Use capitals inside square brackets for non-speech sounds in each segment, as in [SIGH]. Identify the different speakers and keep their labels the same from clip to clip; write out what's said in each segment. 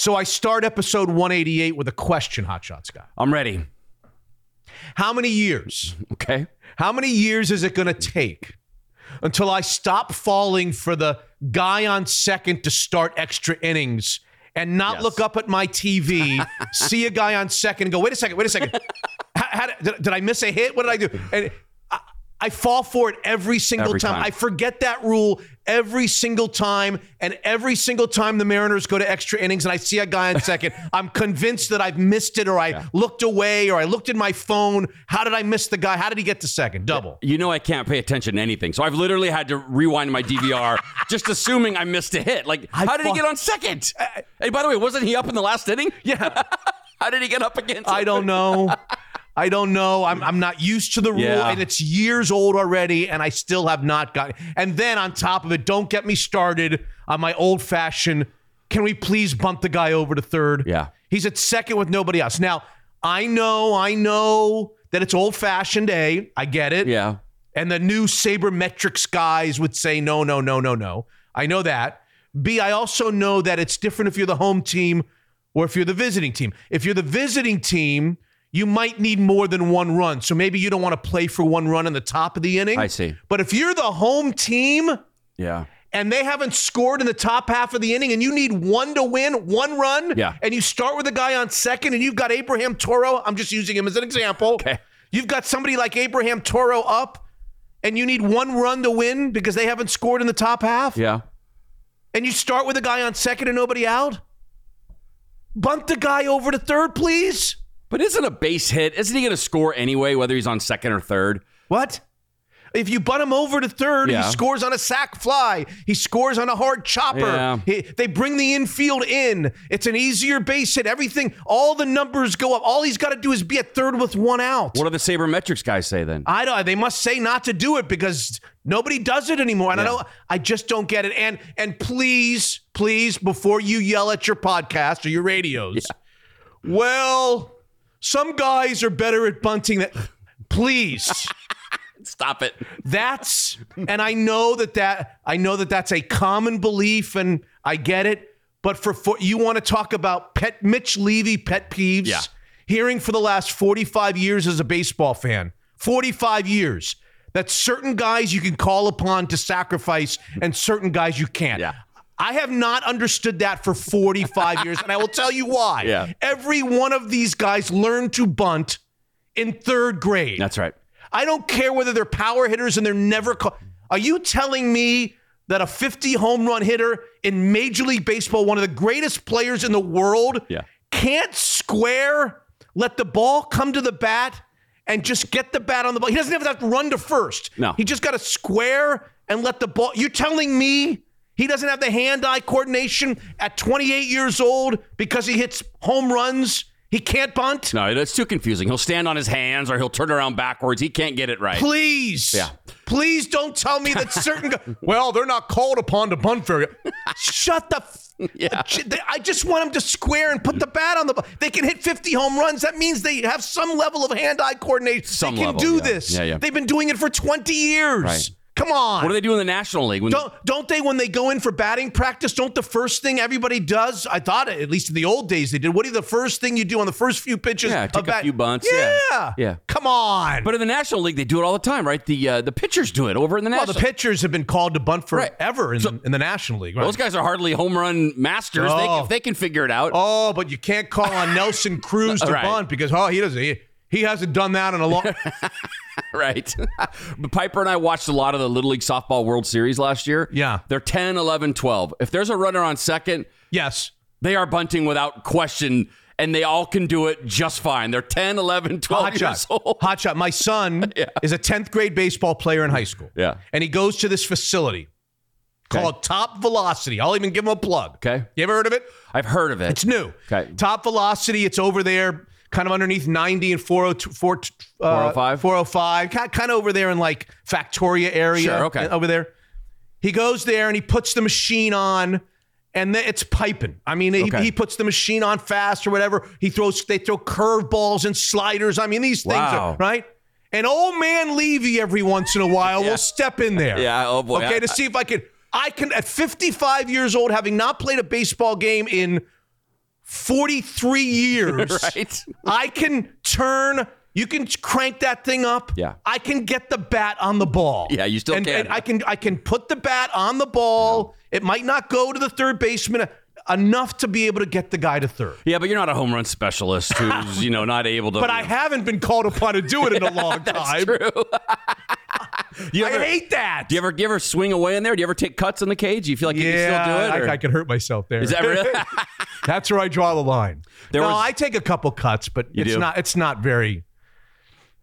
Speaker 1: So I start episode 188 with a question, Hotshot Scott.
Speaker 2: I'm ready.
Speaker 1: How many years?
Speaker 2: Okay.
Speaker 1: How many years is it going to take until I stop falling for the guy on second to start extra innings and not
Speaker 2: Yes.
Speaker 1: look up at my TV, [LAUGHS] see a guy on second and go, wait a second, wait a second. how, how did, did, I miss a hit? What did I do? And I, I fall for it every single
Speaker 2: Every
Speaker 1: time.
Speaker 2: time.
Speaker 1: I forget that rule every single time. And every single time the Mariners go to extra innings and I see a guy on second, [LAUGHS] I'm convinced that I've missed it or I looked away or I looked at my phone. How did I miss the guy? How did he get to second? Double.
Speaker 2: You know I can't pay attention to anything, so I've literally had to rewind my DVR, [LAUGHS] just assuming I missed a hit. Like,
Speaker 1: I
Speaker 2: how did he get on second? Hey, by the way, wasn't he up in the last inning?
Speaker 1: Yeah. [LAUGHS]
Speaker 2: How did he get up against?
Speaker 1: I don't know. I don't know. I'm, I'm not used to the rule,
Speaker 2: Yeah.
Speaker 1: and it's years old already, and I still have not got. And then on top of it, don't get me started on my old fashioned. Can we please bump the guy over to third?
Speaker 2: Yeah.
Speaker 1: he's at second with nobody else. Now I know, I know that it's old fashioned. A, I get it.
Speaker 2: Yeah.
Speaker 1: And the new sabermetrics guys would say no, no, no, no, no. I know that. B, I also know that it's different if you're the home team or if you're the visiting team. If you're the visiting team, you might need more than one run. So maybe you don't want to play for one run in the top of the inning.
Speaker 2: I see.
Speaker 1: But if you're the home team
Speaker 2: Yeah.
Speaker 1: and they haven't scored in the top half of the inning and you need one to win, one run,
Speaker 2: Yeah.
Speaker 1: and you start with a guy on second and you've got Abraham Toro, I'm just using him as an example.
Speaker 2: Okay.
Speaker 1: You've got somebody like Abraham Toro up and you need one run to win because they haven't scored in the top half,
Speaker 2: Yeah.
Speaker 1: and you start with a guy on second and nobody out, bunt the guy over to third, please.
Speaker 2: But isn't a base hit? Isn't he going to score anyway, whether he's on second or third?
Speaker 1: What? If you butt him over to third,
Speaker 2: Yeah.
Speaker 1: he scores on a sac fly. He scores on a hard chopper.
Speaker 2: Yeah.
Speaker 1: He- they bring the infield in. It's an easier base hit. Everything, all the numbers go up. All he's got to do is be at third with one out.
Speaker 2: What do the sabermetrics guys say then?
Speaker 1: I don't. They must say not to do it because nobody does it anymore. And I
Speaker 2: Yeah.
Speaker 1: don't. I just don't get it. And and please, please, before you yell at your podcast or your radios, well, some guys are better at bunting. That please. [LAUGHS]
Speaker 2: Stop it.
Speaker 1: That's and I know that that I know that that's a common belief and I get it. But for, for you want to talk about pet Mitch Levy pet peeves?
Speaker 2: Yeah.
Speaker 1: Hearing for the last 45 years as a baseball fan, 45 years, that certain guys you can call upon to sacrifice and certain guys you can't.
Speaker 2: Yeah.
Speaker 1: I have not understood that for 45 years, and I will tell you why.
Speaker 2: Yeah.
Speaker 1: Every one of these guys learned to bunt in third grade.
Speaker 2: That's right.
Speaker 1: I don't care whether they're power hitters and they're never called. Are you telling me that a 50 home run hitter in Major League Baseball, one of the greatest players in the world,
Speaker 2: Yeah.
Speaker 1: can't square, let the ball come to the bat, and just get the bat on the ball? He doesn't even have to run to first.
Speaker 2: No.
Speaker 1: He just got to square and let the ball. You're telling me he doesn't have the hand eye coordination at 28 years old because he hits home runs? He can't bunt?
Speaker 2: No, that's too confusing. He'll stand on his hands or he'll turn around backwards. He can't get it right.
Speaker 1: Please.
Speaker 2: Yeah.
Speaker 1: Please don't tell me that [LAUGHS] certain guys, well, they're not called upon to bunt very. [LAUGHS] Shut the. F-
Speaker 2: Yeah.
Speaker 1: I just want them to square and put the bat on the. bu- They can hit 50 home runs. That means they have some level of hand-eye coordination.
Speaker 2: Some
Speaker 1: they can
Speaker 2: level,
Speaker 1: do
Speaker 2: yeah.
Speaker 1: this.
Speaker 2: Yeah, yeah.
Speaker 1: They've been doing it for 20 years.
Speaker 2: Right.
Speaker 1: Come on.
Speaker 2: What do they do in the National League? When
Speaker 1: don't don't they when they go in for batting practice? Don't the first thing everybody does? I thought at least in the old days they did. What do the first thing you do on the first few pitches?
Speaker 2: Yeah, take a
Speaker 1: bat-
Speaker 2: few bunts,
Speaker 1: Yeah.
Speaker 2: yeah. Yeah.
Speaker 1: Come on.
Speaker 2: But in the National League, they do it all the time, right? The uh, the pitchers do it over in the National well,
Speaker 1: the pitchers have been called to bunt
Speaker 2: Right.
Speaker 1: forever in,
Speaker 2: So-
Speaker 1: in the National League. Right?
Speaker 2: Those guys are hardly home run masters. They,
Speaker 1: Oh.
Speaker 2: if they can figure it out,
Speaker 1: Oh, but you can't call on Nelson Cruz [LAUGHS] to
Speaker 2: Right.
Speaker 1: bunt because oh he doesn't he, he hasn't done that in a long. [LAUGHS]
Speaker 2: right? [LAUGHS] but Piper and I watched a lot of the Little League Softball World Series last year.
Speaker 1: Yeah.
Speaker 2: They're 10, 11, 12. If there's a runner on second,
Speaker 1: yes,
Speaker 2: they are bunting without question, and they all can do it just fine. They're 10, 11, 12
Speaker 1: hot
Speaker 2: years
Speaker 1: shot, [LAUGHS]
Speaker 2: old.
Speaker 1: hot shot. My son
Speaker 2: Yeah.
Speaker 1: is a tenth grade baseball player in high school.
Speaker 2: Yeah.
Speaker 1: and he goes to this facility called Top Velocity. I'll even give him a plug.
Speaker 2: Okay.
Speaker 1: you ever heard of it?
Speaker 2: I've heard of it.
Speaker 1: It's new.
Speaker 2: Okay.
Speaker 1: Top Velocity. It's over there, kind of underneath 90 and 402, 4, uh,
Speaker 2: 405?
Speaker 1: 405, ki- kind of over there in like Factoria area.
Speaker 2: Sure, okay.
Speaker 1: Over there. He goes there and he puts the machine on. And then it's piping. I mean, he,
Speaker 2: Okay.
Speaker 1: he puts the machine on fast or whatever. He throws, they throw curveballs and sliders. I mean, these things
Speaker 2: Wow.
Speaker 1: are right. And old man Levy every once in a while will step in there. [LAUGHS]
Speaker 2: Yeah, oh boy.
Speaker 1: Okay,
Speaker 2: I-
Speaker 1: to see if I can. I can at 55 years old, having not played a baseball game in 43 years, [LAUGHS]
Speaker 2: Right?
Speaker 1: I can turn. You can crank that thing up.
Speaker 2: Yeah.
Speaker 1: I can get the bat on the ball.
Speaker 2: Yeah, you still
Speaker 1: and,
Speaker 2: can.
Speaker 1: and I can. I can put the bat on the ball. It might not go to the third baseman enough to be able to get the guy to third.
Speaker 2: Yeah, but you're not a home run specialist who's, you know, not able to.
Speaker 1: But I haven't been called upon to do it in a [LAUGHS] long time.
Speaker 2: True. [LAUGHS] you
Speaker 1: I hate that.
Speaker 2: do you ever, give ever swing away in there? Do you ever take cuts in the cage? Do you feel like you can still do it?
Speaker 1: I,
Speaker 2: or-
Speaker 1: I could hurt myself there.
Speaker 2: Is that really? [LAUGHS]
Speaker 1: That's where I draw the line.
Speaker 2: There
Speaker 1: no,
Speaker 2: was-
Speaker 1: I take a couple cuts, but
Speaker 2: You
Speaker 1: it's
Speaker 2: do?
Speaker 1: not. It's not very,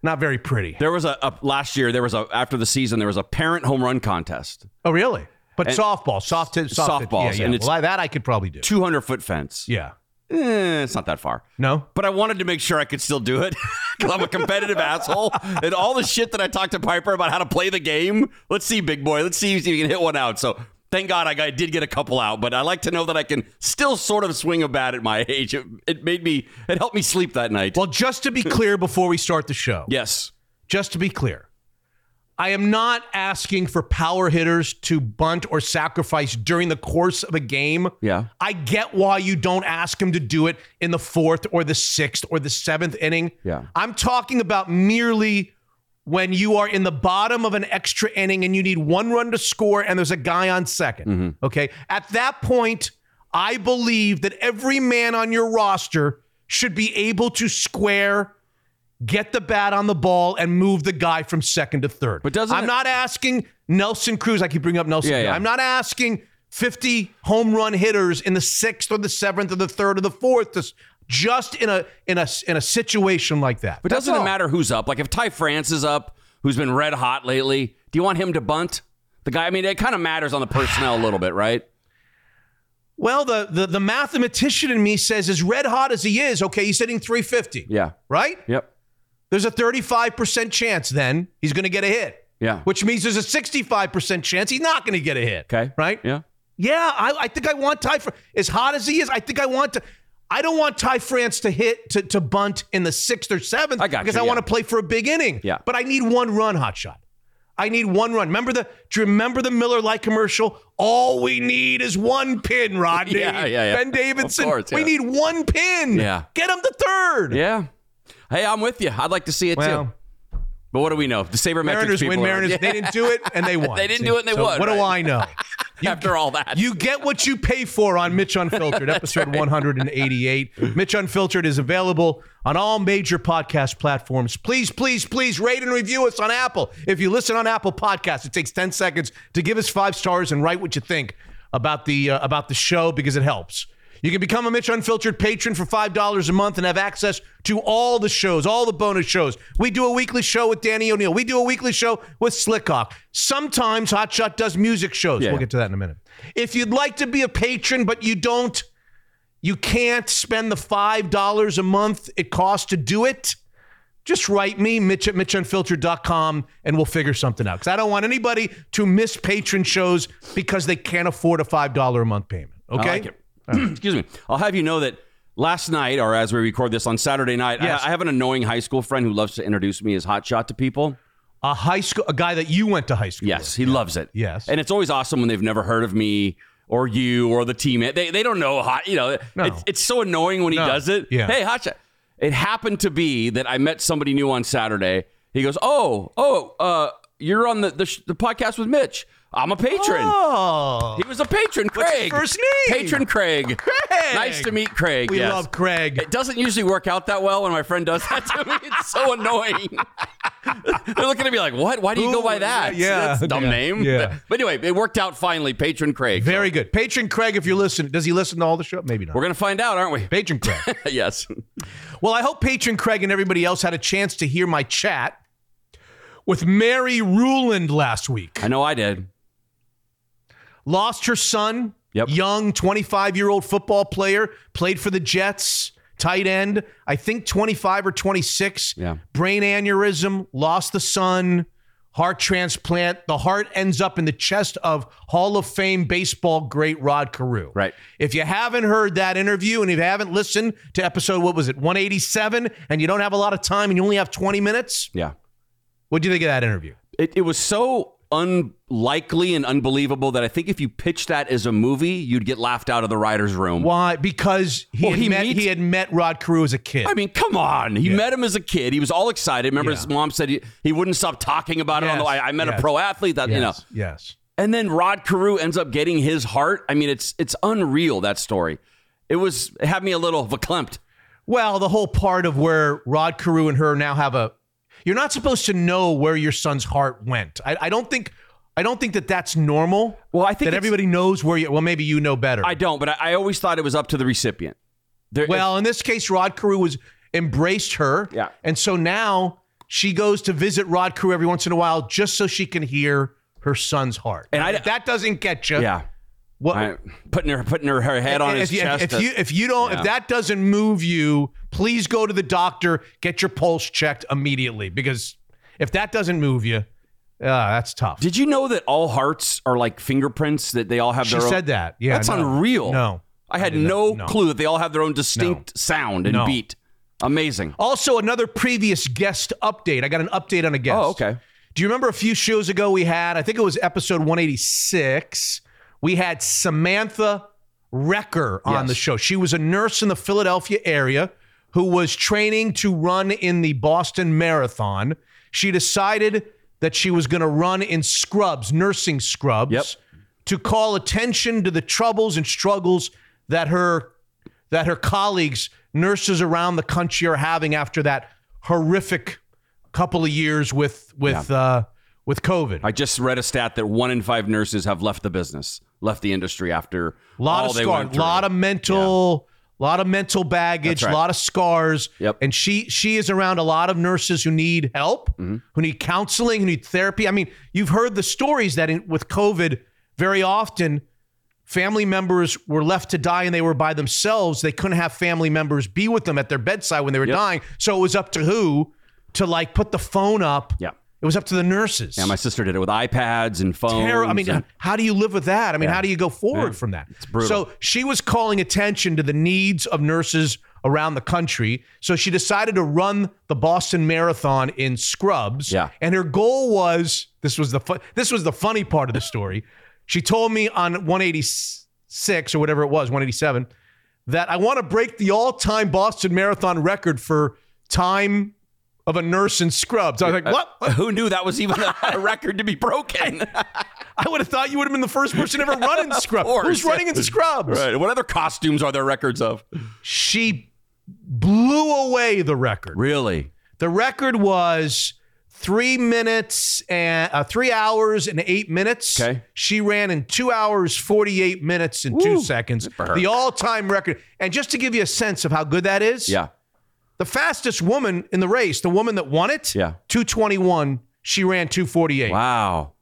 Speaker 1: not very pretty.
Speaker 2: there was a, a last year. There was a after the season. There was a parent home run contest,
Speaker 1: Oh, really? But softball, soft, soft
Speaker 2: Softballs,
Speaker 1: yeah, yeah.
Speaker 2: and it's-
Speaker 1: well, that I could probably do.
Speaker 2: 200 foot fence.
Speaker 1: Yeah.
Speaker 2: Eh, it's not that far.
Speaker 1: No.
Speaker 2: But I wanted to make sure I could still do it [LAUGHS] because I'm a competitive asshole. And all the shit that I talked to Piper about how to play the game. Let's see, big boy. Let's see if you can hit one out. So thank God I got, did get a couple out. But I like to know that I can still sort of swing a bat at my [LAUGHS] age. It, it made me, it helped me sleep that night.
Speaker 1: Well, just to be clear before we start the show,
Speaker 2: yes.
Speaker 1: just to be clear, I am not asking for power hitters to bunt or sacrifice during the course of a game.
Speaker 2: Yeah.
Speaker 1: I get why you don't ask him to do it in the fourth or the sixth or the seventh inning.
Speaker 2: Yeah.
Speaker 1: I'm talking about merely when you are in the bottom of an extra inning and you need one run to score and there's a guy on 2nd mm-hmm. Okay. At that point, I believe that every man on your roster should be able to square, get the bat on the ball, and move the guy from second to third.
Speaker 2: But doesn't
Speaker 1: I'm
Speaker 2: it-
Speaker 1: not asking Nelson Cruz. I keep bringing up Nelson.
Speaker 2: Yeah,
Speaker 1: Cruz.
Speaker 2: yeah.
Speaker 1: I'm not asking 50 home run hitters in the sixth or the seventh or the third or the fourth. This, just in a in a in a situation like that.
Speaker 2: But
Speaker 1: That's
Speaker 2: doesn't
Speaker 1: all.
Speaker 2: it matter who's up? Like if Ty France is up, who's been red hot lately, do you want him to bunt? The guy, I mean, it kind of matters on the personnel a little bit, right?
Speaker 1: Well, the, the the mathematician in me says, as red hot as he is, okay, he's hitting 350.
Speaker 2: Yeah.
Speaker 1: Right?
Speaker 2: Yep.
Speaker 1: There's a 35% chance then he's going to get a hit.
Speaker 2: Yeah.
Speaker 1: Which means there's a 65% chance he's not going to get a hit.
Speaker 2: Okay.
Speaker 1: Right?
Speaker 2: Yeah.
Speaker 1: Yeah, I, I think I want Ty Fr- as hot as he is. I think I want to. I don't want Ty France to hit to, to bunt in the sixth or seventh
Speaker 2: I got
Speaker 1: because
Speaker 2: you,
Speaker 1: I
Speaker 2: yeah.
Speaker 1: want to play for a big inning.
Speaker 2: Yeah.
Speaker 1: but I need one run, hot shot. I need one run. Remember the? Do you remember the Miller Lite commercial? All we need is one pin, Rodney. [LAUGHS]
Speaker 2: Yeah, yeah, yeah.
Speaker 1: Ben Davidson.
Speaker 2: Course,
Speaker 1: We need one pin.
Speaker 2: Yeah.
Speaker 1: Get him the third.
Speaker 2: Yeah. Hey, I'm with you. I'd like to see it
Speaker 1: Well,
Speaker 2: too. But what do we know? The sabermetrics
Speaker 1: Mariners win. Mariners. They didn't do it, and they [LAUGHS] won.
Speaker 2: They didn't do it and they
Speaker 1: So
Speaker 2: won,
Speaker 1: What do. I know? [LAUGHS]
Speaker 2: After all that.
Speaker 1: You get what you pay for on Mitch Unfiltered, episode [LAUGHS] 188. Mitch Unfiltered is available on all major podcast platforms. Please, please, please rate and review us on Apple. If you listen on Apple Podcasts, it takes 10 seconds to give us five stars and write what you think about the uh, about the show because it helps. You can become a Mitch Unfiltered patron for $5 a month and have access to all the shows, all the bonus shows. We do a weekly show with Danny O'Neill. We do a weekly show with Slickhawk. Sometimes Hotshot does music shows.
Speaker 2: Yeah.
Speaker 1: We'll get to that in a minute. If you'd like to be a patron, but you don't, you can't spend the $5 a month it costs to do it, just write me, Mitch at MitchUnfiltered.com, and we'll figure something out. Because I don't want anybody to miss patron shows because they can't afford a $5 a month payment. Okay? [CLEARS THROAT]
Speaker 2: Excuse me. I'll have you know that last night, or as we record this on Saturday night,
Speaker 1: Yes.
Speaker 2: I, I have an annoying high school friend who loves to introduce me as hotshot to people.
Speaker 1: A high school, a guy that you went to high school
Speaker 2: Yes, he loves it.
Speaker 1: Yes.
Speaker 2: and it's always awesome when they've never heard of me or you or the team. They they don't know hot. You know,
Speaker 1: No.
Speaker 2: it's, it's so annoying when he
Speaker 1: No.
Speaker 2: does it.
Speaker 1: Yeah.
Speaker 2: Hey, hotshot. It happened to be that I met somebody new on Saturday. He goes, "Oh, oh, uh, you're on the the, sh- the podcast with Mitch. I'm a patron."
Speaker 1: Oh.
Speaker 2: He was a patron, Craig.
Speaker 1: first name?
Speaker 2: Patron Craig.
Speaker 1: Craig.
Speaker 2: Nice to meet Craig.
Speaker 1: We
Speaker 2: yes.
Speaker 1: love Craig.
Speaker 2: It doesn't usually work out that well when my friend does that to me. It's so annoying. [LAUGHS] They're looking at me like, "What? Why do you go by that?
Speaker 1: Yeah,
Speaker 2: That's a dumb
Speaker 1: yeah,
Speaker 2: name."
Speaker 1: yeah.
Speaker 2: But anyway, it worked out finally. Patron Craig. So
Speaker 1: Very good. Patron Craig, if you're listening, does he listen to all the show? Maybe not.
Speaker 2: we're gonna find out, aren't we?
Speaker 1: Patron Craig. [LAUGHS]
Speaker 2: yes.
Speaker 1: Well, I hope Patron Craig and everybody else had a chance to hear my chat with Mary Reuland last week.
Speaker 2: I know I did.
Speaker 1: Lost her son,
Speaker 2: Yep.
Speaker 1: young 25 year old football player, played for the Jets, tight end, I think 25 or 26.
Speaker 2: Yeah.
Speaker 1: Brain aneurysm, lost the son, heart transplant. The heart ends up in the chest of Hall of Fame baseball great Rod Carew.
Speaker 2: Right.
Speaker 1: If you haven't heard that interview and if you haven't listened to episode, what was it, 187, and you don't have a lot of time and you only have 20 minutes,
Speaker 2: Yeah.
Speaker 1: what do you think of that interview?
Speaker 2: It, it was so unlikely and unbelievable that I think if you pitched that as a movie, you'd get laughed out of the writer's room.
Speaker 1: Why? Because he,
Speaker 2: Well,
Speaker 1: had,
Speaker 2: he
Speaker 1: met,
Speaker 2: meets-
Speaker 1: he had met Rod Carew as a kid.
Speaker 2: I mean, come on. He met him as a kid. He was all excited. Remember, his mom said he, he wouldn't stop talking about it on the
Speaker 1: Yes.
Speaker 2: way. I met
Speaker 1: Yes.
Speaker 2: a pro athlete that, you know.
Speaker 1: yes, yes.
Speaker 2: And then Rod Carew ends up getting his heart. I mean, it's it's unreal that story. It was it had me a little verklempt.
Speaker 1: Well, the whole part of where Rod Carew and her now have a. You're not supposed to know where your son's heart went. I, I don't think. I don't think that that's normal.
Speaker 2: Well, I think
Speaker 1: that everybody knows where you. Well, maybe you know better.
Speaker 2: I don't, but I, I always thought it was up to the recipient. There,
Speaker 1: well, in this case, Rod Carew was embraced her.
Speaker 2: Yeah.
Speaker 1: And so now she goes to visit Rod Carew every once in a while just so she can hear her son's heart.
Speaker 2: And I-
Speaker 1: if that doesn't get you.
Speaker 2: yeah,
Speaker 1: What,
Speaker 2: I, putting her putting her, her head on
Speaker 1: if
Speaker 2: his
Speaker 1: you,
Speaker 2: chest.
Speaker 1: If you if you don't
Speaker 2: Yeah.
Speaker 1: if that doesn't move you, please go to the doctor, get your pulse checked immediately because if that doesn't move you, uh, that's tough.
Speaker 2: Did you know that all hearts are like fingerprints? That they all have
Speaker 1: she
Speaker 2: their own.
Speaker 1: said that. Yeah,
Speaker 2: That's
Speaker 1: no.
Speaker 2: unreal.
Speaker 1: No.
Speaker 2: I had
Speaker 1: not.
Speaker 2: no,
Speaker 1: No.
Speaker 2: clue that they all have their own distinct sound and
Speaker 1: No.
Speaker 2: beat. Amazing.
Speaker 1: Also, another previous guest update. I got an update on a guest.
Speaker 2: Oh, okay.
Speaker 1: Do you remember a few shows ago we had? I think it was episode 186. We had Samantha Roecker on
Speaker 2: Yes.
Speaker 1: the show. She was a nurse in the Philadelphia area who was training to run in the Boston Marathon. She decided that she was going to run in scrubs, nursing scrubs,
Speaker 2: Yep.
Speaker 1: to call attention to the troubles and struggles that her that her colleagues, nurses around the country, are having after that horrific couple of years with with uh, with COVID.
Speaker 2: I just read a stat that one in five nurses have left the business, left the industry after
Speaker 1: A lot
Speaker 2: all
Speaker 1: of scars, a lot of mental, a lot of mental baggage,
Speaker 2: right.
Speaker 1: a lot of scars.
Speaker 2: Yep.
Speaker 1: And she she is around a lot of nurses who need help,
Speaker 2: Mm-hmm.
Speaker 1: who need counseling, who need therapy. I mean, you've heard the stories that in, with COVID, very often family members were left to die and they were by themselves. They couldn't have family members be with them at their bedside when they were
Speaker 2: Yep.
Speaker 1: dying. So it was up to who to like put the phone up.
Speaker 2: Yeah.
Speaker 1: It was up to the nurses.
Speaker 2: Yeah, my sister did it with iPads and phones.
Speaker 1: Terror. I mean,
Speaker 2: and-
Speaker 1: how do you live with that? I mean, how do you go forward from that? It's
Speaker 2: brutal.
Speaker 1: So she was calling attention to the needs of nurses around the country. So she decided to run the Boston Marathon in scrubs.
Speaker 2: Yeah.
Speaker 1: And her goal was this was the fu- this was the funny part of the story. She told me on 186 or whatever it was, 187, that I want to break the all-time Boston Marathon record for time of a nurse in scrubs. I was like, what?
Speaker 2: who knew that was even a, a [LAUGHS] record to be broken? [LAUGHS]
Speaker 1: I would have thought you would have been the first person ever run in [LAUGHS] scrubs. Who's running in scrubs?
Speaker 2: right. What other costumes are there records of?
Speaker 1: She blew away the record.
Speaker 2: Really?
Speaker 1: The record was three minutes and uh, three hours and eight minutes.
Speaker 2: Okay.
Speaker 1: She ran in two hours, 48 minutes and two seconds. The all time record. And just to give you a sense of how good that is,
Speaker 2: Yeah.
Speaker 1: The fastest woman in the race, the woman that won it,
Speaker 2: Yeah.
Speaker 1: 221, she ran 248.
Speaker 2: Wow.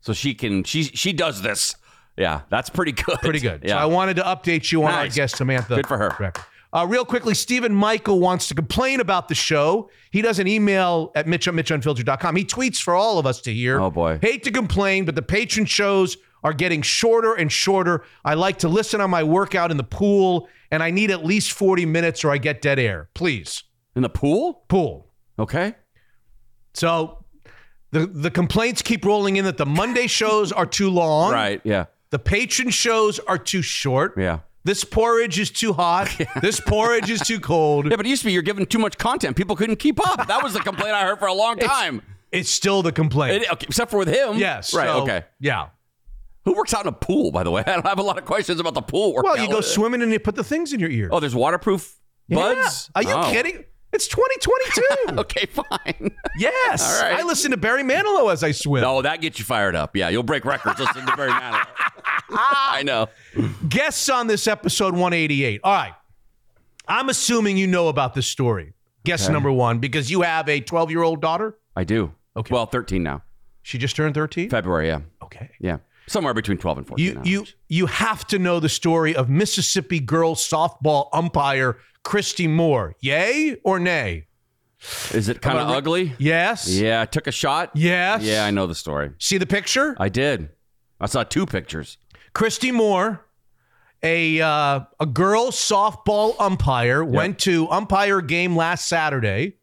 Speaker 2: So she can she she does this. Yeah, that's pretty good.
Speaker 1: Pretty good. So
Speaker 2: Yeah.
Speaker 1: I wanted to update you on our
Speaker 2: Nice.
Speaker 1: guest, Samantha.
Speaker 2: Good for her.
Speaker 1: Uh, real quickly, Stephen Michael wants to complain about the show. He does an email at mitch at mitchunfiltered.com. He tweets for all of us to hear.
Speaker 2: Oh, boy.
Speaker 1: Hate to complain, but the patron shows are getting shorter and shorter. I like to listen on my workout in the pool, and I need at least 40 minutes or I get dead air. Please.
Speaker 2: in the pool?
Speaker 1: Pool.
Speaker 2: Okay.
Speaker 1: So the, the complaints keep rolling in that the Monday shows are too long.
Speaker 2: Right. Yeah.
Speaker 1: The patron shows are too short.
Speaker 2: Yeah.
Speaker 1: This porridge is too hot. [LAUGHS] This porridge is too cold.
Speaker 2: Yeah, but it used to be you're giving too much content. People couldn't keep up. That was the complaint I heard for a long time.
Speaker 1: It's still the complaint.
Speaker 2: It- okay, except for with him.
Speaker 1: yes.
Speaker 2: Right.
Speaker 1: so,
Speaker 2: okay.
Speaker 1: Yeah.
Speaker 2: Who works out in a pool, by the way? [LAUGHS] I don't have a lot of questions about the pool workout.
Speaker 1: Well, you go swimming and you put the things in your ear.
Speaker 2: Oh, there's waterproof buds?
Speaker 1: Are you
Speaker 2: Oh.
Speaker 1: kidding? It's 2022. [LAUGHS]
Speaker 2: Okay, fine.
Speaker 1: yes.
Speaker 2: All right.
Speaker 1: I listen to Barry Manilow as I swim.
Speaker 2: no, that gets you fired up. Yeah, you'll break records listening to Barry Manilow. [LAUGHS] I know.
Speaker 1: Guests on this episode 188. All right. I'm assuming you know about this story. Guess
Speaker 2: Okay.
Speaker 1: number one, because you have a 12 year old daughter.
Speaker 2: I do.
Speaker 1: Okay.
Speaker 2: Well, 13 now.
Speaker 1: She just turned 13.
Speaker 2: February, yeah.
Speaker 1: Okay.
Speaker 2: Yeah. Somewhere between 12 and 14.
Speaker 1: You
Speaker 2: now.
Speaker 1: you you have to know the story of Mississippi girls softball umpire Kristi Moore. Yay or nay?
Speaker 2: Is it kind of ugly?
Speaker 1: Yes.
Speaker 2: Yeah, I took a shot.
Speaker 1: Yes.
Speaker 2: Yeah, I know the story.
Speaker 1: See the picture?
Speaker 2: I did. I saw two pictures.
Speaker 1: Kristi Moore, a uh, a girls softball umpire, went to umpire game last Saturday.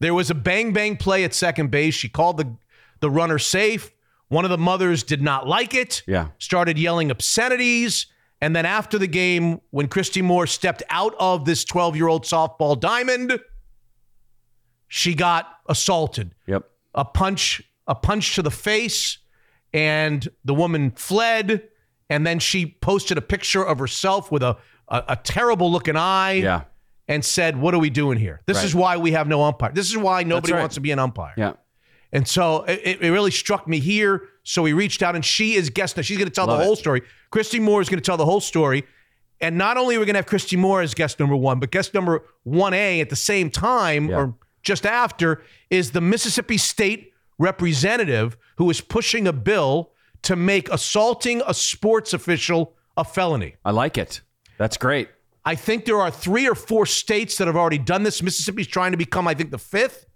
Speaker 1: There was a bang bang play at second base. She called the the runner safe. One of the mothers did not like it.
Speaker 2: Yeah.
Speaker 1: Started yelling obscenities. And then after the game, when Kristi Moore stepped out of this 12 year old softball diamond, she got assaulted.
Speaker 2: Yep.
Speaker 1: A punch, a punch to the face, and the woman fled. And then she posted a picture of herself with a, a, a terrible looking eye
Speaker 2: Yeah.
Speaker 1: and said, What are we doing here? This
Speaker 2: Right.
Speaker 1: is why we have no umpire. This is why nobody
Speaker 2: right.
Speaker 1: wants to be an umpire.
Speaker 2: Yeah.
Speaker 1: And so it, it really struck me here. So we reached out, and she is guest. She's going to tell
Speaker 2: Love
Speaker 1: the
Speaker 2: it.
Speaker 1: whole story. Kristi Moore is going to tell the whole story. And not only are we going to have Kristi Moore as guest number one, but guest number 1A at the same time
Speaker 2: Yeah.
Speaker 1: or just after is the Mississippi State representative who is pushing a bill to make assaulting a sports official a felony.
Speaker 2: I like it. That's great.
Speaker 1: I think there are three or four states that have already done this. Mississippi's trying to become, I think, the fifth.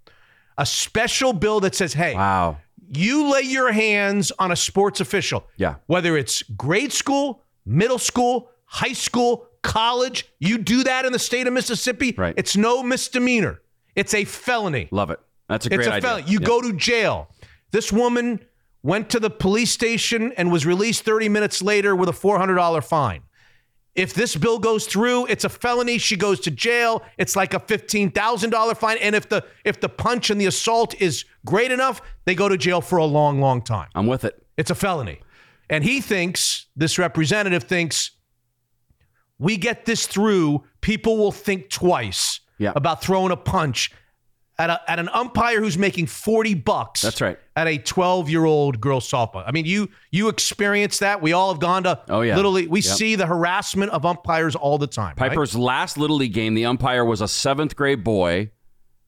Speaker 1: A special bill that says, hey,
Speaker 2: Wow.
Speaker 1: you lay your hands on a sports official.
Speaker 2: Yeah.
Speaker 1: Whether it's grade school, middle school, high school, college, you do that in the state of Mississippi.
Speaker 2: Right.
Speaker 1: It's no misdemeanor. It's a felony.
Speaker 2: Love it. That's a great It's
Speaker 1: a
Speaker 2: idea.
Speaker 1: felony. You
Speaker 2: Yeah.
Speaker 1: go to jail. This woman went to the police station and was released 30 minutes later with a $400 fine. If this bill goes through, it's a felony. She goes to jail. It's like a $15,000 fine. And if the if the punch and the assault is great enough, they go to jail for a long, long time.
Speaker 2: I'm with it.
Speaker 1: It's a felony. And he thinks, this representative thinks, we get this through, people will think twice
Speaker 2: Yeah.
Speaker 1: about throwing a punch at, a, at an umpire who's making 40 bucks.
Speaker 2: That's right.
Speaker 1: At a 12 year old girl softball. I mean, you you experience that. We all have gone to
Speaker 2: Oh, yeah.
Speaker 1: Little League. We
Speaker 2: Yep.
Speaker 1: see the harassment of umpires all the time. right?
Speaker 2: Piper's last Little League game, the umpire was a seventh grade boy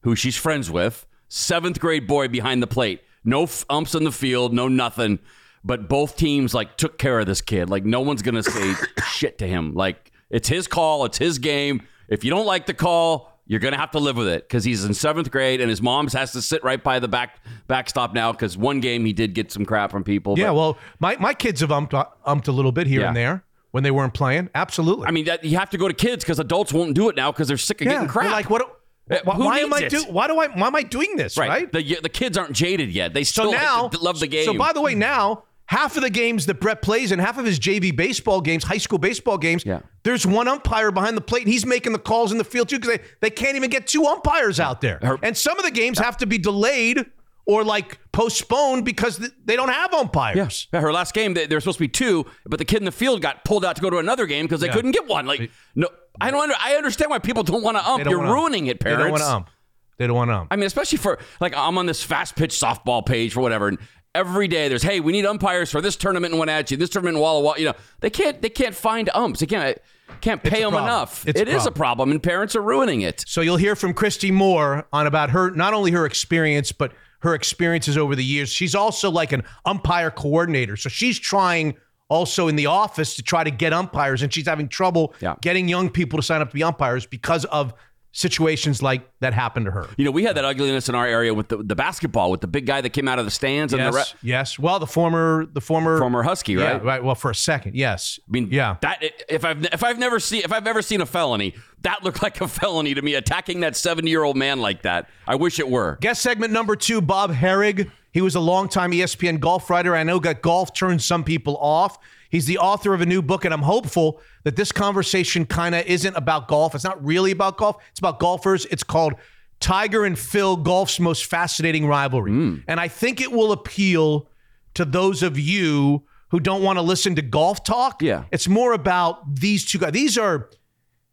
Speaker 2: who she's friends with. Seventh grade boy behind the plate. No f- umps in the field, no nothing. But both teams like took care of this kid. Like no one's gonna say [COUGHS] shit to him. Like it's his call, it's his game. If you don't like the call, you're gonna have to live with it because he's in seventh grade and his mom has to sit right by the back backstop now because one game he did get some crap from people.
Speaker 1: Yeah,
Speaker 2: but-
Speaker 1: well, my, my kids have umped, umped a little bit here
Speaker 2: Yeah.
Speaker 1: and there when they weren't playing. Absolutely.
Speaker 2: I mean, that, you have to go to kids because adults won't do it now because they're sick of
Speaker 1: yeah,
Speaker 2: getting crap.
Speaker 1: like, what?
Speaker 2: Uh,
Speaker 1: Why, am I
Speaker 2: it?
Speaker 1: do? Why do I? Why am I doing this? Right.
Speaker 2: right? The, the kids aren't jaded yet. They
Speaker 1: So
Speaker 2: still
Speaker 1: now,
Speaker 2: like love the game.
Speaker 1: So by the way, now half of the games that Brett plays in, half of his JV baseball games, high school baseball games,
Speaker 2: Yeah.
Speaker 1: there's one umpire behind the plate, and he's making the calls in the field too because they, they can't even get two umpires out there. And some of the games have to be delayed or like postponed because they don't have umpires.
Speaker 2: Yes. Yeah, her last game, they, there were supposed to be two, but the kid in the field got pulled out to go to another game because they
Speaker 1: Yeah.
Speaker 2: couldn't get one. Like, no, I don't. Under, I understand why people don't want to ump. You're
Speaker 1: wanna ump.
Speaker 2: ruining it, parents.
Speaker 1: They don't want to ump. They don't want to ump.
Speaker 2: I mean, especially for like I'm on this fast pitch softball page for whatever, and every day there's hey, we need umpires for this tournament in Wenatchee, this tournament in Walla Walla. You know, they can't they can't find umps. They can't can't pay them enough.
Speaker 1: It's a
Speaker 2: It is a problem, and parents are ruining it.
Speaker 1: So you'll hear from Kristi Moore on about her not only her experience but her experiences over the years. She's also like an umpire coordinator. So she's trying also in the office to try to get umpires and she's having trouble
Speaker 2: Yeah.
Speaker 1: getting young people to sign up to be umpires because of situations like that happened to her.
Speaker 2: You know, we had that ugliness in our area with the, the basketball with the big guy that came out of the stands and the re-
Speaker 1: Yes, yes. Well, the former the former
Speaker 2: former Husky,
Speaker 1: yeah,
Speaker 2: right?
Speaker 1: right. Well, for a second, yes.
Speaker 2: I mean,
Speaker 1: yeah.
Speaker 2: That if I've if I've never seen if I've ever seen a felony, that looked like a felony to me. Attacking that seventy year old man like that. I wish it were.
Speaker 1: Guest segment number two, Bob Harig. He was a longtime ESPN golf writer. I know that golf turned some people off. He's the author of a new book, and I'm hopeful that this conversation kind of isn't about golf. It's not really about golf, it's about golfers. It's called Tiger and Phil Golf's Most Fascinating Rivalry. Hmm. And I think it will appeal to those of you who don't want to listen to golf talk.
Speaker 2: Yeah.
Speaker 1: It's more about these two guys. These are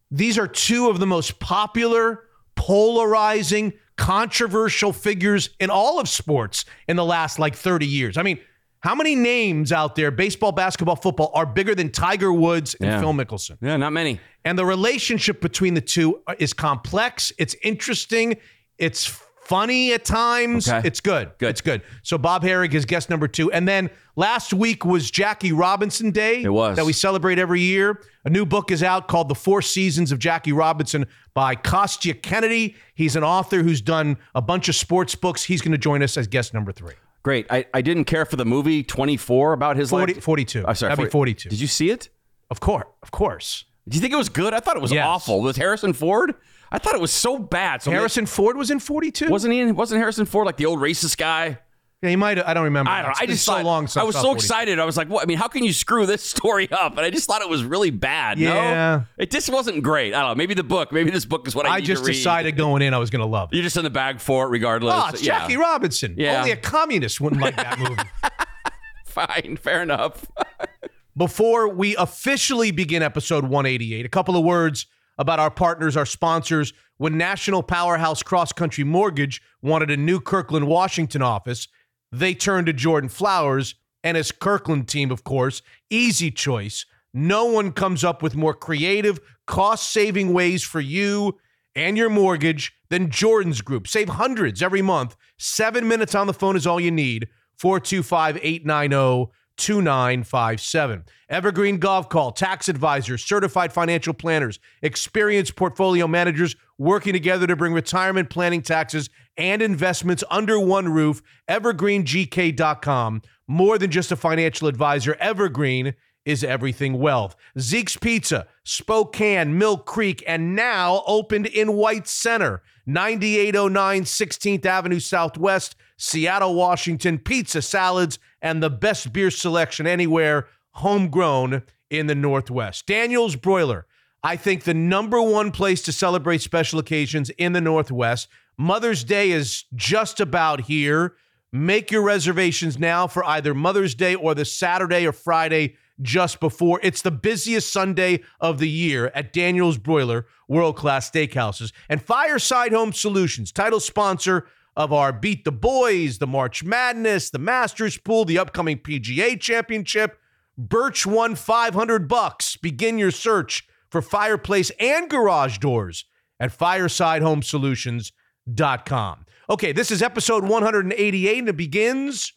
Speaker 1: these are two of the most popular, polarizing, controversial figures in all of sports in the last like 30 years. I mean, how many names out there, baseball, basketball, football, are bigger than Tiger Woods and
Speaker 2: Yeah.
Speaker 1: Phil Mickelson?
Speaker 2: Yeah, not many.
Speaker 1: And the relationship between the two is complex, it's interesting, it's funny at times.
Speaker 2: Okay.
Speaker 1: It's good.
Speaker 2: Good.
Speaker 1: It's good. So Bob Harig is guest number two. And then last week was Jackie Robinson Day.
Speaker 2: It was.
Speaker 1: That we celebrate every year. A new book is out called The Four Seasons of Jackie Robinson by Kostya Kennedy. He's an author who's done a bunch of sports books. He's going to join us as guest number three.
Speaker 2: Great. I, I didn't care for the movie 24 about his
Speaker 1: 40,
Speaker 2: life.
Speaker 1: 42.
Speaker 2: I'm sorry,
Speaker 1: That'd be 42.
Speaker 2: Did you see it?
Speaker 1: Of course. Of course.
Speaker 2: Do you think it was good? I thought it was
Speaker 1: Yes.
Speaker 2: awful. With Harrison Ford? I thought it was so bad. So
Speaker 1: Harrison Ford was in 42?
Speaker 2: wasn't he in, wasn't Harrison Ford like the old racist guy?
Speaker 1: Yeah, you might. I don't remember.
Speaker 2: I don't know. I just
Speaker 1: so
Speaker 2: thought,
Speaker 1: long.
Speaker 2: I was so
Speaker 1: 40.
Speaker 2: excited. I was like, what? I mean, how can you screw this [LAUGHS] story up? And I just thought it was really bad.
Speaker 1: Yeah.
Speaker 2: No, it just wasn't great. I don't know. Maybe the book. Maybe this book is what I,
Speaker 1: I
Speaker 2: need
Speaker 1: just
Speaker 2: to read.
Speaker 1: decided going in, I was going to love it.
Speaker 2: You're just in the bag for it, regardless.
Speaker 1: Oh, it's
Speaker 2: yeah.
Speaker 1: Jackie Robinson.
Speaker 2: Yeah.
Speaker 1: Only a communist wouldn't like that movie. [LAUGHS]
Speaker 2: Fine, fair enough. [LAUGHS]
Speaker 1: Before we officially begin episode 188, a couple of words about our partners, our sponsors. When National Powerhouse Cross Country Mortgage wanted a new Kirkland, Washington office, they turn to Jordan Flowers and his Kirkland team, of course. Easy choice. No one comes up with more creative, cost saving ways for you and your mortgage than Jordan's Group. Save hundreds every month. Seven minutes on the phone is all you need. 425 890 2957. Evergreen Goldkuhl, tax advisors, certified financial planners, experienced portfolio managers working together to bring retirement planning, taxes, and investments under one roof. EvergreenGK.com. More than just a financial advisor, Evergreen is everything wealth. Zeke's Pizza, Spokane, Mill Creek, and now opened in White Center, 9809 16th Avenue Southwest, Seattle, Washington. Pizza, salads, and the best beer selection anywhere, homegrown in the Northwest. Daniel's Broiler, I think the number one place to celebrate special occasions in the Northwest. Mother's Day is just about here. Make your reservations now for either Mother's Day or the Saturday or Friday just before. It's the busiest Sunday of the year at Daniel's Broiler, world class steakhouses. And Fireside Home Solutions, title sponsor of our Beat the Boys, the March Madness, the Masters Pool, the upcoming PGA Championship. Birch won 500 bucks. Begin your search for fireplace and garage doors at firesidehomesolutions.com. Okay, this is episode 188 and it begins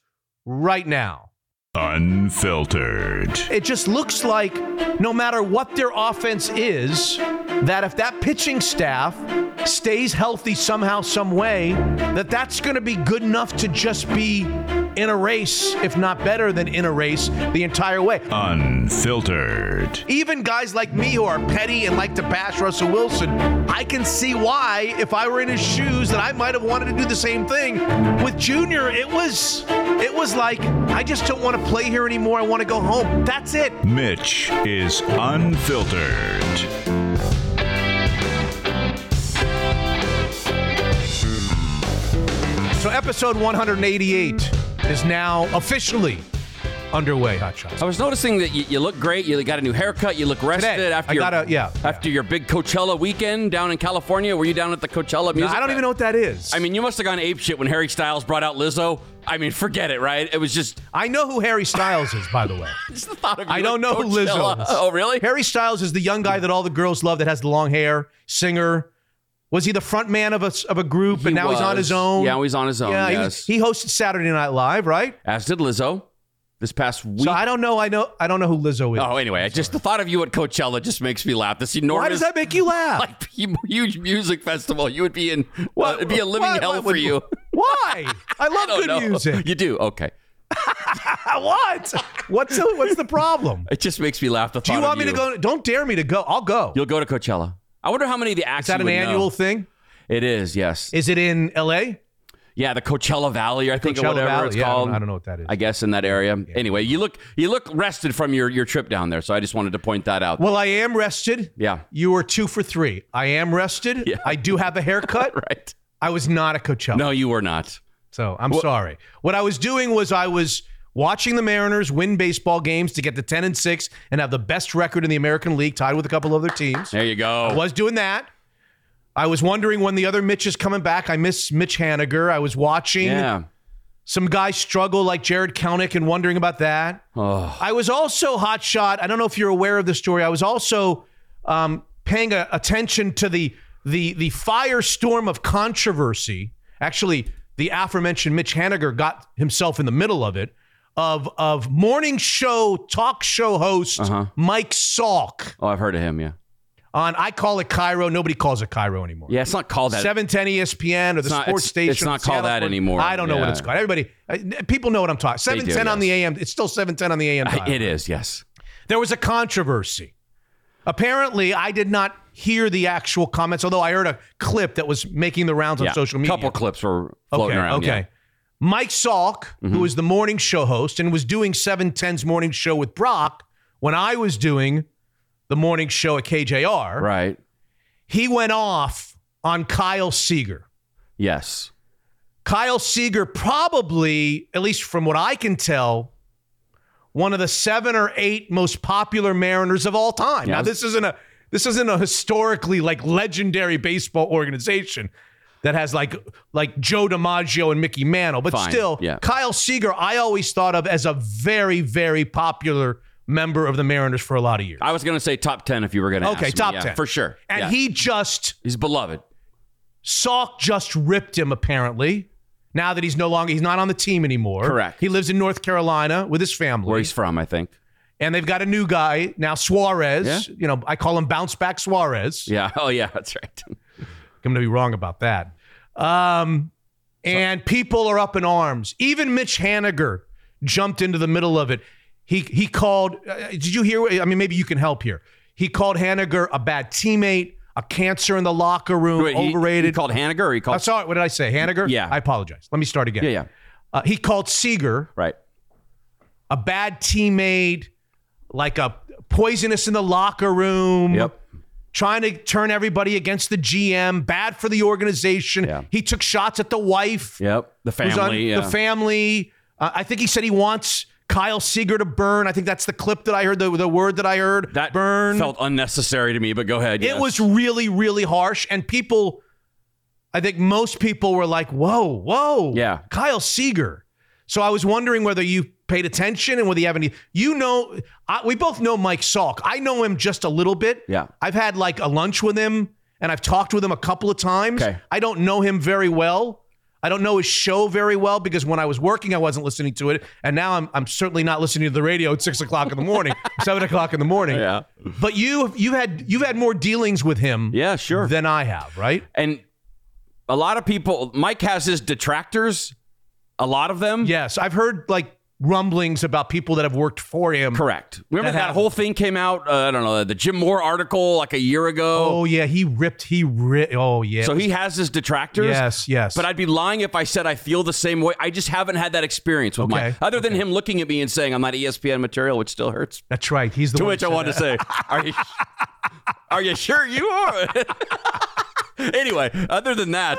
Speaker 1: right now.
Speaker 3: Unfiltered.
Speaker 1: It just looks like no matter what their offense is, that if that pitching staff stays healthy somehow, some way, that that's going to be good enough to just be in a race, if not better than in a race, the entire way.
Speaker 3: Unfiltered.
Speaker 1: Even guys like me who are petty and like to bash Russell Wilson, I can see why, if I were in his shoes, that I might have wanted to do the same thing. With Junior, it was it was like, I just don't want to play here anymore. I want to go home. That's it.
Speaker 3: Mitch is unfiltered.
Speaker 1: So episode 188 is now officially underway, Hot Shots.
Speaker 2: I was noticing that you, you look great. You got a new haircut. You look rested
Speaker 1: Today,
Speaker 2: after
Speaker 1: I
Speaker 2: your
Speaker 1: got a- yeah,
Speaker 2: after your big Coachella weekend down in California. Were you down at the Coachella music?
Speaker 1: I don't even know what that is.
Speaker 2: I mean, you must have gone ape shit when Harry Styles brought out Lizzo. I mean, forget it, right? It was just
Speaker 1: I know who Harry Styles is, by the way. [LAUGHS]
Speaker 2: just the thought of you
Speaker 1: I don't know who Lizzo is. [LAUGHS]
Speaker 2: Oh, really?
Speaker 1: Harry Styles is the young guy that all the girls love that has the long hair, singer. Was he the front man of a, of a group, and now he's on his own?
Speaker 2: Yeah, he's on his own.
Speaker 1: Yeah, he,
Speaker 2: yes.
Speaker 1: was, he hosted Saturday Night Live, right?
Speaker 2: As did Lizzo this past week.
Speaker 1: So I don't know. I know. I don't know who Lizzo is.
Speaker 2: oh, anyway, I just the thought of you at Coachella just makes me laugh. This enormous,
Speaker 1: Why does that make you laugh? [LAUGHS]
Speaker 2: like huge music festival. You would be in.
Speaker 1: What-
Speaker 2: uh, it'd be a living
Speaker 1: what-
Speaker 2: hell
Speaker 1: what
Speaker 2: for
Speaker 1: would-
Speaker 2: you.
Speaker 1: Why? I [LAUGHS] love
Speaker 2: I
Speaker 1: good
Speaker 2: know.
Speaker 1: music.
Speaker 2: You do okay. [LAUGHS]
Speaker 1: what? What's the, what's the problem?
Speaker 2: It just makes me laugh. The
Speaker 1: Do you want me to go? Don't dare me to go. I'll go.
Speaker 2: You'll go to Coachella. I wonder how many of the acts.
Speaker 1: Is that an
Speaker 2: would know.
Speaker 1: annual thing?
Speaker 2: It is. Yes.
Speaker 1: Is it in L.A.?
Speaker 2: Yeah, the Coachella Valley, I think, or whatever
Speaker 1: Valley?
Speaker 2: it's
Speaker 1: Yeah, I don't-
Speaker 2: called.
Speaker 1: I don't know what that is.
Speaker 2: I guess in that area. Anyway, you look you look rested from your your trip down there, so I just wanted to point that out.
Speaker 1: Well, I am rested.
Speaker 2: Yeah.
Speaker 1: You were two for three. I am rested.
Speaker 2: Yeah.
Speaker 1: I do have a haircut. [LAUGHS]
Speaker 2: right?
Speaker 1: I was not a Coachella.
Speaker 2: No, you were not.
Speaker 1: So I'm sorry. What I was doing was I was watching the Mariners win baseball games to get to 10 and 6 and have the best record in the American League, tied with a couple other teams.
Speaker 2: There you go.
Speaker 1: I was doing that. I was wondering when the other Mitch is coming back. I miss Mitch Haniger. I was watching
Speaker 2: yeah.
Speaker 1: some guys struggle like Jarred Kelenic and wondering about that.
Speaker 2: Oh.
Speaker 1: I was also hot shot. I don't know if you're aware of the story. I was also um, paying a, attention to the the the firestorm of controversy. Actually, the aforementioned Mitch Haniger got himself in the middle of it. Of of morning show talk show host
Speaker 2: Uh-huh.
Speaker 1: Mike Salk
Speaker 2: Oh, I've heard of him. Yeah.
Speaker 1: on I call it KIRO. Nobody calls it KIRO anymore.
Speaker 2: Yeah, it's not called that.
Speaker 1: 710 ESPN or the
Speaker 2: not-
Speaker 1: sports
Speaker 2: it's-
Speaker 1: station.
Speaker 2: it's not called that anymore.
Speaker 1: I don't know what it's called. Everybody, uh, people know what I'm talking. 710 on the AM. It's still 710 on the AM. dial.
Speaker 2: It is. Yes.
Speaker 1: There was a controversy. Apparently, I did not hear the actual comments, although I heard a clip that was making the rounds on
Speaker 2: Yeah.
Speaker 1: social media.
Speaker 2: A couple clips were floating
Speaker 1: okay,
Speaker 2: around.
Speaker 1: Okay.
Speaker 2: yeah.
Speaker 1: Mike Salk,
Speaker 2: Mm-hmm.
Speaker 1: who was the morning show host and was doing 710's morning show with Brock when I was doing the morning show at KJR,
Speaker 2: Right.
Speaker 1: he went off on Kyle Seager.
Speaker 2: Yes.
Speaker 1: Kyle Seager, probably, at least from what I can tell, one of the seven or eight most popular Mariners of all time.
Speaker 2: Yeah.
Speaker 1: Now, this isn't a this isn't a historically like legendary baseball organization that has like like Joe DiMaggio and Mickey Mantle, but
Speaker 2: Fine.
Speaker 1: still,
Speaker 2: Yeah.
Speaker 1: Kyle Seager, I always thought of as a very very popular member of the Mariners for a lot of years.
Speaker 2: I was going to say top 10 if you were going to
Speaker 1: Okay,
Speaker 2: ask me.
Speaker 1: top
Speaker 2: Yeah,
Speaker 1: 10.
Speaker 2: For sure.
Speaker 1: and
Speaker 2: Yeah.
Speaker 1: he just
Speaker 2: He's beloved.
Speaker 1: Salk just ripped him apparently. Now that he's no longer he's not on the team anymore.
Speaker 2: Correct.
Speaker 1: He lives in North Carolina with his family.
Speaker 2: Where he's from, I think.
Speaker 1: and they've got a new guy now, Suarez.
Speaker 2: Yeah.
Speaker 1: You know, I call him bounce back Suarez.
Speaker 2: Yeah. [LAUGHS] Oh, yeah. That's right.
Speaker 1: I'm going to be wrong about that. Um, and people are up in arms. Even Mitch Haniger jumped into the middle of it. He he called. Uh, did you hear? I mean, maybe you can help here. He called Haniger a bad teammate, a cancer in the locker room,
Speaker 2: Wait,
Speaker 1: overrated.
Speaker 2: He, called Haniger or he
Speaker 1: I'm
Speaker 2: called.
Speaker 1: sorry. What did I say? Haniger?
Speaker 2: Yeah.
Speaker 1: I apologize. Let me start again.
Speaker 2: yeah, yeah.
Speaker 1: Uh, he called Seager
Speaker 2: Right.
Speaker 1: a bad teammate, like a poisonous in the locker room.
Speaker 2: Yep.
Speaker 1: Trying to turn everybody against the GM, bad for the organization.
Speaker 2: Yeah.
Speaker 1: He took shots at the wife.
Speaker 2: Yep. The
Speaker 1: on-
Speaker 2: family. yeah.
Speaker 1: The family. Uh, I think he said he wants Kyle Seager to burn. I think that's the clip that I heard, the, the word that I heard.
Speaker 2: That
Speaker 1: burn.
Speaker 2: felt unnecessary to me, but go ahead.
Speaker 1: It
Speaker 2: yes.
Speaker 1: was really, really harsh. And people, I think most people were like, whoa, whoa.
Speaker 2: Yeah.
Speaker 1: Kyle Seager. So I was wondering whether you paid attention and whether you have any. You know, I, we both know Mike Salk. I know him just a little bit.
Speaker 2: Yeah.
Speaker 1: I've had like a lunch with him and I've talked with him a couple of times.
Speaker 2: Okay.
Speaker 1: I don't know him very well. I don't know his show very well because when I was working, I wasn't listening to it. And now I'm, I'm certainly not listening to the radio at six o'clock in the morning, [LAUGHS] seven o'clock in the morning.
Speaker 2: Yeah.
Speaker 1: But you you had you've had more dealings with him
Speaker 2: Yeah, sure.
Speaker 1: than I have, right?
Speaker 2: and a lot of people, Mike has his detractors, a lot of them.
Speaker 1: Yes, I've heard like rumblings about people that have worked for him.
Speaker 2: Correct. Remember
Speaker 1: That
Speaker 2: that, whole thing came out? Uh, I don't know, the Jim Moore article like a year ago.
Speaker 1: Oh yeah, he ripped. He ripped. Oh yeah.
Speaker 2: so he has his detractors.
Speaker 1: Yes, yes.
Speaker 2: But I'd be lying if I said I feel the same way. I just haven't had that experience with
Speaker 1: Okay,
Speaker 2: Mike. Other than him looking at me and saying I'm not ESPN material, which still hurts.
Speaker 1: That's right. He's the
Speaker 2: To which I wanted to say, are you, [LAUGHS] are you sure you are? [LAUGHS] anyway, other than that,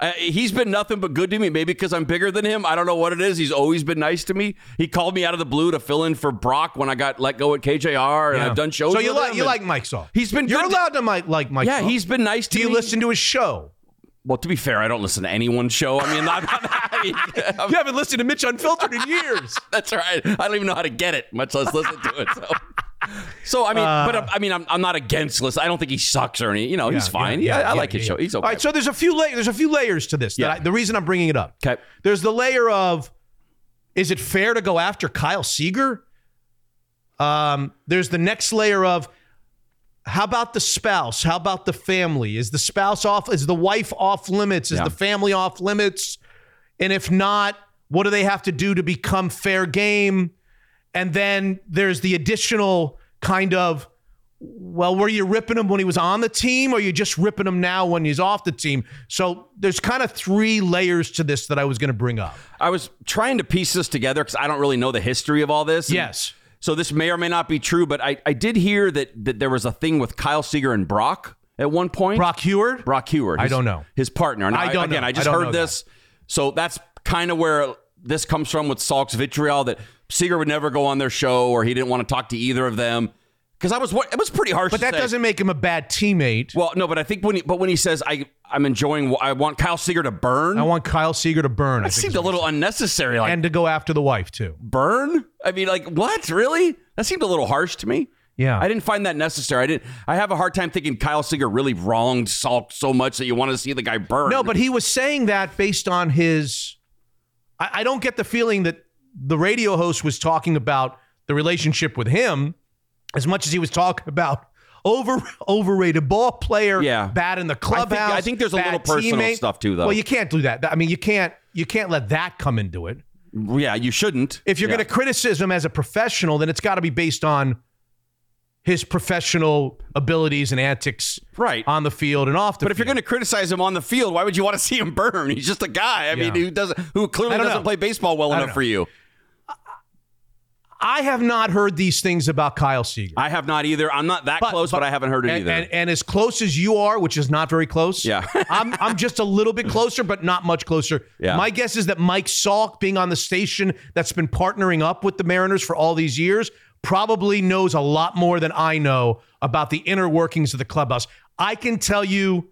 Speaker 2: uh, he's been nothing but good to me. Maybe because I'm bigger than him. I don't know what it is. He's always been nice to me. He called me out of the blue to fill in for Brock when I got let go at KJR, and
Speaker 1: Yeah.
Speaker 2: I've done shows.
Speaker 1: So you
Speaker 2: with
Speaker 1: like you like Mike Salk?
Speaker 2: He's been
Speaker 1: You're allowed to Mike like Mike.
Speaker 2: Yeah,
Speaker 1: Salk.
Speaker 2: he's been nice to
Speaker 1: Do you
Speaker 2: me.
Speaker 1: listen to his show?
Speaker 2: Well, to be fair, I don't listen to anyone's show. I mean, [LAUGHS] I'm I I'm- [LAUGHS]
Speaker 1: You haven't listened to Mitch Unfiltered in years.
Speaker 2: that's right. I don't even know how to get it, much less listen to it. So, so I mean,
Speaker 1: Uh,
Speaker 2: but I mean, I'm, I'm not against listen. I don't think he sucks or any. You know, he's fine.
Speaker 1: yeah,
Speaker 2: Yeah,
Speaker 1: yeah,
Speaker 2: I like
Speaker 1: yeah,
Speaker 2: his
Speaker 1: yeah.
Speaker 2: show. He's okay.
Speaker 1: All right, so there's a few layers. There's a few layers to this.
Speaker 2: Yeah.
Speaker 1: I- the reason I'm bringing it up.
Speaker 2: okay.
Speaker 1: There's the layer of, is it fair to go after Kyle Seager? Um, there's the next layer of, how about the spouse? How about the family? Is the spouse off? Is the wife off limits? Is
Speaker 2: Yeah.
Speaker 1: the family off limits? And if not, what do they have to do to become fair game? And then there's the additional kind of, well, were you ripping him when he was on the team or are you just ripping him now when he's off the team? So there's kind of three layers to this that I was going to bring up.
Speaker 2: I was trying to piece this together because I don't really know the history of all this.
Speaker 1: Yes.
Speaker 2: So this may or may not be true, but I, I did hear that that there was a thing with Kyle Seager and Brock at one point.
Speaker 1: Brock Huard?
Speaker 2: Brock Huard.
Speaker 1: I don't know.
Speaker 2: His partner. And
Speaker 1: I don't
Speaker 2: Again,
Speaker 1: know.
Speaker 2: I
Speaker 1: I
Speaker 2: just
Speaker 1: don't
Speaker 2: heard this. So that's kind of where this comes from with Salk's vitriol that Seager would never go on their show or he didn't want to talk to either of them. Because I was, it was pretty harsh.
Speaker 1: But that
Speaker 2: say.
Speaker 1: doesn't make him a bad teammate.
Speaker 2: Well, no, but I think when he, but when he says I, I'm enjoying, I want Kyle Seager to burn.
Speaker 1: I want Kyle Seager to burn. I
Speaker 2: that
Speaker 1: think
Speaker 2: seemed a little unnecessary. Like
Speaker 1: and to go after the wife too.
Speaker 2: burn? I mean, like what? Really? That seemed a little harsh to me.
Speaker 1: Yeah.
Speaker 2: I didn't find that necessary. I didn't. I have a hard time thinking Kyle Seager really wronged Salk so much that you want to see the guy burn.
Speaker 1: No, but he was saying that based on his. I, I don't get the feeling that the radio host was talking about the relationship with him as much as he was talking about [LAUGHS] over overrated ball player,
Speaker 2: Yeah.
Speaker 1: bad in the
Speaker 2: I
Speaker 1: clubhouse.
Speaker 2: think, I think there's a little personal
Speaker 1: teammate.
Speaker 2: stuff too, though.
Speaker 1: Well, you can't do that. I mean, you can't you can't let that come into it.
Speaker 2: yeah, you shouldn't.
Speaker 1: If you're
Speaker 2: Yeah.
Speaker 1: going to criticism as a professional, then it's got to be based on his professional abilities and antics
Speaker 2: Right.
Speaker 1: on the field and off the
Speaker 2: But if you're going to criticize him on the field, why would you want to see him burn? He's just a guy. I mean, who doesn't, who clearly doesn't
Speaker 1: know.
Speaker 2: play baseball well enough
Speaker 1: know.
Speaker 2: for you.
Speaker 1: I have not heard these things about Kyle Seager.
Speaker 2: I have not either. I'm not that close, but, I haven't heard it
Speaker 1: and,
Speaker 2: either.
Speaker 1: And, and as close as you are, which is not very close.
Speaker 2: Yeah. [LAUGHS]
Speaker 1: I'm I'm just a little bit closer, but not much closer.
Speaker 2: Yeah.
Speaker 1: My guess is that Mike Salk, being on the station that's been partnering up with the Mariners for all these years, probably knows a lot more than I know about the inner workings of the clubhouse. I can tell you,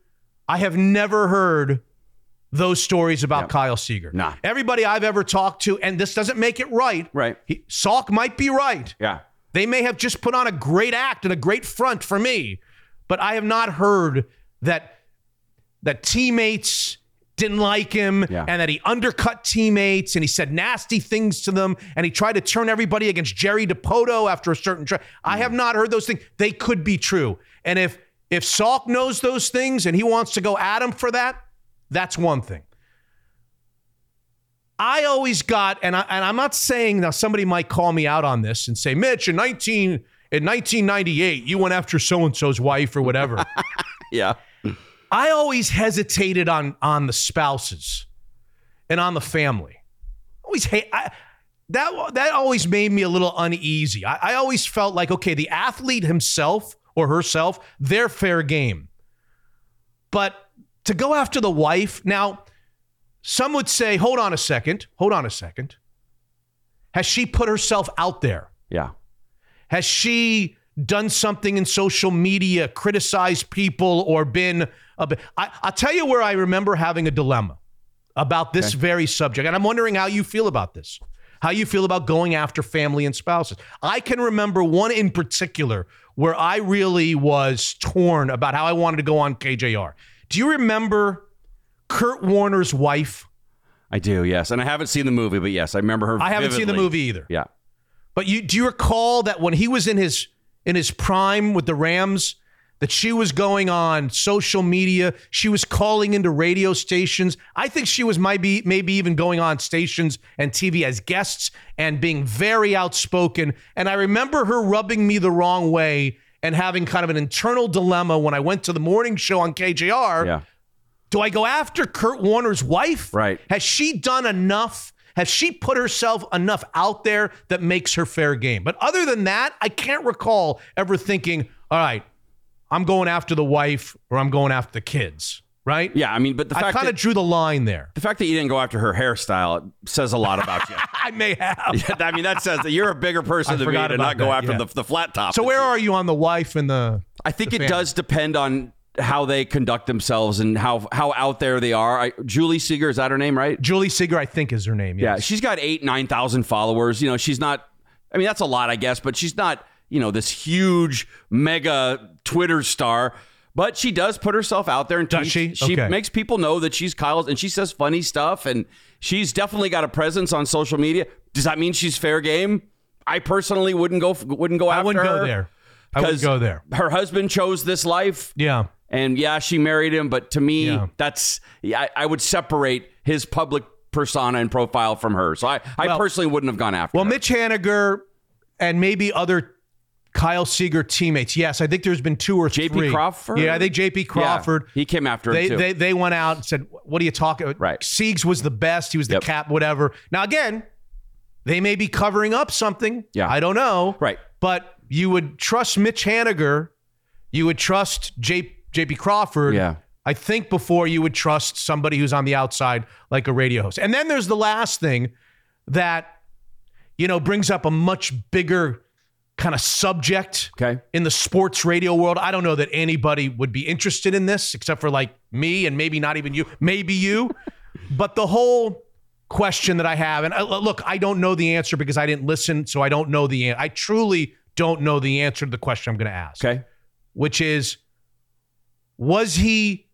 Speaker 1: I have never heard those stories about Kyle Seager.
Speaker 2: Nah.
Speaker 1: Everybody I've ever talked to, and this doesn't make it right.
Speaker 2: Right.
Speaker 1: He, Salk might be right.
Speaker 2: yeah.
Speaker 1: They may have just put on a great act and a great front for me, but I have not heard that that teammates didn't like him
Speaker 2: Yeah.
Speaker 1: and that he undercut teammates and he said nasty things to them and he tried to turn everybody against Jerry Dipoto after a certain try. I have not heard those things. They could be true. And if if Salk knows those things and he wants to go at him for that, that's one thing. I always got, and, I, and I'm not saying now somebody might call me out on this and say, Mitch, in 19 in 1998, you went after so and so's wife or whatever. [LAUGHS]
Speaker 2: Yeah.
Speaker 1: I always hesitated on on the spouses and on the family. Always hate I, that. That always made me a little uneasy. I, I always felt like okay, the athlete himself or herself, they're fair game, but to go after the wife now. Some would say, hold on a second, hold on a second. Has she put herself out there?
Speaker 2: Yeah.
Speaker 1: Has she done something in social media, criticized people, or been a bit? I, I'll tell you where I remember having a dilemma about this very subject. And I'm wondering how you feel about this, how you feel about going after family and spouses. I can remember one in particular where I really was torn about how I wanted to go on KJR. Do you remember Kurt Warner's wife?
Speaker 2: I do, yes. And I haven't seen the movie, but yes, I remember her.
Speaker 1: I haven't seen the movie either.
Speaker 2: Yeah.
Speaker 1: But you do you recall that when he was in his in his prime with the Rams, that she was going on social media, she was calling into radio stations. I think she was maybe maybe even going on stations and TV as guests and being very outspoken. And I remember her rubbing me the wrong way and having kind of an internal dilemma when I went to the morning show on KJR.
Speaker 2: Yeah.
Speaker 1: Do I go after Kurt Warner's wife?
Speaker 2: Right.
Speaker 1: Has she done enough? Has she put herself enough out there that makes her fair game? But other than that, I can't recall ever thinking, all right, I'm going after the wife or I'm going after the kids, right?
Speaker 2: Yeah. I mean, but the fact I
Speaker 1: kind of drew the line there.
Speaker 2: the fact that you didn't go after her hairstyle says a lot about you. [LAUGHS]
Speaker 1: I may have.
Speaker 2: I mean, that says that you're a bigger person
Speaker 1: I
Speaker 2: than me to not go
Speaker 1: that,
Speaker 2: after
Speaker 1: yeah.
Speaker 2: the, the flat top.
Speaker 1: So where are you on the wife and the
Speaker 2: I think
Speaker 1: the
Speaker 2: it
Speaker 1: family?
Speaker 2: does depend on how they conduct themselves and how how out there they are. I, Julie Seager is that her name, right?
Speaker 1: Julie Seager, I think is her name.
Speaker 2: Yeah, she's got eight nine thousand followers. You know, she's not. I mean, that's a lot, I guess, but she's not. You know, this huge mega Twitter star. But she does put herself out there and
Speaker 1: Does
Speaker 2: tweets.
Speaker 1: she? Okay.
Speaker 2: makes people know that she's Kyle's, and she says funny stuff, and she's definitely got a presence on social media. Does that mean she's fair game? I personally wouldn't go wouldn't go after her.
Speaker 1: I
Speaker 2: after
Speaker 1: wouldn't
Speaker 2: her.
Speaker 1: go there. I wouldn't go there.
Speaker 2: Her husband chose this life.
Speaker 1: Yeah.
Speaker 2: And yeah, she married him, but to me,
Speaker 1: Yeah.
Speaker 2: that's I, I would separate his public persona and profile from her. So I, I
Speaker 1: Well-
Speaker 2: personally wouldn't have gone after
Speaker 1: Well,
Speaker 2: her.
Speaker 1: Mitch Haniger and maybe other Kyle Seager teammates. Yes, I think there's been two or
Speaker 2: J.P.
Speaker 1: three.
Speaker 2: Crawford?
Speaker 1: Yeah, I think J.P. Crawford.
Speaker 2: Yeah, he came after
Speaker 1: They,
Speaker 2: too.
Speaker 1: they they went out and said, "What are you talking about?"
Speaker 2: Right.
Speaker 1: Siegs was the best. He was the
Speaker 2: Yep.
Speaker 1: cap, whatever. Now again, they may be covering up something.
Speaker 2: Yeah.
Speaker 1: I don't know.
Speaker 2: Right.
Speaker 1: But you would trust Mitch Haniger. You would trust J, J.P. Crawford.
Speaker 2: Yeah.
Speaker 1: I think before you would trust somebody who's on the outside like a radio host. And then there's the last thing that you know brings up a much bigger kind of subject
Speaker 2: Okay.
Speaker 1: in the sports radio world. I don't know that anybody would be interested in this except for like me and maybe not even you, maybe you. [LAUGHS] but the whole question that I have, and uh, look, I don't know the answer because I didn't listen, so I don't know the answer. I truly don't know the answer to the question I'm going to ask,
Speaker 2: okay.
Speaker 1: which is was he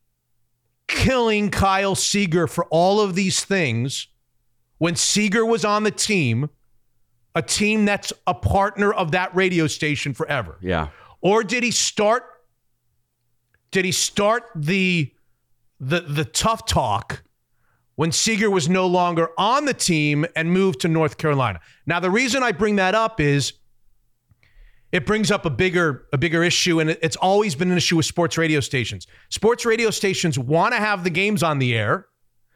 Speaker 1: killing Kyle Seager for all of these things when Seager was on the team, a team that's a partner of that radio station forever?
Speaker 2: Yeah.
Speaker 1: or did he start did he start the the the tough talk when Seager was no longer on the team and moved to North Carolina? Now the reason I bring that up is it brings up a bigger a bigger issue, and it's always been an issue with sports radio stations. Sports radio stations want to have the games on the air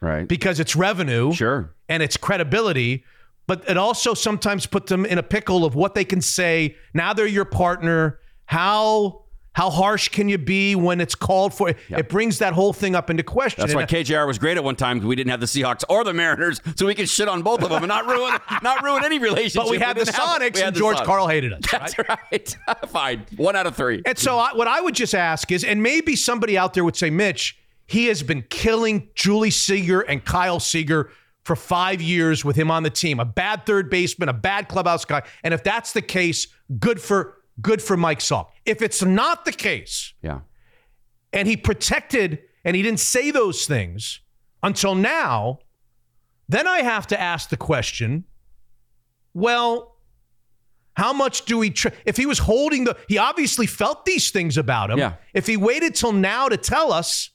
Speaker 2: Right.
Speaker 1: because it's revenue
Speaker 2: Sure.
Speaker 1: and it's credibility, but it also sometimes puts them in a pickle of what they can say. Now they're your partner. How how harsh can you be when it's called for? It brings that whole thing up into question.
Speaker 2: That's why KJR was great at one time because we didn't have the Seahawks or the Mariners, so we could shit on both of them and not ruin [LAUGHS] not ruin any relationship.
Speaker 1: but we had the Sonics,
Speaker 2: had
Speaker 1: and
Speaker 2: the
Speaker 1: George
Speaker 2: Sonics.
Speaker 1: Karl hated us. right?
Speaker 2: That's right. [LAUGHS] Fine. One out of three.
Speaker 1: And so, I, what I would just ask is, and maybe somebody out there would say, Mitch, he has been killing Julie Seager and Kyle Seager for five years with him on the team. A bad third baseman, a bad clubhouse guy. And if that's the case, good for good for Mike Salk. If it's not the case,
Speaker 2: Yeah.
Speaker 1: and he protected and he didn't say those things until now, then I have to ask the question well, how much do we, tr- if he was holding the, he obviously felt these things about him.
Speaker 2: Yeah.
Speaker 1: If he waited till now to tell us,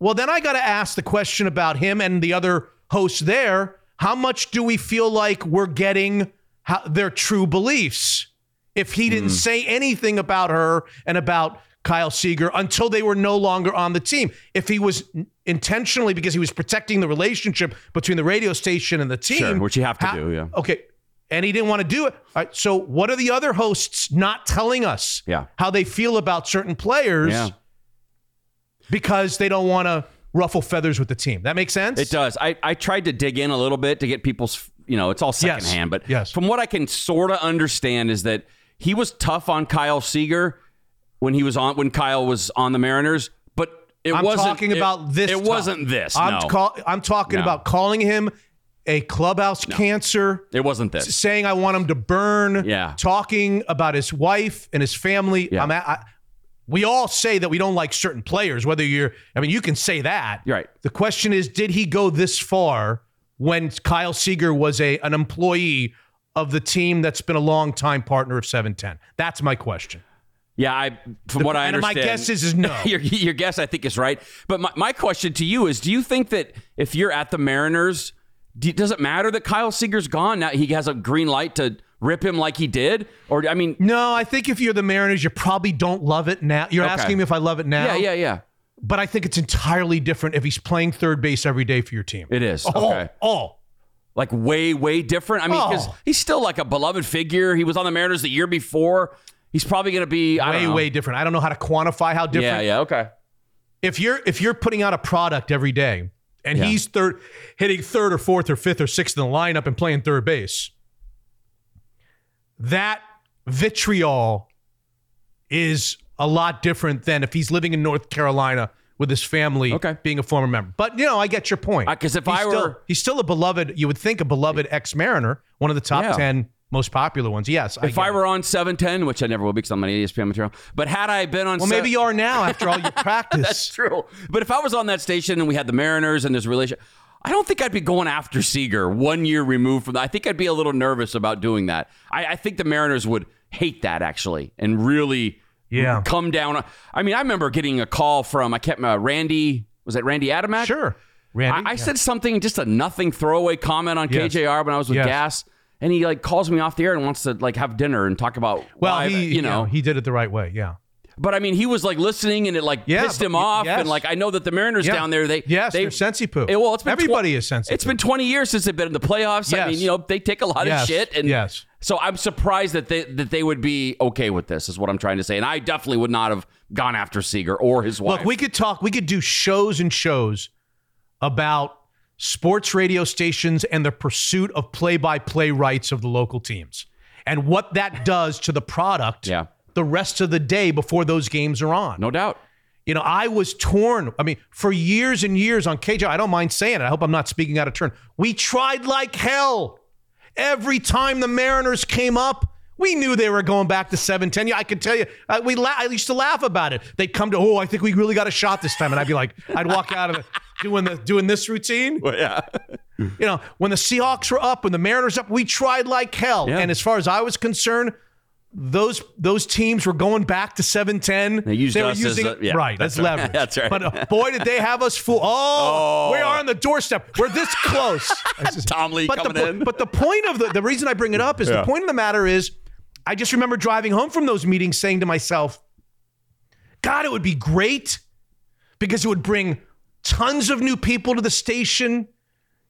Speaker 1: well, then I got to ask the question about him and the other hosts there. How much do we feel like we're getting how, their true beliefs? If he didn't hmm. say anything about her and about Kyle Seager until they were no longer on the team. If he was intentionally because he was protecting the relationship between the radio station and the team,
Speaker 2: Sure, which you have to
Speaker 1: how-
Speaker 2: do, yeah.
Speaker 1: Okay. And he didn't want to do it. All right, so what are the other hosts not telling us
Speaker 2: Yeah.
Speaker 1: how they feel about certain players
Speaker 2: Yeah.
Speaker 1: because they don't want to ruffle feathers with the team? That makes sense?
Speaker 2: It does. I, I tried to dig in a little bit to get people's, you know, it's all
Speaker 1: Yes.
Speaker 2: secondhand, but
Speaker 1: Yes.
Speaker 2: from what I can sort of understand is that he was tough on Kyle Seager when he was on when Kyle was on the Mariners, but it
Speaker 1: I'm
Speaker 2: wasn't
Speaker 1: talking
Speaker 2: it-
Speaker 1: about this.
Speaker 2: It
Speaker 1: tough.
Speaker 2: wasn't this.
Speaker 1: I'm,
Speaker 2: no.
Speaker 1: call, I'm talking
Speaker 2: No.
Speaker 1: about calling him a clubhouse cancer.
Speaker 2: it wasn't this.
Speaker 1: saying I want him to burn.
Speaker 2: Yeah.
Speaker 1: Talking about his wife and his family.
Speaker 2: Yeah.
Speaker 1: I'm at, I, we all say that we don't like certain players, whether you're, I mean, you can say that.
Speaker 2: You're right.
Speaker 1: The question is, did he go this far when Kyle Seager was a an employee of the team that's been a long time partner of 710? That's my question.
Speaker 2: Yeah, I from what I
Speaker 1: and
Speaker 2: understand.
Speaker 1: my guess is, is no. [LAUGHS]
Speaker 2: your, your guess, I think, is right. But my, my question to you is: Do you think that if you're at the Mariners, do, does it matter that Kyle Seager's gone now? He has a green light to rip him like he did, or I mean,
Speaker 1: no, I think if you're the Mariners, you probably don't love it now. You're
Speaker 2: Okay.
Speaker 1: asking me if I love it now.
Speaker 2: yeah, yeah, yeah.
Speaker 1: But I think it's entirely different if he's playing third base every day for your team.
Speaker 2: It is
Speaker 1: Oh,
Speaker 2: okay.
Speaker 1: oh.
Speaker 2: Like way, way different. I mean, because
Speaker 1: Oh.
Speaker 2: he's still like a beloved figure. He was on the Mariners the year before. He's probably going to be I
Speaker 1: way way different. I don't know how to quantify how different.
Speaker 2: Yeah, yeah, okay.
Speaker 1: If you're if you're putting out a product every day and
Speaker 2: Yeah.
Speaker 1: he's third hitting third or fourth or fifth or sixth in the lineup and playing third base, that vitriol is a lot different than if he's living in North Carolina with his family
Speaker 2: Okay.
Speaker 1: being a former member. But you know, I get your point.
Speaker 2: Uh, 'cause if
Speaker 1: He's
Speaker 2: I
Speaker 1: still-
Speaker 2: were-
Speaker 1: he's still a beloved, you would think a beloved ex-Mariner, one of the top
Speaker 2: Yeah.
Speaker 1: 10 most popular ones. Yes.
Speaker 2: If I
Speaker 1: it.
Speaker 2: were on 710, which I never will be because I'm on ESPN material, but had I been on
Speaker 1: Well,
Speaker 2: se-
Speaker 1: maybe you are now after all your [LAUGHS] practice.
Speaker 2: That's true. But if I was on that station and we had the Mariners and this relation, I don't think I'd be going after Seager one year removed from that. I think I'd be a little nervous about doing that. I, I think the Mariners would hate that actually and really
Speaker 1: Yeah.
Speaker 2: come down. I mean, I remember getting a call from I kept uh, Randy. Was it Randy Adamack?
Speaker 1: Sure. Randy.
Speaker 2: I, I
Speaker 1: Yeah.
Speaker 2: said something, just a nothing throwaway comment on
Speaker 1: Yes.
Speaker 2: KJR when I was with
Speaker 1: Yes.
Speaker 2: Gas, and he like calls me off the air and wants to like have dinner and talk about
Speaker 1: well,
Speaker 2: why,
Speaker 1: he,
Speaker 2: you know.
Speaker 1: he did it the right way. Yeah.
Speaker 2: But I mean, he was like listening, and it like
Speaker 1: Yeah,
Speaker 2: pissed him
Speaker 1: y-
Speaker 2: off.
Speaker 1: yes.
Speaker 2: And like, I know that the Mariners
Speaker 1: Yeah.
Speaker 2: down there, they
Speaker 1: Yes,
Speaker 2: they
Speaker 1: they're sensi poo.
Speaker 2: It- well, it's been
Speaker 1: Everybody
Speaker 2: tw-
Speaker 1: is sensi
Speaker 2: It's been twenty years since they've been in the playoffs. I mean, you know, they take a lot
Speaker 1: Yes.
Speaker 2: of shit, and
Speaker 1: Yes.
Speaker 2: So I'm surprised that they that they would be okay with this. Is what I'm trying to say. And I definitely would not have gone after Seager or his wife.
Speaker 1: Look, we could talk, we could do shows and shows about sports radio stations and the pursuit of play by play rights of the local teams and what that does to the product
Speaker 2: Yeah.
Speaker 1: The rest of the day before those games are on.
Speaker 2: no doubt.
Speaker 1: You know, I was torn. I mean, for years and years on KJ, I don't mind saying it. I hope I'm not speaking out of turn. We tried like hell. Every time the Mariners came up, we knew they were going back to 710. Yeah, I could tell you, uh, we la- I used to laugh about it. They'd come to, oh, I think we really got a shot this time. And I'd be like, I'd walk out of it doing the doing this routine.
Speaker 2: yeah.
Speaker 1: You know, when the Seahawks were up, when the Mariners up, we tried like hell.
Speaker 2: Yeah.
Speaker 1: And as far as I was concerned, those those teams were going back to 710.
Speaker 2: They used
Speaker 1: were
Speaker 2: us as
Speaker 1: using
Speaker 2: a- yeah,
Speaker 1: right,
Speaker 2: that's
Speaker 1: that's,
Speaker 2: right.
Speaker 1: leverage. [LAUGHS]
Speaker 2: That's right.
Speaker 1: But uh, boy, did they have us fool. Oh, [LAUGHS]
Speaker 2: Oh.
Speaker 1: we are on the doorstep. We're this close. [LAUGHS]
Speaker 2: Tom Lee
Speaker 1: but
Speaker 2: coming
Speaker 1: the,
Speaker 2: in.
Speaker 1: But the point of the the reason I bring it up is the point of the matter is I just remember driving home from those meetings saying to myself, God, it would be great because it would bring tons of new people to the station.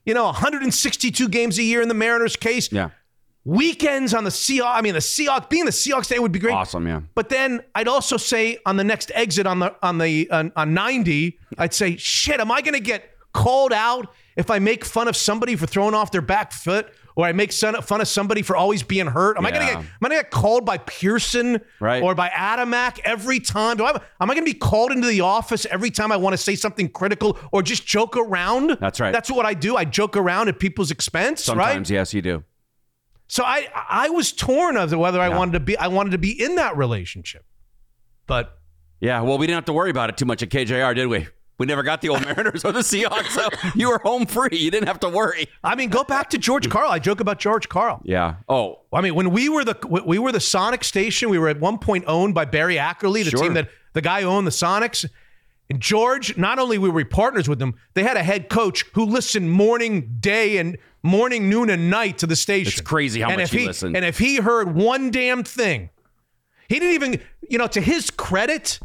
Speaker 1: You know, 162 games a year in the Mariners case.
Speaker 2: Yeah.
Speaker 1: Weekends on the Seahawks. I mean, the Seahawks being the Seahawks day would be great.
Speaker 2: Awesome, yeah.
Speaker 1: But then I'd also say on the next exit on the on the on, on 90, I'd say, shit, am I going to get called out if I make fun of somebody for throwing off their back foot, or I make fun of somebody for always being hurt? Am I going to get am I to get called by Pearson
Speaker 2: Right.
Speaker 1: or by Adamack every time? Do I am I going to be called into the office every time I want to say something critical or just joke around?
Speaker 2: That's right.
Speaker 1: That's what I do. I joke around at people's expense, right?
Speaker 2: Sometimes, yes, you do.
Speaker 1: So I I was torn of whether I
Speaker 2: Yeah.
Speaker 1: wanted to be I wanted to be in that relationship. But
Speaker 2: Yeah, well, we didn't have to worry about it too much at KJR, did we? We never got the old [LAUGHS] Mariners or the Seahawks, so you were home free. You didn't have to worry.
Speaker 1: I mean, go back to George Karl. I joke about George Karl.
Speaker 2: Yeah. Oh,
Speaker 1: I mean, when we were the we were the Sonic station, we were at one point owned by Barry Ackerley, the
Speaker 2: Sure.
Speaker 1: team that the guy who owned the Sonics. And George, not only were we partners with them, they had a head coach who listened morning, day, and morning, noon, and night to the station.
Speaker 2: It's crazy how
Speaker 1: and
Speaker 2: much
Speaker 1: if
Speaker 2: he
Speaker 1: he
Speaker 2: listened.
Speaker 1: And if he heard one damn thing, he didn't even, you know, to his credit,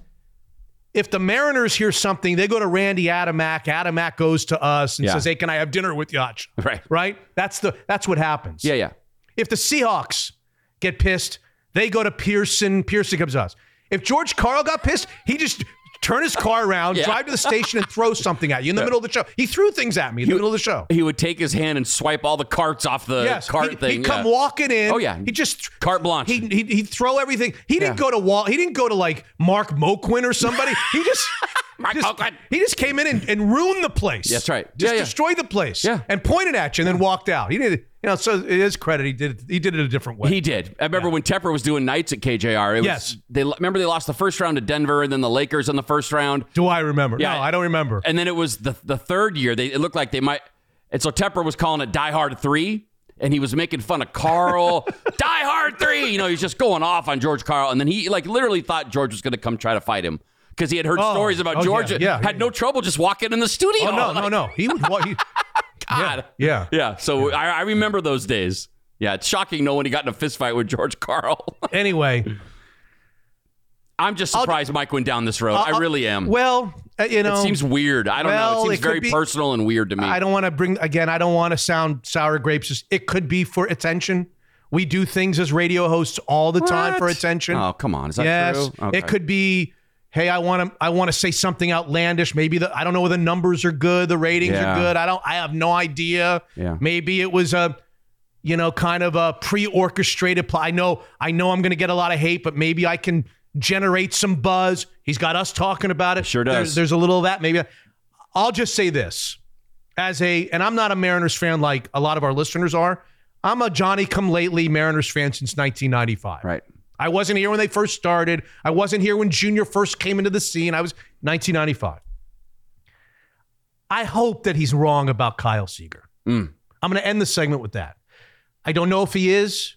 Speaker 1: if the Mariners hear something, they go to Randy Adamack. Adamack goes to us and
Speaker 2: Yeah.
Speaker 1: says, "Hey, can I have dinner with you?" [LAUGHS]
Speaker 2: Right.
Speaker 1: right. That's the that's what happens.
Speaker 2: yeah, yeah.
Speaker 1: If the Seahawks get pissed, they go to Pearson. Pearson comes to us. If George Karl got pissed, he just turn his car around,
Speaker 2: Yeah.
Speaker 1: drive to the station, and throw something at you in the middle of the show. He threw things at me in the middle of the show.
Speaker 2: He would take his hand and swipe all the carts off the
Speaker 1: Yes,
Speaker 2: cart
Speaker 1: he'd,
Speaker 2: thing.
Speaker 1: he'd come
Speaker 2: yeah.
Speaker 1: walking in.
Speaker 2: Oh, yeah.
Speaker 1: he just
Speaker 2: Carte blanche.
Speaker 1: He he'd, he'd throw everything. He didn't go to Wall. He didn't go to like Mark Moquin or somebody. He just. Just-. He just came in and, and ruined the place.
Speaker 2: That's right.
Speaker 1: Just
Speaker 2: Yeah, yeah.
Speaker 1: destroyed the place.
Speaker 2: Yeah.
Speaker 1: And pointed at you and then walked out. He did, you know, so it is credit. He did, he did it a different way.
Speaker 2: He did. I remember when Tepper was doing nights at KJR. It was,
Speaker 1: Yes.
Speaker 2: They remember they lost the first round to Denver and then the Lakers in the first round.
Speaker 1: Do I remember?
Speaker 2: Yeah.
Speaker 1: No, I don't remember.
Speaker 2: And then it was the the third year. They it looked like they might. And so Tepper was calling it Die Hard Three, and he was making fun of Karl. [LAUGHS] Die Hard Three. You know, he's just going off on George Karl, and then he like literally thought George was going to come try to fight him because he had heard
Speaker 1: Oh.
Speaker 2: stories about
Speaker 1: Oh,
Speaker 2: George.
Speaker 1: yeah, yeah,
Speaker 2: had
Speaker 1: yeah.
Speaker 2: no trouble just walking in the studio.
Speaker 1: Oh no,
Speaker 2: Like,
Speaker 1: no, no. He [LAUGHS] would. wa- He,
Speaker 2: God.
Speaker 1: yeah.
Speaker 2: Yeah. So I, I remember those days. Yeah, it's shocking no one he got in a fist fight with George Karl. [LAUGHS]
Speaker 1: Anyway,
Speaker 2: I'm just surprised Mike went down this road. I
Speaker 1: I'll-
Speaker 2: really am.
Speaker 1: Well, uh, you know,
Speaker 2: it seems weird. I don't know.
Speaker 1: well,
Speaker 2: It
Speaker 1: it
Speaker 2: seems
Speaker 1: could
Speaker 2: very
Speaker 1: be-
Speaker 2: personal and weird to me.
Speaker 1: I don't want to bring again. I don't want to sound sour grapes. It could be for attention. We do things as radio hosts all the time for attention.
Speaker 2: Oh, come on. Is that
Speaker 1: yes,
Speaker 2: true? Okay.
Speaker 1: it could be. Hey, I want to. I want to say something outlandish. Maybe the. I don't know whether the numbers are good. The ratings
Speaker 2: Yeah.
Speaker 1: are good. I don't. I have no idea.
Speaker 2: Yeah.
Speaker 1: Maybe it was a. You know, kind of a pre-orchestrated play. I know. I know. I'm going to get a lot of hate, but maybe I can generate some buzz. He's got us talking about it.
Speaker 2: Sure
Speaker 1: There-
Speaker 2: does.
Speaker 1: there's a little of that. Maybe. I'll just say this as a, and I'm not a Mariners fan like a lot of our listeners are. I'm a Johnny come lately Mariners fan since 1995.
Speaker 2: Right.
Speaker 1: I wasn't here when they first started. I wasn't here when Junior first came into the scene. I was 1995. I hope that he's wrong about Kyle Seager.
Speaker 2: Mm.
Speaker 1: I'm going to end the segment with that. I don't know if he is.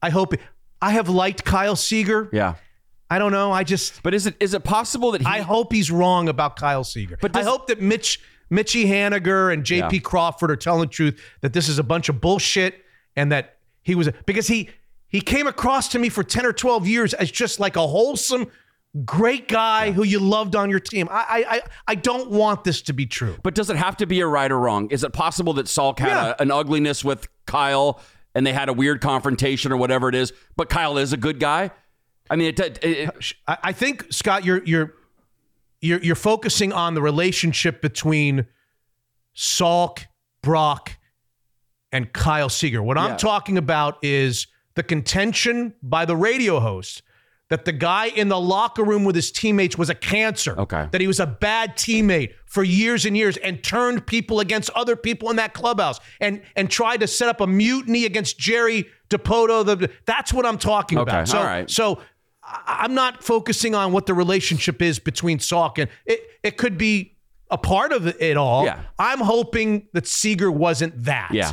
Speaker 1: I hope. I have liked Kyle Seager.
Speaker 2: Yeah.
Speaker 1: I don't know. I just.
Speaker 2: But is it is it possible that he
Speaker 1: I hope he's wrong about Kyle Seager.
Speaker 2: But
Speaker 1: I hope that Mitch, Mitchie Haniger and JP
Speaker 2: Yeah.
Speaker 1: Crawford are telling the truth that this is a bunch of bullshit and that he was because he he came across to me for 10 or 12 years as just like a wholesome, great guy who you loved on your team. I I I, I don't want this to be true.
Speaker 2: But does it have to be a right or wrong? Is it possible that Salk had
Speaker 1: Yeah.
Speaker 2: a, an ugliness with Kyle and they had a weird confrontation or whatever it is, but Kyle is a good guy? I mean, it, it, it-
Speaker 1: I I think Scott, you're you're you're you're focusing on the relationship between Salk, Brock, and Kyle Seager. What
Speaker 2: Yeah.
Speaker 1: I'm talking about is the contention by the radio host that the guy in the locker room with his teammates was a cancer.
Speaker 2: Okay.
Speaker 1: That he was a bad teammate for years and years and turned people against other people in that clubhouse and and tried to set up a mutiny against Jerry Dipoto. The, that's what I'm talking
Speaker 2: Okay,
Speaker 1: about. So,
Speaker 2: all right.
Speaker 1: so I'm not focusing on what the relationship is between Salk and it. It could be a part of it all.
Speaker 2: Yeah.
Speaker 1: I'm hoping that Seager wasn't that.
Speaker 2: yeah.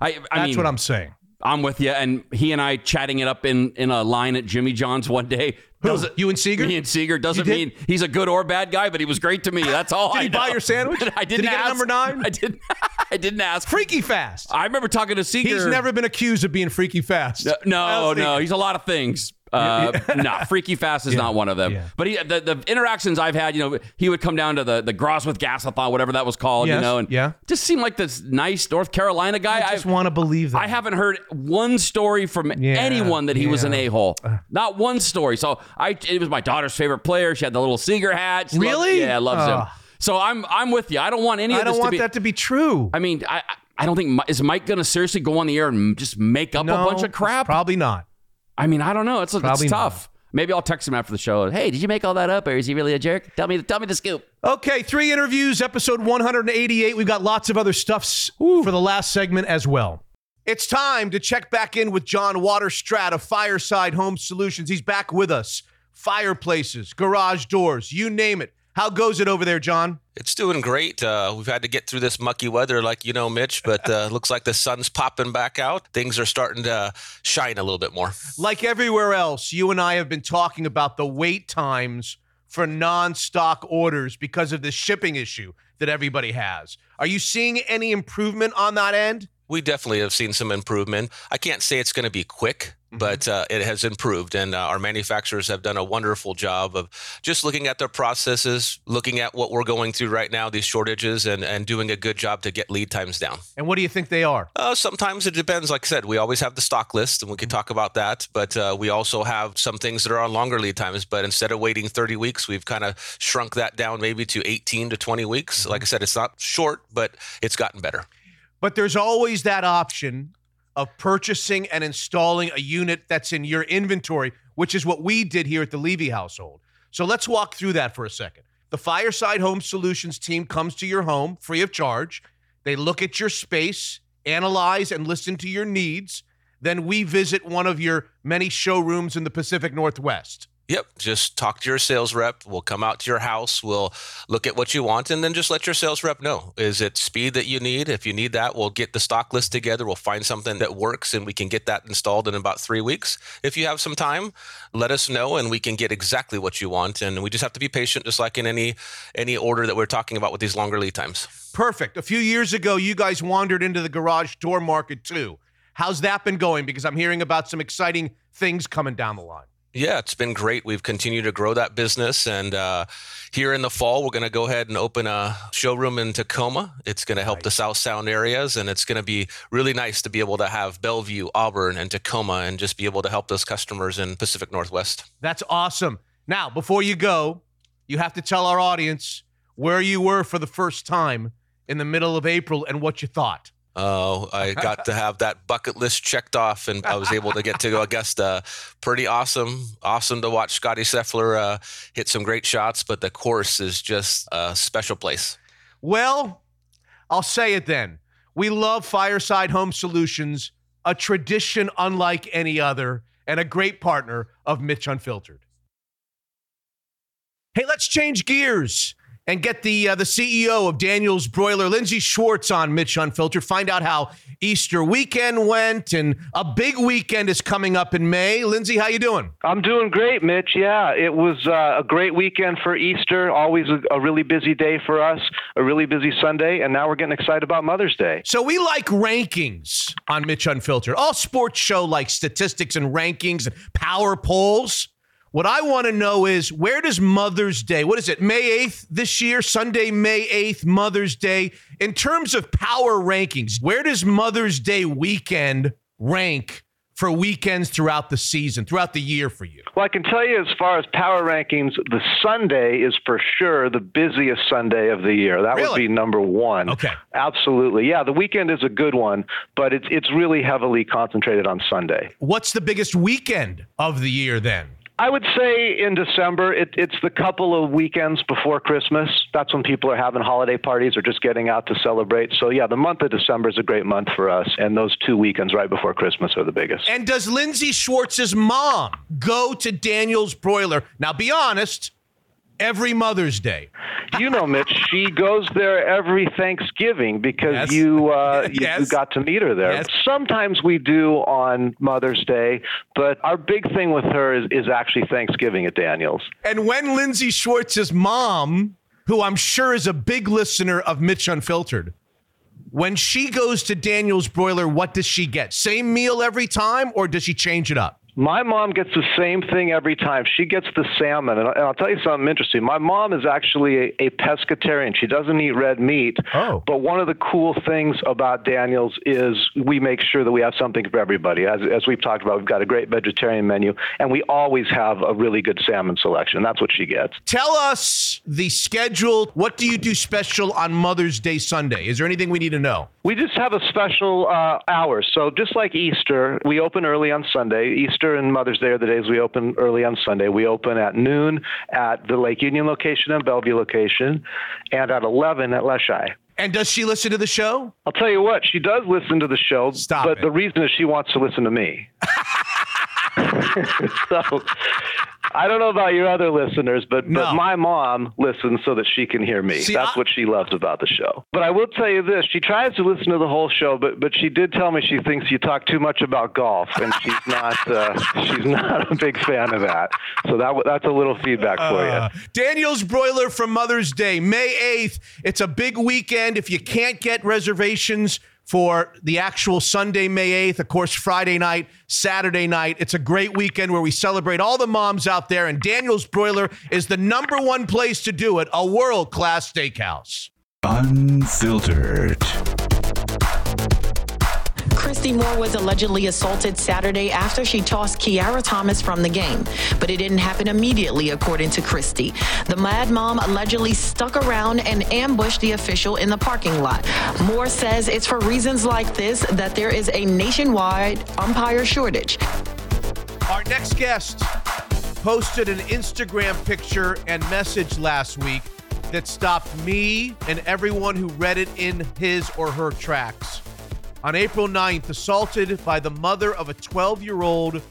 Speaker 2: I, I
Speaker 1: That's
Speaker 2: mean,
Speaker 1: what I'm saying.
Speaker 2: I'm with you. And he and I chatting it up in in a line at Jimmy John's one day. Doesn't,
Speaker 1: You and Seager?
Speaker 2: Me and Seager doesn't mean he's a good or bad guy, but he was great to me. That's all.
Speaker 1: Did
Speaker 2: I
Speaker 1: he buy your sandwich? [LAUGHS]
Speaker 2: I
Speaker 1: Did
Speaker 2: didn't
Speaker 1: he get a number nine? [LAUGHS]
Speaker 2: I didn't. [LAUGHS] I didn't ask.
Speaker 1: Freaky fast.
Speaker 2: I remember talking to Seager.
Speaker 1: He's never been accused of being freaky fast.
Speaker 2: No,
Speaker 1: I'll
Speaker 2: no, he's a lot of things. Uh, [LAUGHS] no, Freaky Fast is
Speaker 1: Yeah,
Speaker 2: not one of them.
Speaker 1: yeah.
Speaker 2: But he, the, the interactions I've had, you know, he would come down to the the Groswith Gasathon, whatever that was called, you know, and
Speaker 1: yeah.
Speaker 2: just seemed like this nice North Carolina guy.
Speaker 1: I just want to believe that.
Speaker 2: I haven't heard one story from anyone that he was an a hole. Not one story. So I, it was my daughter's favorite player. She had the little Seager hat. She loved-
Speaker 1: Really?
Speaker 2: yeah, loves
Speaker 1: Oh.
Speaker 2: him. So I'm I'm with you. I don't want any of
Speaker 1: I
Speaker 2: this
Speaker 1: don't
Speaker 2: to
Speaker 1: want
Speaker 2: be.
Speaker 1: that to be true.
Speaker 2: I mean, I I- I don't think is Mike going to seriously go on the air and just make up
Speaker 1: no,
Speaker 2: a bunch of crap.
Speaker 1: Probably not.
Speaker 2: I mean, I don't know. It's, it's
Speaker 1: Probably
Speaker 2: tough. Maybe I'll text him after the show. Hey, did you make all that up, or is he really a jerk? Tell me, tell me the scoop.
Speaker 1: Okay, three interviews, episode 188. We've got lots of other stuffs for the last segment as well. It's time to check back in with John Waterstrat of Fireside Home Solutions. He's back with us. Fireplaces, garage doors, you name it. How goes it over there, John?
Speaker 4: It's doing great. Uh, we've had to get through this mucky weather, like you know, Mitch, but uh, [LAUGHS] looks like the sun's popping back out. Things are starting to shine a little bit more.
Speaker 1: Like everywhere else, you and I have been talking about the wait times for non-stock orders because of the shipping issue that everybody has. Are you seeing any improvement on that end?
Speaker 4: We definitely have seen some improvement. I can't say it's going to be quick, but uh, it has improved. And uh, our manufacturers have done a wonderful job of just looking at their processes, looking at what we're going through right now, these shortages, and, and doing a good job to get lead times down.
Speaker 1: And what do you think they are?
Speaker 4: Uh, sometimes it depends. Like I said, we always have the stock list, and we can talk about that. But uh, we also have some things that are on longer lead times. But instead of waiting 30 weeks, we've kind of shrunk that down maybe to 18 to 20 weeks. Like I said, it's not short, but it's gotten better.
Speaker 1: But there's always that option of purchasing and installing a unit that's in your inventory, which is what we did here at the Levy household. So let's walk through that for a second. The Fireside Home Solutions team comes to your home free of charge. They look at your space, analyze and listen to your needs. Then we visit one of your many showrooms in the Pacific Northwest.
Speaker 4: Yep. Just talk to your sales rep. We'll come out to your house. We'll look at what you want and then just let your sales rep know. Is it speed that you need? If you need that, we'll get the stock list together. We'll find something that works and we can get that installed in about three weeks. If you have some time, let us know and we can get exactly what you want. And we just have to be patient, just like in any any order that we're talking about with these longer lead times.
Speaker 1: Perfect. A few years ago, you guys wandered into the garage door market too. How's that been going? Because I'm hearing about some exciting things coming down the line.
Speaker 4: Yeah, it's been great. We've continued to grow that business. And uh, here in the fall, we're going to go ahead and open a showroom in Tacoma. It's going to help the South Sound areas. And it's going to be really nice to be able to have Bellevue, Auburn, and Tacoma and just be able to help those customers in Pacific Northwest.
Speaker 1: That's awesome. Now, before you go, you have to tell our audience where you were for the first time in the middle of April and what you thought.
Speaker 4: Oh, I got to have that bucket list checked off, and I was able to get to Augusta. Pretty awesome. Awesome to watch Scotty Scheffler uh, hit some great shots, but the course is just a special place.
Speaker 1: Well, I'll say it then. We love Fireside Home Solutions, a tradition unlike any other, and a great partner of Mitch Unfiltered. Hey, let's change gears and get the uh, the CEO of Daniel's Broiler, Lindsay Schwartz, on Mitch Unfiltered. Find out how Easter weekend went, and a big weekend is coming up in May. Lindsay, how you doing?
Speaker 5: I'm doing great, Mitch. Yeah, it was uh, a great weekend for Easter. Always a, a really busy day for us, a really busy Sunday, and now we're getting excited about Mother's Day.
Speaker 1: So we like rankings on Mitch Unfiltered. All sports show like statistics and rankings and power polls. What I want to know is where does Mother's Day, what is it, May 8th this year, Sunday, May 8th, Mother's Day, in terms of power rankings, where does Mother's Day weekend rank for weekends throughout the season, throughout the year for you?
Speaker 5: Well, I can tell you as far as power rankings, the Sunday is for sure the busiest Sunday of the year. That
Speaker 1: Really?
Speaker 5: would be number one.
Speaker 1: Okay.
Speaker 5: Absolutely. Yeah, the weekend is a good one, but it's it's really heavily concentrated on Sunday.
Speaker 1: What's the biggest weekend of the year then?
Speaker 5: I would say in December, it, it's the couple of weekends before Christmas. That's when people are having holiday parties or just getting out to celebrate. So, yeah, the month of December is a great month for us. And those two weekends right before Christmas are the biggest.
Speaker 1: And does Lindsay Schwartz's mom go to Daniel's Broiler? Now, be honest. Every Mother's Day.
Speaker 5: You know, Mitch, she goes there every Thanksgiving because
Speaker 1: Yes.
Speaker 5: you, uh, [LAUGHS] you
Speaker 1: Yes.
Speaker 5: you got to meet her there.
Speaker 1: Yes.
Speaker 5: Sometimes we do on Mother's Day, but our big thing with her is, is actually Thanksgiving at Daniels.
Speaker 1: And when Lindsay Schwartz's mom, who I'm sure is a big listener of Mitch Unfiltered, when she goes to Daniel's Broiler, what does she get? Same meal every time, or does she change it up?
Speaker 5: My mom gets the same thing every time. She gets the salmon. And I'll tell you something interesting. My mom is actually a, a pescatarian. She doesn't eat red meat.
Speaker 1: Oh.
Speaker 5: But one of the cool things about Daniels is we make sure that we have something for everybody. As, as we've talked about, we've got a great vegetarian menu, and we always have a really good salmon selection. That's what she gets.
Speaker 1: Tell us the schedule. What do you do special on Mother's Day Sunday? Is there anything we need to know?
Speaker 5: We just have a special uh, hours. So just like Easter, we open early on Sunday. Easter and Mother's Day are the days we open early on Sunday. We open at noon at the Lake Union location and Bellevue location, and at 11 at Leschi.
Speaker 1: And does she listen to the show?
Speaker 5: I'll tell you what, she does listen to the show,
Speaker 1: Stop
Speaker 5: but
Speaker 1: it.
Speaker 5: the reason is she wants to listen to me. [LAUGHS] so I don't know about your other listeners, but,
Speaker 1: No.
Speaker 5: but my mom listens so that she can hear me.
Speaker 1: See,
Speaker 5: That's
Speaker 1: I-
Speaker 5: what she loves about the show. But I will tell you this: she tries to listen to the whole show, but but she did tell me she thinks you talk too much about golf, and she's [LAUGHS] not uh, she's not a big fan of that. So that that's a little feedback for
Speaker 1: Uh,
Speaker 5: you.
Speaker 1: Daniel's Broiler for Mother's Day, May 8th. It's a big weekend. If you can't get reservations for the actual Sunday, May 8th, of course, Friday night, Saturday night, it's a great weekend where we celebrate all the moms out there. And Daniel's Broiler is the number one place to do it, a world class steakhouse.
Speaker 3: Unfiltered.
Speaker 6: Kristi Moore was allegedly assaulted Saturday after she tossed Kiara Thomas from the game. But it didn't happen immediately, according to Kristi. The mad mom allegedly stuck around and ambushed the official in the parking lot. Moore says it's for reasons like this that there is a nationwide umpire shortage.
Speaker 1: Our next guest posted an Instagram picture and message last week that stopped me and everyone who read it in his or her tracks. On April 9th, assaulted by the mother of a 12 year old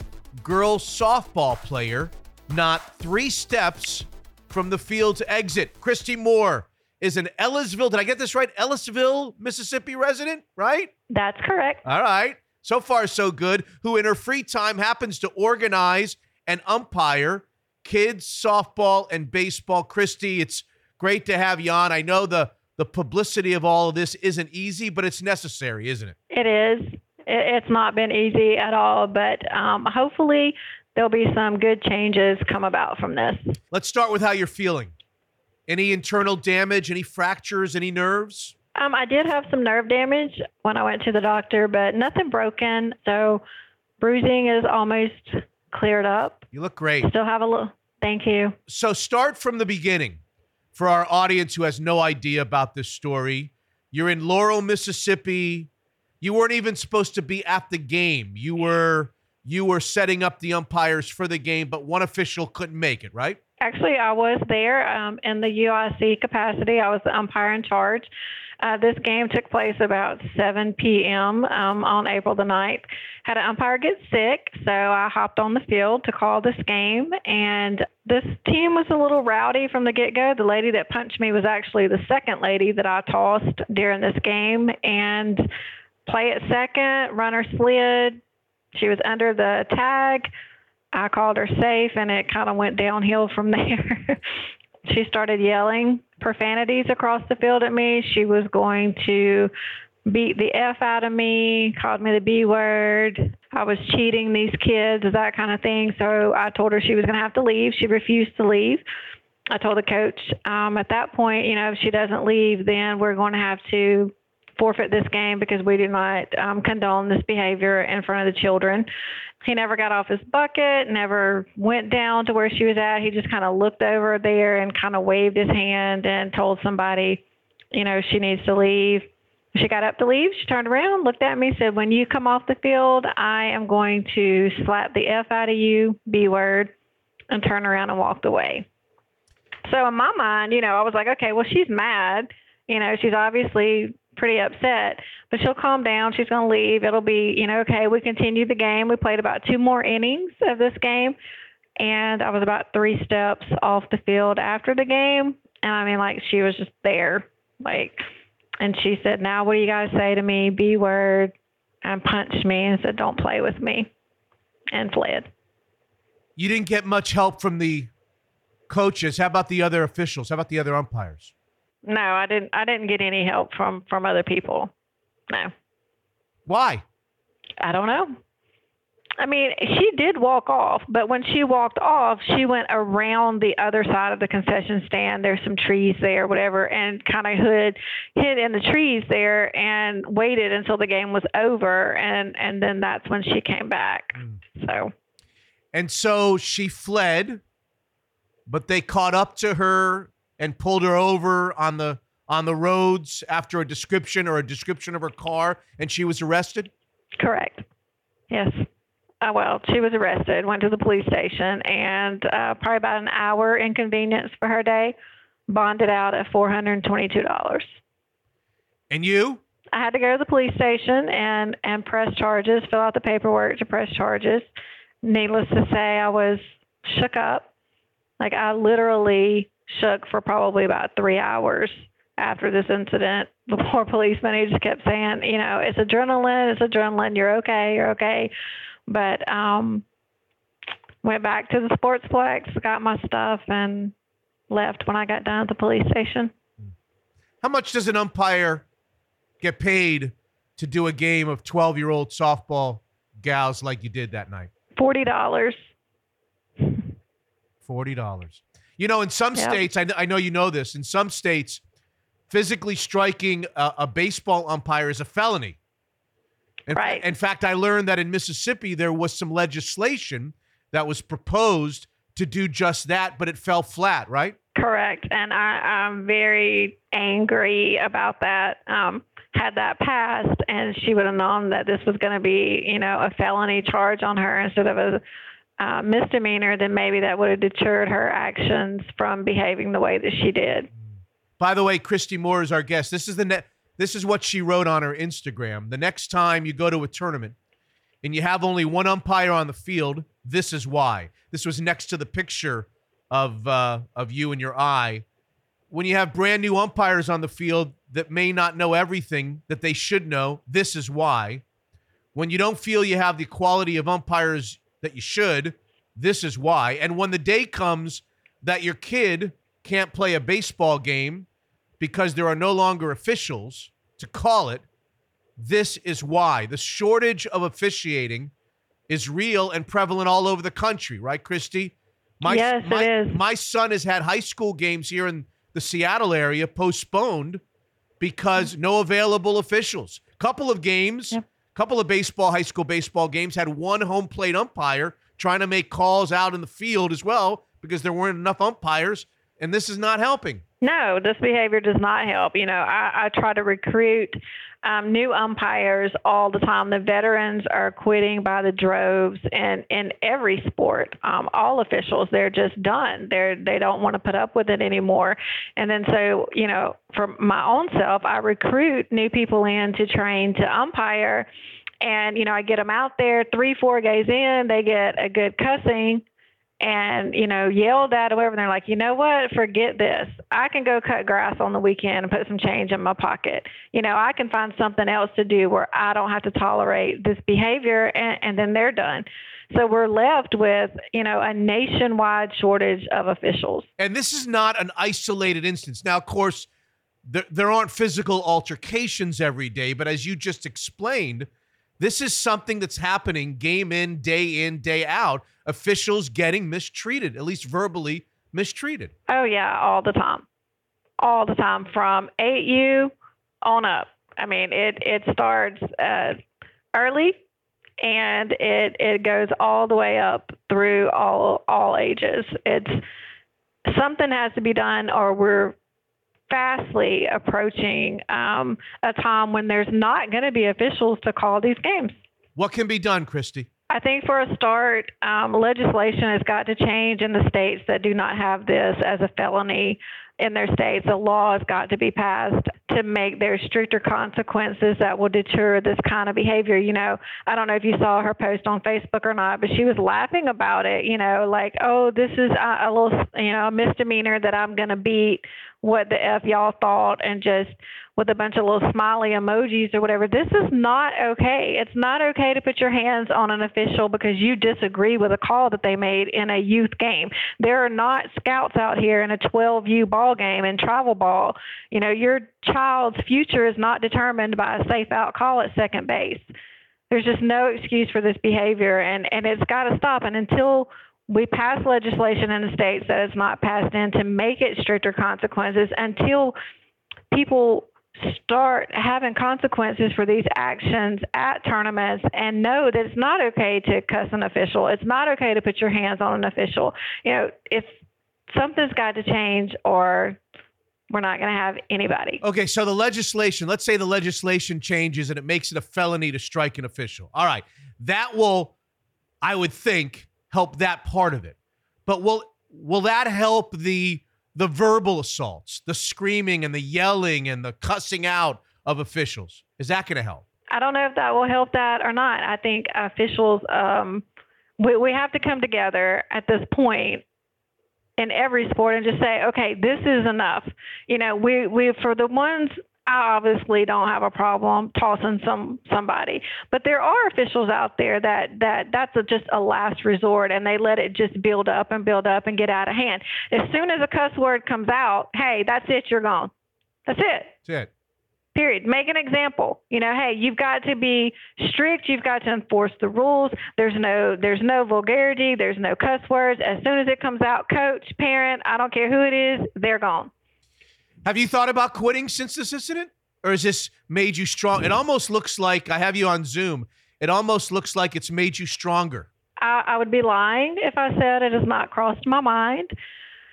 Speaker 1: girl softball player, not three steps from the field's exit. Kristi Moore is an Ellisville, did I get this right? Ellisville, Mississippi resident, right?
Speaker 7: That's correct.
Speaker 1: All right. So far, so good. Who, in her free time, happens to organize and umpire kids softball and baseball. Kristi, it's great to have you on. I know the the publicity of all of this isn't easy, but it's necessary, isn't it?
Speaker 7: It is. It's not been easy at all, but um, hopefully there'll be some good changes come about from this.
Speaker 1: Let's start with how you're feeling. Any internal damage? Any fractures? Any nerves?
Speaker 7: Um, I did have some nerve damage when I went to the doctor, but nothing broken. So bruising is almost cleared up.
Speaker 1: You look great.
Speaker 7: Still have a little. Thank you.
Speaker 1: So start from the beginning for our audience who has no idea about this story. You're in Laurel, Mississippi. You weren't even supposed to be at the game. You were you were setting up the umpires for the game, but one official couldn't make it, right?
Speaker 7: Actually, I was there um, in the UIC capacity. I was the umpire in charge. Uh, this game took place about 7 p.m. Um, on April the 9th. Had an umpire get sick, so I hopped on the field to call this game. And this team was a little rowdy from the get go. The lady that punched me was actually the second lady that I tossed during this game. And play at second, runner slid. She was under the tag. I called her safe, and it kind of went downhill from [LAUGHS] there. she started yelling profanities across the field at me. She was going to beat the F out of me, called me the B word. I was cheating these kids, that kind of thing. So I told her she was going to have to leave. She refused to leave. I told the coach um, at that point, you know, if she doesn't leave, then we're going to have to forfeit this game because we do not um, condone this behavior in front of the children. He never got off his bucket, never went down to where she was at. He just kind of looked over there and kind of waved his hand and told somebody, you know, she needs to leave. She got up to leave. She turned around, looked at me, said, When you come off the field, I am going to slap the F out of you, B word, and turn around and walked away. So in my mind, you know, I was like, okay, well, she's mad. You know, she's obviously pretty upset, but she'll calm down. She's going to leave. It'll be, you know, okay, we continued the game. We played about two more innings of this game. and I was about three steps off the field after the game. And I mean, like, she was just there. Like, and she said, Now, what do you guys say to me? B word. And punched me and said, Don't play with me. And fled.
Speaker 1: You didn't get much help from the coaches. How about the other officials? How about the other umpires?
Speaker 7: No, I didn't. I didn't get any help from from other people. No.
Speaker 1: Why?
Speaker 7: I don't know. I mean, she did walk off, but when she walked off, she went around the other side of the concession stand. There's some trees there, whatever, and kind of hid hid in the trees there and waited until the game was over, and and then that's when she came back. Hmm. So
Speaker 1: And so she fled, but they caught up to her and pulled her over on the on the roads after a description or a description of her car, and she was arrested.
Speaker 7: correct. Yes. Uh, well, she was arrested, went to the police station, and uh, probably about an hour inconvenience for her day, bonded out at four hundred and twenty-two dollars.
Speaker 1: And you?
Speaker 7: I had to go to the police station and and press charges, fill out the paperwork to press charges. Needless to say, I was shook up. Like I literally shook for probably about three hours after this incident. [LAUGHS] The poor policeman he just kept saying, you know, it's adrenaline, it's adrenaline. You're okay, you're okay. But um, went back to the sportsplex, got my stuff, and left when I got done at the police station.
Speaker 1: How much does an umpire get paid to do a game of 12 year old softball gals like you did that night?
Speaker 7: Forty dollars.
Speaker 1: $40. You know, in some
Speaker 7: Yep.
Speaker 1: states, I, I know you know this, in some states, physically striking a, a baseball umpire is a felony. In,
Speaker 7: Right.
Speaker 1: in fact, I learned that in Mississippi, there was some legislation that was proposed to do just that, but it fell flat, right?
Speaker 7: Correct, and I, I'm very angry about that. Um, had that passed, and she would have known that this was going to be, you know, a felony charge on her instead of a uh, misdemeanor, then maybe that would have deterred her actions from behaving the way that she did.
Speaker 1: By the way, Kristi Moore is our guest. This is the ne- this is what she wrote on her Instagram. The next time you go to a tournament and you have only one umpire on the field, this is why. This was next to the picture of uh, of you and your eye. When you have brand new umpires on the field that may not know everything that they should know, this is why. When you don't feel you have the quality of umpires that you should, this is why. And when the day comes that your kid can't play a baseball game because there are no longer officials to call it, this is why. The shortage of officiating is real and prevalent all over the country, right, Kristi? My,
Speaker 7: Yes, it
Speaker 1: my,
Speaker 7: is.
Speaker 1: My son has had high school games here in the Seattle area postponed because mm. no available officials. Couple of games,
Speaker 7: Yep.
Speaker 1: couple of baseball, high school baseball games had one home plate umpire trying to make calls out in the field as well because there weren't enough umpires, and this is not helping.
Speaker 7: No, this behavior does not help. You know, I, I try to recruit um, new umpires all the time. The veterans are quitting by the droves, and in every sport, um, all officials they're just done. They're they don't want to put up with it anymore. And then so you know, for my own self, I recruit new people in to train to umpire. And you know, I get them out there three, four days in, they get a good cussing and you know yelled at or whatever. And they're like, you know what? Forget this. I can go cut grass on the weekend and put some change in my pocket. You know, I can find something else to do where I don't have to tolerate this behavior, and, and then they're done. So we're left with you know a nationwide shortage of officials.
Speaker 1: And this is not an isolated instance. Now, of course, there, there aren't physical altercations every day, but as you just explained, this is something that's happening game in, day in, day out. Officials getting mistreated, at least verbally mistreated.
Speaker 7: Oh yeah, all the time, all the time from 8U on up. I mean, it it starts uh, early, and it it goes all the way up through all all ages. It's something has to be done, or we're fastly approaching um, a time when there's not going to be officials to call these games.
Speaker 1: What can be done, Kristi?
Speaker 7: I think for a start, um, legislation has got to change in the states that do not have this as a felony in their states, a law has got to be passed to make there stricter consequences that will deter this kind of behavior. You know, I don't know if you saw her post on Facebook or not, but she was laughing about it. You know, like, oh, this is a, a little, you know, a misdemeanor that I'm going to beat what the f y'all thought, and just with a bunch of little smiley emojis or whatever. This is not okay. It's not okay to put your hands on an official because you disagree with a call that they made in a youth game. There are not scouts out here in a 12U ball game and travel ball. You know, your child's future is not determined by a safe out call at second base. There's just no excuse for this behavior and and it's got to stop and until we pass legislation in the states that is not passed in to make it stricter consequences until people start having consequences for these actions at tournaments and know that it's not okay to cuss an official. It's not okay to put your hands on an official. You know, if something's got to change or we're not going to have anybody.
Speaker 1: Okay, so the legislation, let's say the legislation changes and it makes it a felony to strike an official. All right. That will I would think help that part of it. But will will that help the the verbal assaults, the screaming and the yelling and the cussing out of officials. Is that going to help?
Speaker 7: I don't know if that will help that or not. I think officials, um, we, we have to come together at this point in every sport and just say, okay, this is enough. You know, we, we for the ones I obviously don't have a problem tossing some somebody, but there are officials out there that that that's a, just a last resort, and they let it just build up and build up and get out of hand. As soon as a cuss word comes out, hey, that's it, you're gone. That's it.
Speaker 1: That's it.
Speaker 7: Period. Make an example. You know, hey, you've got to be strict. You've got to enforce the rules. There's no there's no vulgarity. There's no cuss words. As soon as it comes out, coach, parent, I don't care who it is, they're gone.
Speaker 1: Have you thought about quitting since this incident? Or has this made you strong? It almost looks like I have you on Zoom. It almost looks like it's made you stronger.
Speaker 7: I, I would be lying if I said it has not crossed my mind.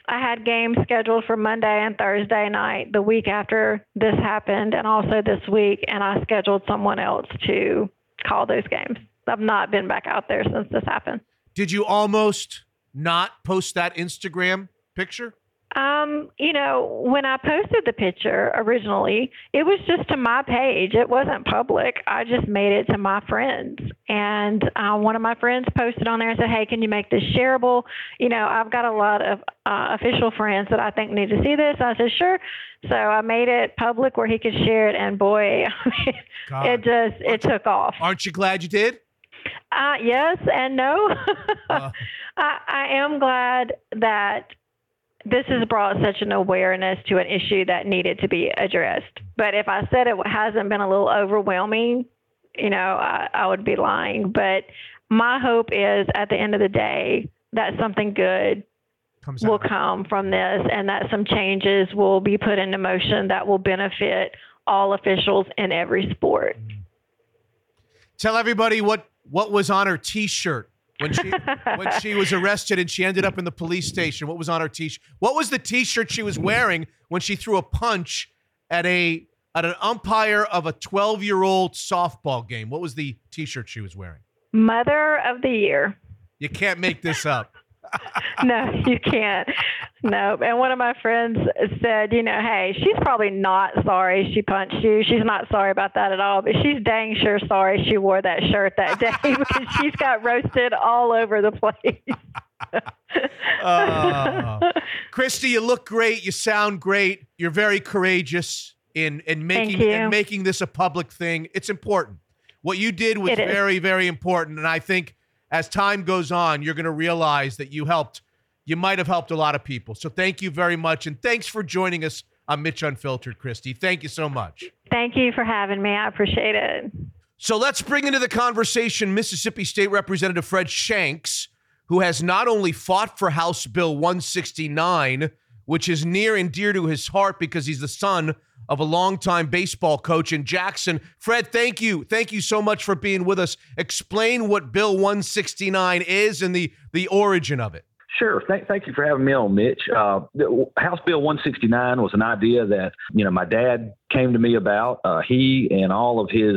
Speaker 7: I had games scheduled for Monday and Thursday night the week after this happened, and also this week, and I scheduled someone else to call those games. I've not been back out there since this happened.
Speaker 1: Did you almost not post that Instagram picture?
Speaker 7: Um, you know, when I posted the picture originally, it was just to my page. It wasn't public. I just made it to my friends. And uh, one of my friends posted on there and said, Hey, can you make this shareable? You know, I've got a lot of uh, official friends that I think need to see this. I said, Sure. So I made it public where he could share it. And boy, [LAUGHS] it just, it took off.
Speaker 1: Aren't you glad you did?
Speaker 7: Uh, yes and no. [LAUGHS] uh. I, I am glad that this has brought such an awareness to an issue that needed to be addressed. But if I said it hasn't been a little overwhelming, you know, I, I would be lying. But my hope is at the end of the day that something good will come from this and that some changes will be put into motion that will benefit all officials in every sport. Mm-hmm.
Speaker 1: Tell everybody what what was on her T-shirt when she when [LAUGHS] she was arrested and she ended up in the police station. What was on her T-shirt? What was the T-shirt she was wearing when she threw a punch at a at an umpire of a 12 year old softball game? What was the T-shirt she was wearing?
Speaker 7: Mother of the year.
Speaker 1: You can't make this up. [LAUGHS]
Speaker 7: no, you can't. No. And one of my friends said, you know, hey, she's probably not sorry she punched you. She's not sorry about that at all, but she's dang sure sorry she wore that shirt that day [LAUGHS] because she's got roasted all over the place.
Speaker 1: uh, [LAUGHS] Kristi, you look great. You sound great. You're very courageous in in making in making this a public thing. It's important. What you did was very, very important, and I think as time goes on, you're going to realize that you helped. You might have helped a lot of people. So thank you very much, and thanks for joining us on Mitch Unfiltered, Kristi. Thank you so much.
Speaker 7: Thank you for having me. I appreciate it.
Speaker 1: So let's bring into the conversation Mississippi State Representative Fred Shanks, who has not only fought for House Bill 169, which is near and dear to his heart because he's the son of a longtime baseball coach in Jackson. Fred, thank you. Thank you so much for being with us. Explain what Bill 169 is and the, the origin of it.
Speaker 8: Sure. Thank, thank you for having me on, Mitch. Uh, House Bill 169 was an idea that, you know, my dad came to me about. Uh, he and all of his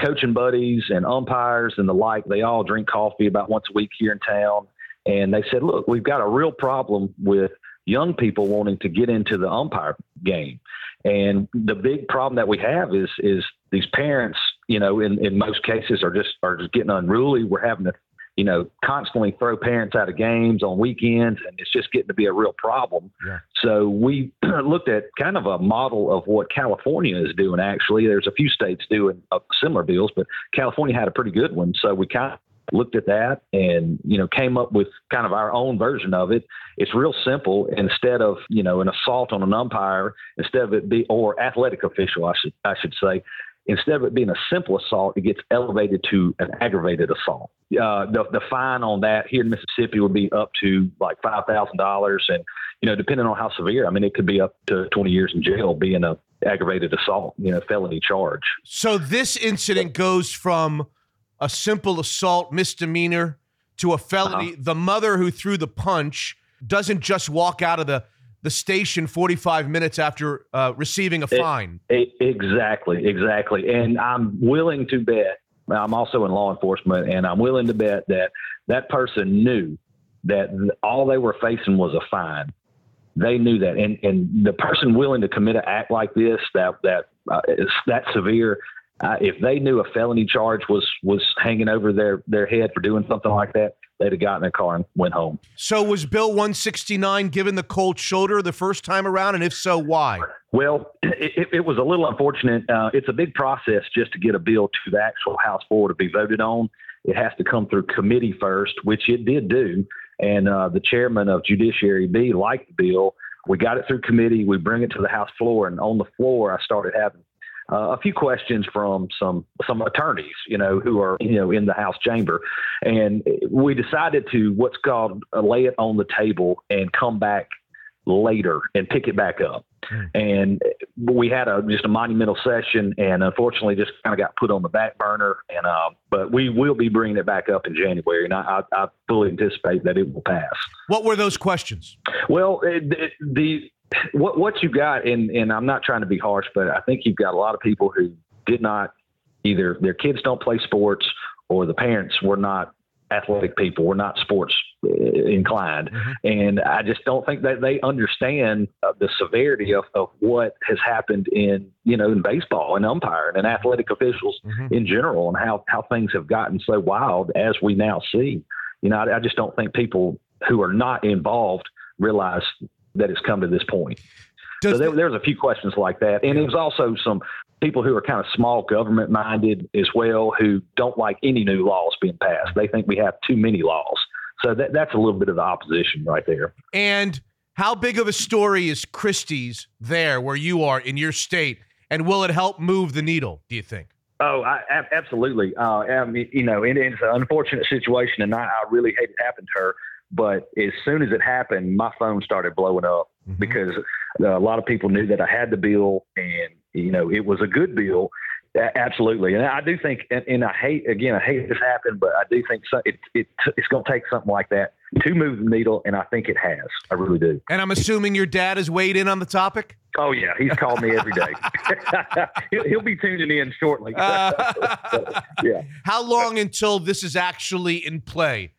Speaker 8: coaching buddies and umpires and the like, they all drink coffee about once a week here in town. And they said, look, we've got a real problem with young people wanting to get into the umpire game. And the big problem that we have is is these parents, you know, in, in most cases are just are just getting unruly. We're having to, you know, constantly throw parents out of games on weekends, and it's just getting to be a real problem.
Speaker 1: Yeah.
Speaker 8: So we [CLEARS THROAT] looked at kind of a model of what California is doing. Actually, there's a few states doing uh, similar bills, but California had a pretty good one. So we kind of looked at that and you know came up with kind of our own version of it. It's real simple. Instead of you know an assault on an umpire instead of it be or athletic official i should i should say instead of it being a simple assault it gets elevated to an aggravated assault. Uh, the, the fine on that here in mississippi would be up to like $5000 and you know depending on how severe i mean it could be up to 20 years in jail being a aggravated assault you know felony charge.
Speaker 1: So this incident goes from a simple assault misdemeanor to a felony. The mother who threw the punch doesn't just walk out of the the station 45 minutes after uh, receiving a fine.
Speaker 8: E- Exactly, exactly. And I'm willing to bet, I'm also in law enforcement, and I'm willing to bet that that person knew that all they were facing was a fine. They knew that. And, and the person willing to commit an act like this, that, that uh, that severe, uh, if they knew a felony charge was, was hanging over their, their head for doing something like that, they'd have gotten in their car and went home.
Speaker 1: So was Bill 169 given the cold shoulder the first time around, and if so, why?
Speaker 8: Well, it, it, it was a little unfortunate. Uh, it's a big process just to get a bill to the actual House floor to be voted on. It has to come through committee first, which it did do. And uh, the chairman of Judiciary B liked the bill. We got it through committee. We bring it to the House floor, and on the floor, I started having uh, a few questions from some some attorneys, you know, who are you know in the House chamber, and we decided to what's called uh, lay it on the table and come back later and pick it back up. And we had a just a monumental session, and unfortunately, just kind of got put on the back burner. And uh, but we will be bringing it back up in January, and I, I, I fully anticipate that it will pass.
Speaker 1: What were those questions?
Speaker 8: Well, it, it, the what what you got, and and I'm not trying to be harsh, but I think you've got a lot of people who did not either their kids don't play sports or the parents were not athletic people, were not sports uh, inclined, and I just don't think that they understand uh, the severity of, of what has happened in you know in baseball and umpiring and athletic officials in general, and how how things have gotten so wild as we now see. You know, I, I just don't think people who are not involved realize that it's come to this point.
Speaker 1: Does
Speaker 8: so there,
Speaker 1: the-
Speaker 8: there's a few questions like that, and it was also some people who are kind of small government minded as well, who don't like any new laws being passed. They think we have too many laws. So that, that's a little bit of the opposition right there.
Speaker 1: And how big of a story is Kristi's there where you are in your state? And will it help move the needle, do you think?
Speaker 8: Oh, I, absolutely. Uh, I mean, you know, it, it's an unfortunate situation, and I, I really hate it happened to her. But as soon as it happened, my phone started blowing up because uh, a lot of people knew that I had the bill, and you know, it was a good bill. Absolutely, and I do think, and, and I hate again, I hate this happened, but I do think so, it, it it's going to take something like that to move the needle, and I think it has. I really do.
Speaker 1: And I'm assuming your dad has weighed in on the topic?
Speaker 8: Oh yeah, he's called me every day. [LAUGHS] he'll, he'll be tuning in shortly. [LAUGHS] yeah.
Speaker 1: How long until this is actually in play?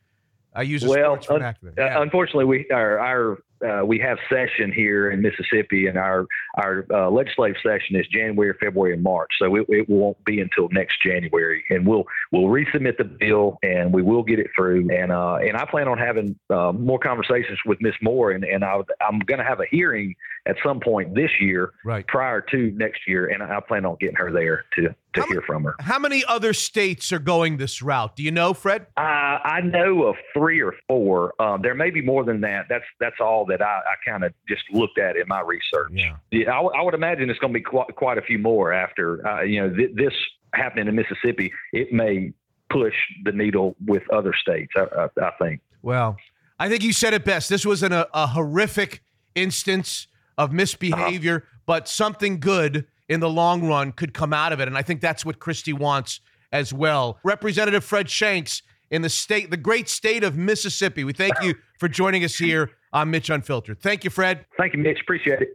Speaker 1: I use a
Speaker 8: Well,
Speaker 1: sports vernacular.
Speaker 8: Uh,
Speaker 1: Yeah.
Speaker 8: unfortunately, we our, our uh, we have session here in Mississippi, and our our uh, legislative session is January, February, and March. So it, it won't be until next January, and we'll we'll resubmit the bill, and we will get it through. And uh, and I plan on having uh, more conversations with Miss Moore, and and I, I'm going to have a hearing at some point this year,
Speaker 1: Right.
Speaker 8: prior to next year, and I plan on getting her there to to
Speaker 1: How
Speaker 8: hear from her.
Speaker 1: How many other states are going this route? Do you know, Fred?
Speaker 8: Uh, I know of three or four. Um, there may be more than that. That's that's all that I, I kind of just looked at in my research.
Speaker 1: Yeah.
Speaker 8: Yeah, I, w- I would imagine it's going to be quite, quite a few more after uh, you know th- this happening in Mississippi. It may push the needle with other states. I, I, I think.
Speaker 1: Well, I think you said it best. This was an, a, a horrific instance of misbehavior, but something good in the long run could come out of it. And I think that's what Kristi wants as well. Representative Fred Shanks in the state, the great state of Mississippi. We thank you for joining us here on Mitch Unfiltered. Thank you, Fred.
Speaker 8: Thank you, Mitch. Appreciate it.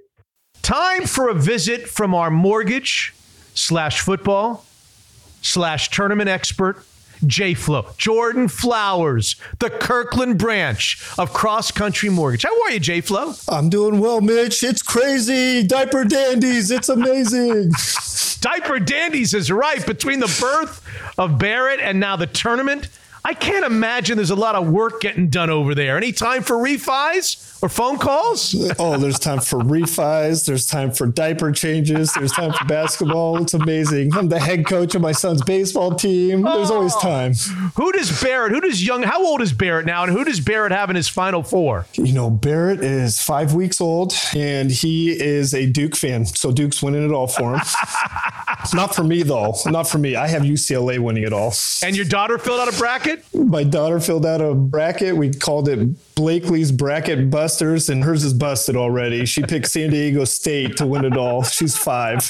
Speaker 1: Time for a visit from our mortgage slash football slash tournament expert J Flow, Jordan Flowers, the Kirkland branch of Cross Country Mortgage. How are you, J Flow?
Speaker 9: I'm doing well, Mitch. It's crazy. Diaper dandies. It's amazing.
Speaker 1: Diaper dandies is right. Between the birth of Barrett and now the tournament, I can't imagine there's a lot of work getting done over there. Any time for refis? or phone calls? [LAUGHS]
Speaker 9: oh, there's time for refis. There's time for diaper changes. There's time for basketball. It's amazing. I'm the head coach of my son's baseball team. There's oh. always time.
Speaker 1: Who does Barrett? Who does young? How old is Barrett now? And who does Barrett have in his final four?
Speaker 9: You know, Barrett is five weeks old, and he is a Duke fan. So Duke's winning it all for him. [LAUGHS] Not for me though. Not for me. I have UCLA winning it all.
Speaker 1: And your daughter filled out a bracket.
Speaker 9: My daughter filled out a bracket. We called it Blakely's bracket busters, and hers is busted already. She picked San Diego State to win it all. She's five.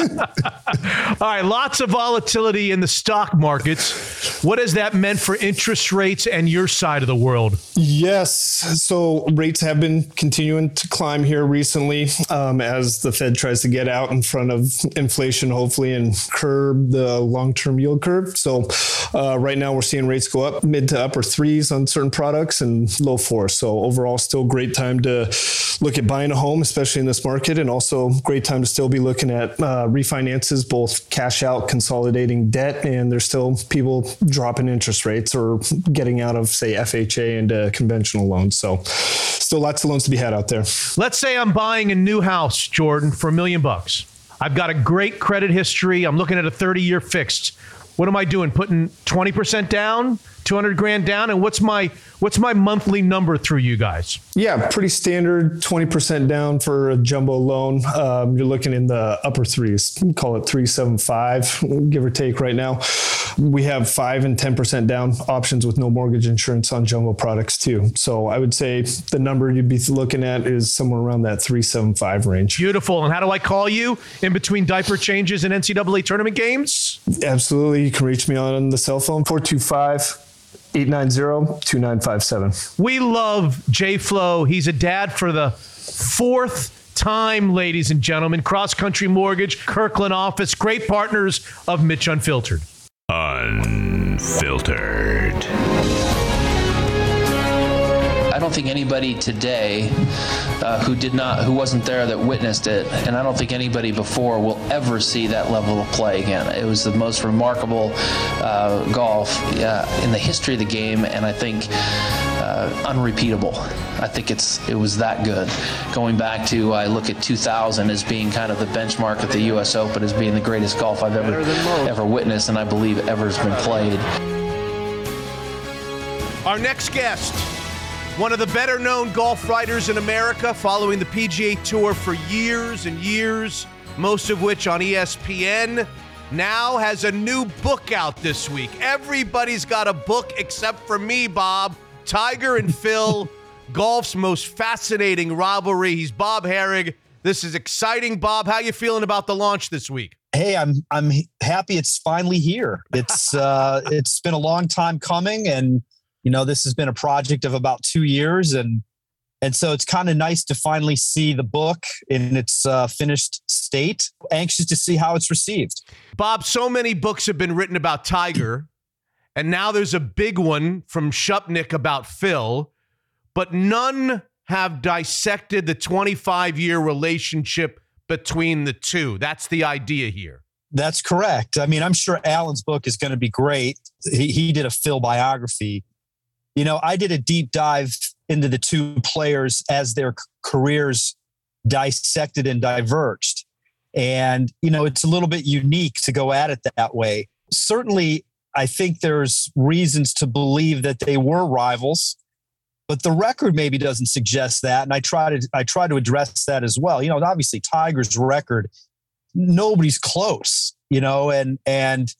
Speaker 9: [LAUGHS]
Speaker 1: all right, lots of volatility in the stock markets. What has that meant for interest rates and your side of the world?
Speaker 9: Yes, so rates have been continuing to climb here recently um, as the Fed tries to get out in front of inflation, hopefully, and curb the long-term yield curve. So uh, right now, we're seeing rates go up mid to upper threes on certain products and low for. So overall, still great time to look at buying a home, especially in this market, and also great time to still be looking at uh, refinances, both cash out, consolidating debt, and there's still people dropping interest rates or getting out of say FHA into conventional loans. So still lots of loans to be had out there.
Speaker 1: Let's say I'm buying a new house, Jordan, for a million bucks. I've got a great credit history. I'm looking at a 30 year fixed. What am I doing? Putting 20% down? 200 grand down and what's my what's my monthly number through you guys?
Speaker 9: Yeah pretty standard 20% down for a jumbo loan. Um, you're looking in the upper threes call it 375 give or take right now. We have 5 and 10% down options with no mortgage insurance on jumbo products too. So i would say the number you'd be looking at is somewhere around that 375 range.
Speaker 1: Beautiful. And how do i call you in between diaper changes and ncaa tournament games?
Speaker 9: Absolutely. You can reach me on the cell phone 425 890-2957.
Speaker 1: We love J Flow. He's a dad for the fourth time, ladies and gentlemen. Cross Country Mortgage, Kirkland office, great partners of Mitch Unfiltered.
Speaker 3: Unfiltered.
Speaker 10: Don't think anybody today uh, who did not, who wasn't there that witnessed it, and I don't think anybody before will ever see that level of play again. It was the most remarkable uh, golf uh, in the history of the game, and I think uh, unrepeatable. I think it's it was that good. Going back to I look at 2000 as being kind of the benchmark at the U.S. Open as being the greatest golf I've ever ever witnessed, and I believe ever has been played.
Speaker 1: Our next guest one of the better known golf writers in America, following the PGA Tour for years and years, most of which on ESPN, now has a new book out this week. Everybody's got a book except for me, Bob. Tiger and [LAUGHS] Phil, golf's most fascinating rivalry. He's Bob Harig. This is exciting, Bob. How you feeling about the launch this week?
Speaker 11: Hey, I'm I'm happy it's finally here. It's [LAUGHS] uh it's been a long time coming and you know this has been a project of about two years and and so it's kind of nice to finally see the book in its uh, finished state. Anxious to see how it's received.
Speaker 1: Bob so many books have been written about tiger and now there's a big one from Shipnuck about phil but none have dissected the 25 year relationship between the two. That's the idea here.
Speaker 11: That's correct. I mean i'm sure alan's book is going to be great. He, he did a phil biography you know, I did a deep dive into the two players as their careers dissected and diverged. And, you know, it's a little bit unique to go at it that way. Certainly, I think there's reasons to believe that they were rivals, but the record maybe doesn't suggest that. And I try to I try to address that as well. You know, obviously Tiger's record, nobody's close, you know, and and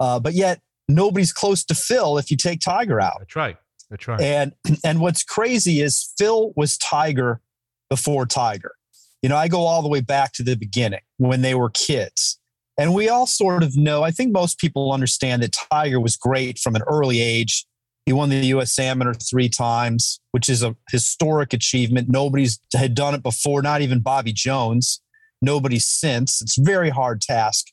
Speaker 11: uh, but yet nobody's close to Phil if you take Tiger out.
Speaker 1: That's right. That's right.
Speaker 11: And [CLEARS THROAT] and what's crazy is Phil was Tiger before Tiger. You know, I go all the way back to the beginning when they were kids. And we all sort of know, I think most people understand that Tiger was great from an early age. He won the US Amateur three times, which is a historic achievement. Nobody's had done it before, not even Bobby Jones. Nobody since. It's a very hard task.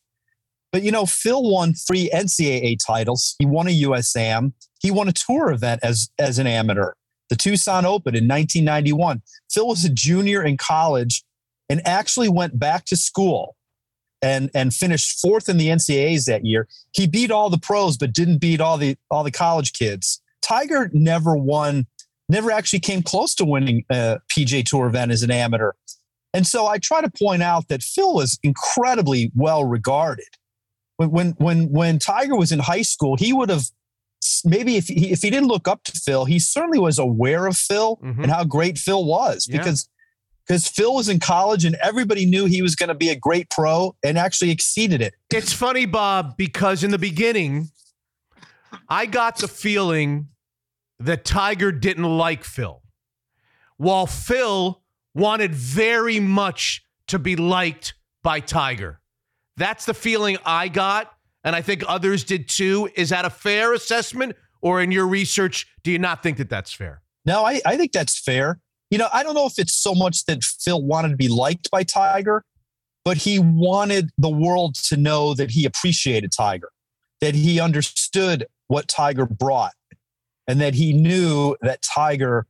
Speaker 11: But you know, Phil won three NCAA titles. He won a USAM. He won a tour event as as an amateur, the Tucson Open in 1991. Phil was a junior in college and actually went back to school and and finished fourth in the NCAAs that year. He beat all the pros, but didn't beat all the all the college kids. Tiger never won, never actually came close to winning a PGA Tour event as an amateur. And so I try to point out that Phil was incredibly well regarded. When when when when Tiger was in high school, he would have maybe if he, if he didn't look up to Phil, he certainly was aware of Phil
Speaker 1: Mhm.
Speaker 11: and how great Phil was
Speaker 1: Yeah.
Speaker 11: because because Phil was in college and everybody knew he was going to be a great pro and actually exceeded it.
Speaker 1: It's funny, Bob, because in the beginning, I got the feeling that Tiger didn't like Phil, while Phil wanted very much to be liked by Tiger. That's the feeling I got, and I think others did too. Is that a fair assessment, or in your research, do you not think that that's fair?
Speaker 11: No, I, I think that's fair. You know, I don't know if it's so much that Phil wanted to be liked by Tiger, but he wanted the world to know that he appreciated Tiger, that he understood what Tiger brought, and that he knew that Tiger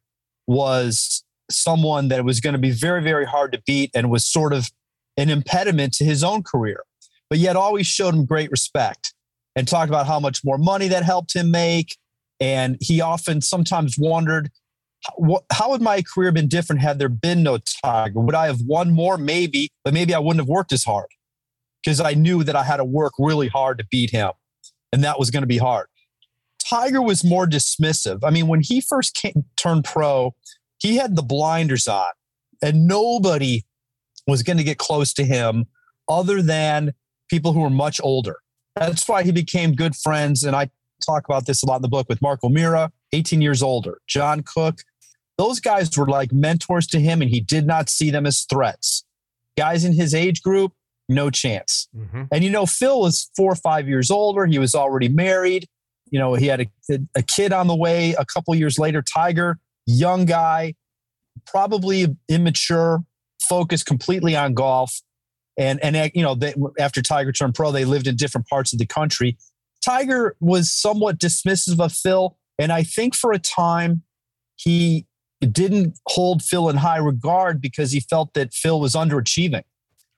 Speaker 11: was someone that was going to be very, very hard to beat and was sort of an impediment to his own career, but yet always showed him great respect and talked about how much more money that helped him make. And he often sometimes wondered, how would my career been different had there been no Tiger? Would I have won more? Maybe, but maybe I wouldn't have worked as hard because I knew that I had to work really hard to beat him. And that was going to be hard. Tiger was more dismissive. I mean, when he first came, turned pro, he had the blinders on, and nobody was going to get close to him other than people who were much older. That's why he became good friends. And I talk about this a lot in the book with Mark O'Meara, 18 years older, John Cook. Those guys were like mentors to him, and he did not see them as threats. Guys in his age group, no chance. Mm-hmm. And you know, Phil was four or five years older. He was already married. You know, he had a, a kid on the way a couple years later. Tiger, young guy, probably immature, focused completely on golf. And and you know, they, after Tiger turned pro, they lived in different parts of the country. Tiger was somewhat dismissive of Phil, and I think for a time he didn't hold Phil in high regard because he felt that Phil was underachieving.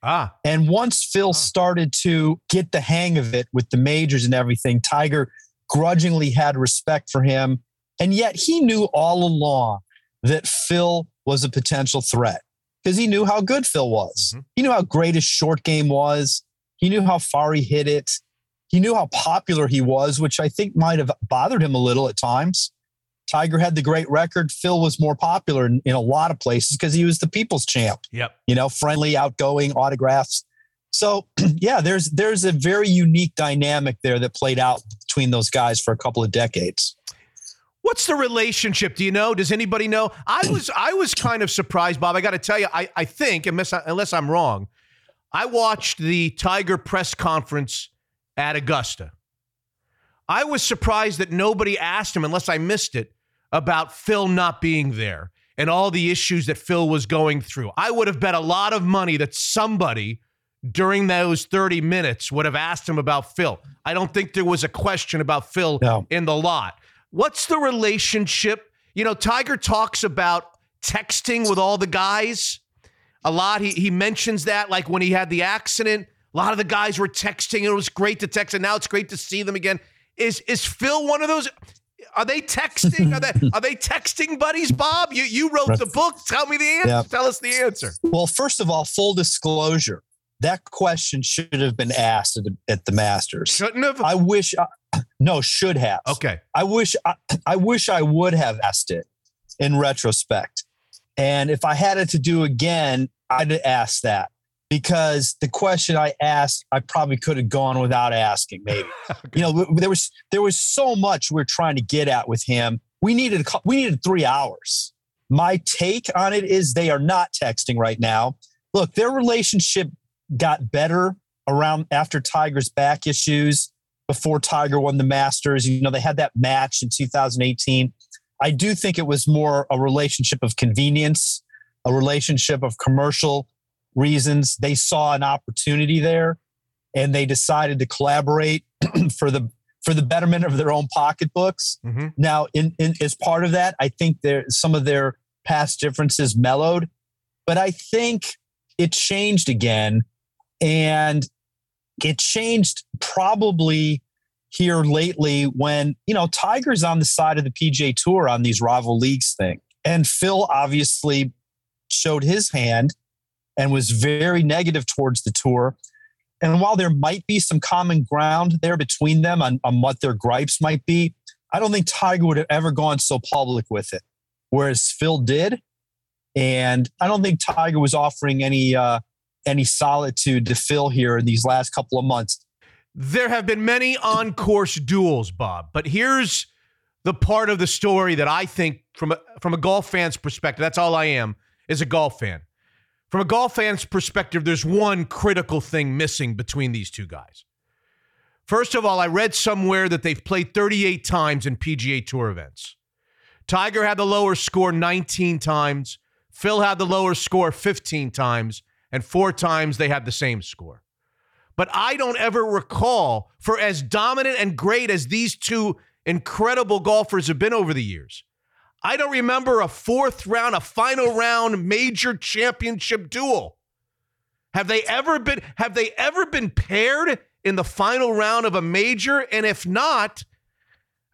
Speaker 1: Ah.
Speaker 11: And once Phil started to get the hang of it with the majors and everything, Tiger grudgingly had respect for him. And yet he knew all along that Phil was a potential threat because he knew how good Phil was. Mm-hmm. He knew how great his short game was. He knew how far he hit it. He knew how popular he was, which I think might have bothered him a little at times. Tiger had the great record. Phil was more popular in, in a lot of places because he was the people's champ
Speaker 1: Yep.
Speaker 11: you know, friendly, outgoing, autographs. So [CLEARS THROAT] yeah, there's there's a very unique dynamic there that played out between those guys for a couple of decades.
Speaker 1: What's the relationship? Do you know? Does anybody know? I was I was kind of surprised, Bob. I got to tell you, I, I think unless I, unless I'm wrong, I watched the Tiger press conference at Augusta. I was surprised that nobody asked him, unless I missed it, about Phil not being there and all the issues that Phil was going through. I would have bet a lot of money that somebody during those 30 minutes would have asked him about Phil. I don't think there was a question about Phil in the lot. What's the relationship? You know, Tiger talks about texting with all the guys a lot. He, he mentions that, like when he had the accident, a lot of the guys were texting. It was great to text, and now it's great to see them again. Is is Phil one of those? Are they texting? Are they [LAUGHS] are they texting buddies, Bob? You you wrote the book. Tell me the answer.
Speaker 11: Yeah.
Speaker 1: Tell us the answer.
Speaker 11: Well, first of all, full disclosure, that question should have been asked at the, at the Masters.
Speaker 1: Shouldn't have.
Speaker 11: I wish. I, no, should have.
Speaker 1: Okay.
Speaker 11: I wish. I, I wish I would have asked it in retrospect. And if I had it to do again, I'd ask that because the question I asked, I probably could have gone without asking. Maybe [LAUGHS] you know there was there was so much we're trying to get at with him. We needed we needed three hours. My take on it is they are not texting right now. Look, their relationship got better around after Tiger's back issues. Before Tiger won the Masters, you know they had that match in 2018. I do think it was more a relationship of convenience, a relationship of commercial reasons. They saw an opportunity there. and they decided to collaborate [CLEARS THROAT] for the for the betterment of their own pocketbooks.
Speaker 1: Mm-hmm.
Speaker 11: Now, in, in as part of that, I think there some of their past differences mellowed, but I think it changed again, and it changed probably here lately when you know Tiger's on the side of the PGA Tour on these rival leagues thing, and Phil obviously showed his hand and was very negative towards the tour. And while there might be some common ground there between them on, on what their gripes might be, I don't think Tiger would have ever gone so public with it, whereas Phil did. And I don't think Tiger was offering any uh, any solitude to Phil here in these last couple of months.
Speaker 1: There have been many on course duels, Bob, but here's the part of the story that I think, from a, from a golf fan's perspective, that's all I am, is a golf fan. From a golf fan's perspective, there's one critical thing missing between these two guys. First of all, I read somewhere that they've played 38 times in PGA Tour events. Tiger had the lower score 19 times. Phil had the lower score 15 times, and four times they had the same score. But I don't ever recall, for as dominant and great as these two incredible golfers have been over the years, I don't remember a fourth round, a final round major championship duel. Have they ever been have they ever been paired in the final round of a major? And if not,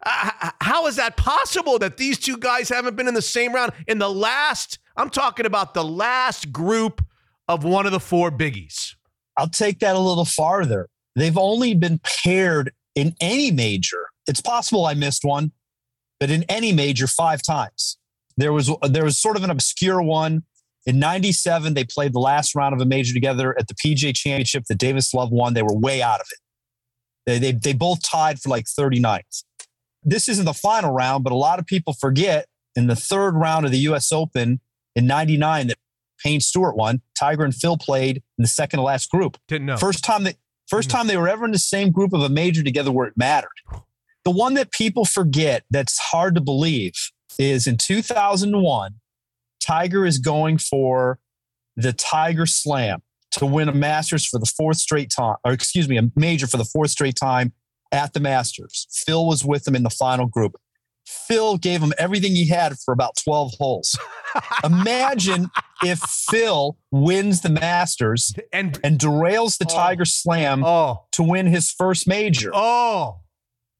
Speaker 1: uh, how is that possible that these two guys haven't been in the same round in the last I'm talking about the last group of one of the four biggies.
Speaker 11: I'll take that a little farther. They've only been paired in any major. It's possible I missed one, but in any major five times. There was there was sort of an obscure one in 97 they played the last round of a major together at the PGA Championship that Davis Love won. They were way out of it. They they, they both tied for like 39th. This isn't the final round, but a lot of people forget in the third round of the US Open in 99 that Payne Stewart won. Tiger and Phil played in the second to last group.
Speaker 1: Didn't know.
Speaker 11: First time that first time they were ever in the same group of a major together where it mattered. The one that people forget that's hard to believe is in 2001, Tiger is going for the Tiger Slam to win a Masters for the fourth straight time, or excuse me, a major for the fourth straight time at the Masters. Phil was with him in the final group. Phil gave him everything he had for about 12 holes. Imagine [LAUGHS] if Phil wins the Masters
Speaker 1: and
Speaker 11: and derails the
Speaker 1: oh,
Speaker 11: Tiger Slam
Speaker 1: oh,
Speaker 11: to win his first major.
Speaker 1: Oh,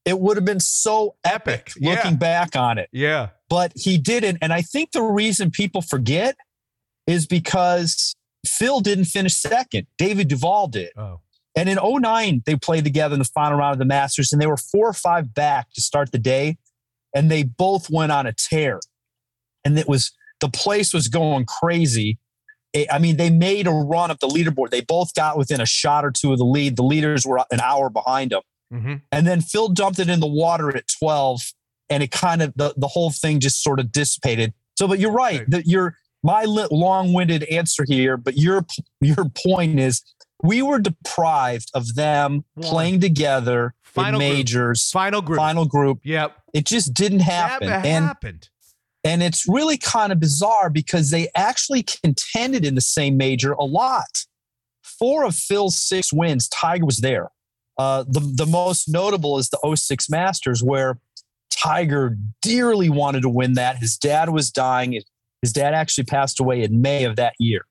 Speaker 11: it would have been so epic,
Speaker 1: epic.
Speaker 11: looking
Speaker 1: yeah.
Speaker 11: back on it.
Speaker 1: Yeah.
Speaker 11: But he didn't. And I think the reason people forget is because Phil didn't finish second. David Duval did.
Speaker 1: Oh.
Speaker 11: And in 09, they played together in the final round of the Masters, and they were four or five back to start the day. And they both went on a tear. And it was the place was going crazy. I mean, they made a run up the leaderboard. They both got within a shot or two of the lead. The leaders were an hour behind them.
Speaker 1: Mm-hmm.
Speaker 11: And then Phil dumped it in the water at 12, and it kind of the, the whole thing just sort of dissipated. So, but you're right. right. That you're my long-winded answer here, but your your point is we were deprived of them playing together final in majors.
Speaker 1: Group. Final group.
Speaker 11: Final group.
Speaker 1: Yep.
Speaker 11: It just didn't happen.
Speaker 1: It
Speaker 11: and,
Speaker 1: happened.
Speaker 11: And it's really kind of bizarre because they actually contended in the same major a lot. Four of Phil's six wins, Tiger was there. Uh, the, the most notable is the 06 Masters, where Tiger dearly wanted to win that. His dad was dying. His dad actually passed away in May of that year.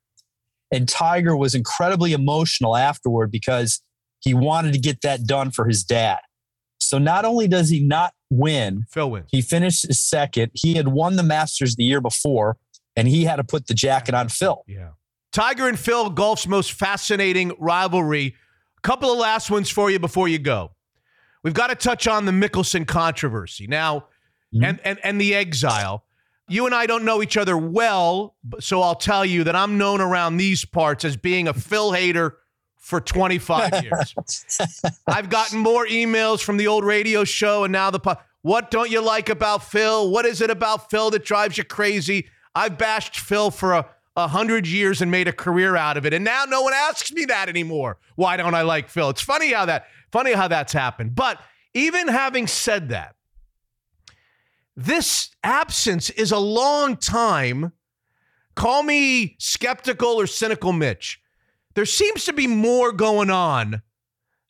Speaker 11: And Tiger was incredibly emotional afterward because he wanted to get that done for his dad. So not only does he not win,
Speaker 1: Phil wins.
Speaker 11: He finished second. He had won the Masters the year before, and he had to put the jacket on Phil.
Speaker 1: Yeah. Tiger and Phil, golf's most fascinating rivalry. A couple of last ones for you before you go. We've got to touch on the Mickelson controversy now, mm-hmm. and, and and the exile. You and I don't know each other well, so I'll tell you that I'm known around these parts as being a Phil hater for 25 years. [LAUGHS] I've gotten more emails from the old radio show and now the po- what don't you like about Phil? What is it about Phil that drives you crazy? I've bashed Phil for a, a hundred years and made a career out of it, and now no one asks me that anymore. Why don't I like Phil? It's funny how that funny how that's happened. But even having said that, this absence is a long time. Call me skeptical or cynical, Mitch there seems to be more going on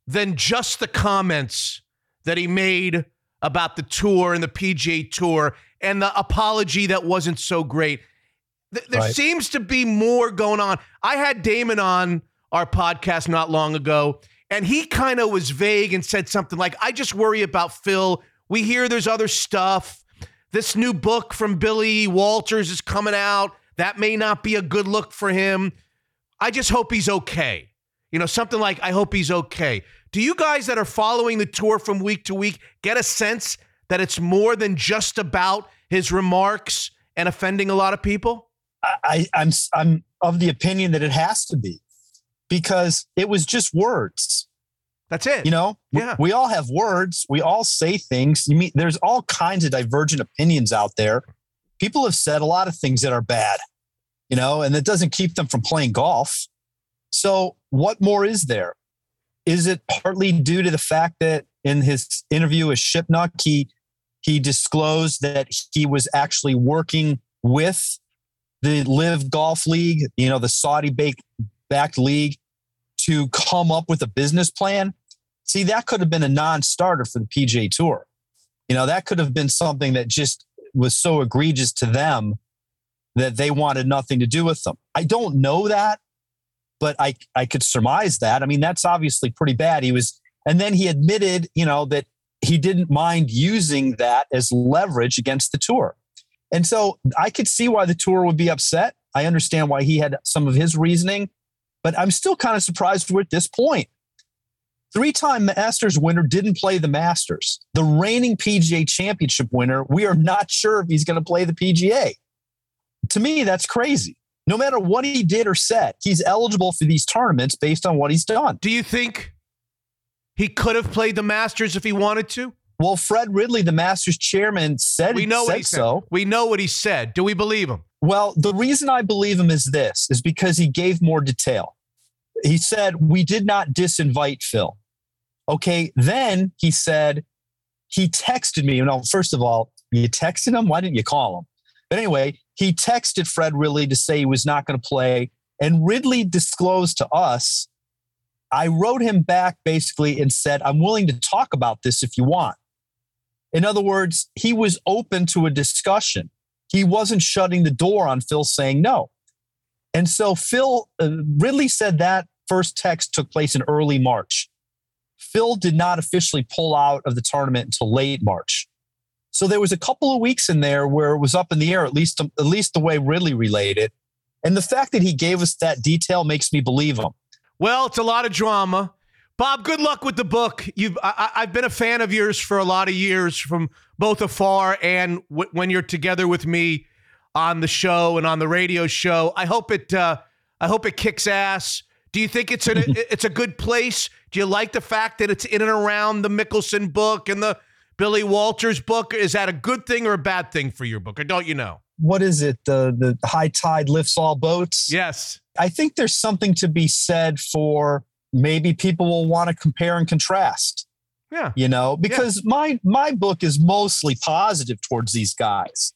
Speaker 1: than just the comments that he made about the tour and the PGA Tour and the apology that wasn't so great. Th- there
Speaker 11: Right.
Speaker 1: seems to be more going on. I had Damon on our podcast not long ago, and he kind of was vague and said something like, I just worry about Phil. We hear there's other stuff. This new book from Billy Walters is coming out. That may not be a good look for him. I just hope he's okay. You know, something like, I hope he's okay. Do you guys that are following the tour from week to week get a sense that it's more than just about his remarks and offending a lot of people?
Speaker 11: I, I'm I'm of the opinion that it has to be because it was just words.
Speaker 1: That's it.
Speaker 11: You know, We-
Speaker 1: Yeah.
Speaker 11: we, all have words. We all say things. You mean there's all kinds of divergent opinions out there. People have said a lot of things that are bad, you know, and it doesn't keep them from playing golf. So, what more is there? Is it partly due to the fact that in his interview with Shipnuck, he he disclosed that he was actually working with the Live Golf League, you know, the Saudi backed league, to come up with a business plan. See, that could have been a non-starter for the PGA Tour. You know, that could have been something that just was so egregious to them that they wanted nothing to do with them. I don't know that, but I I could surmise that. I mean, that's obviously pretty bad. He was, and then he admitted, you know, that he didn't mind using that as leverage against the tour. And so I could see why the tour would be upset. I understand why he had some of his reasoning, but I'm still kind of surprised we're at this point. Three time Masters winner didn't play the Masters. The reigning PGA championship winner, we are not sure if he's going to play the PGA. To me, that's crazy. No matter what he did or said, he's eligible for these tournaments based on what he's done.
Speaker 1: Do you think he could have played the Masters if he wanted to?
Speaker 11: Well, Fred Ridley, the Masters chairman, said
Speaker 1: We know
Speaker 11: said
Speaker 1: what he said.
Speaker 11: so.
Speaker 1: We know what he said. Do we believe him?
Speaker 11: Well, the reason I believe him is this is because he gave more detail. He said, We did not disinvite Phil. Okay. Then he said, he texted me. You know, first of all, you texted him? Why didn't you call him? But anyway, he texted Fred Ridley to say he was not going to play. And Ridley disclosed to us, I wrote him back basically and said, I'm willing to talk about this if you want. In other words, he was open to a discussion he wasn't shutting the door on Phil saying no. And so Phil uh, Ridley said that first text took place in early March. Phil did not officially pull out of the tournament until late March. So there was a couple of weeks in there where it was up in the air, at least at least the way Ridley relayed it. And the fact that he gave us that detail makes me believe him.
Speaker 1: Well, it's a lot of drama. Bob, good luck with the book. You've I, I- I've been a fan of yours for a lot of years, from both afar and w- when you're together with me on the show and on the radio show. I hope it uh, I hope it kicks ass. Do you think it's an [LAUGHS] it's a good place? Do you like the fact that it's in and around the Mickelson book and the Billy Walters book? Is that a good thing or a bad thing for your book, or don't you know?
Speaker 11: What is it? The the high tide lifts all boats.
Speaker 1: Yes.
Speaker 11: I think there's something to be said for maybe people will want to compare and contrast.
Speaker 1: Yeah.
Speaker 11: You know, because my my book is mostly positive towards these guys.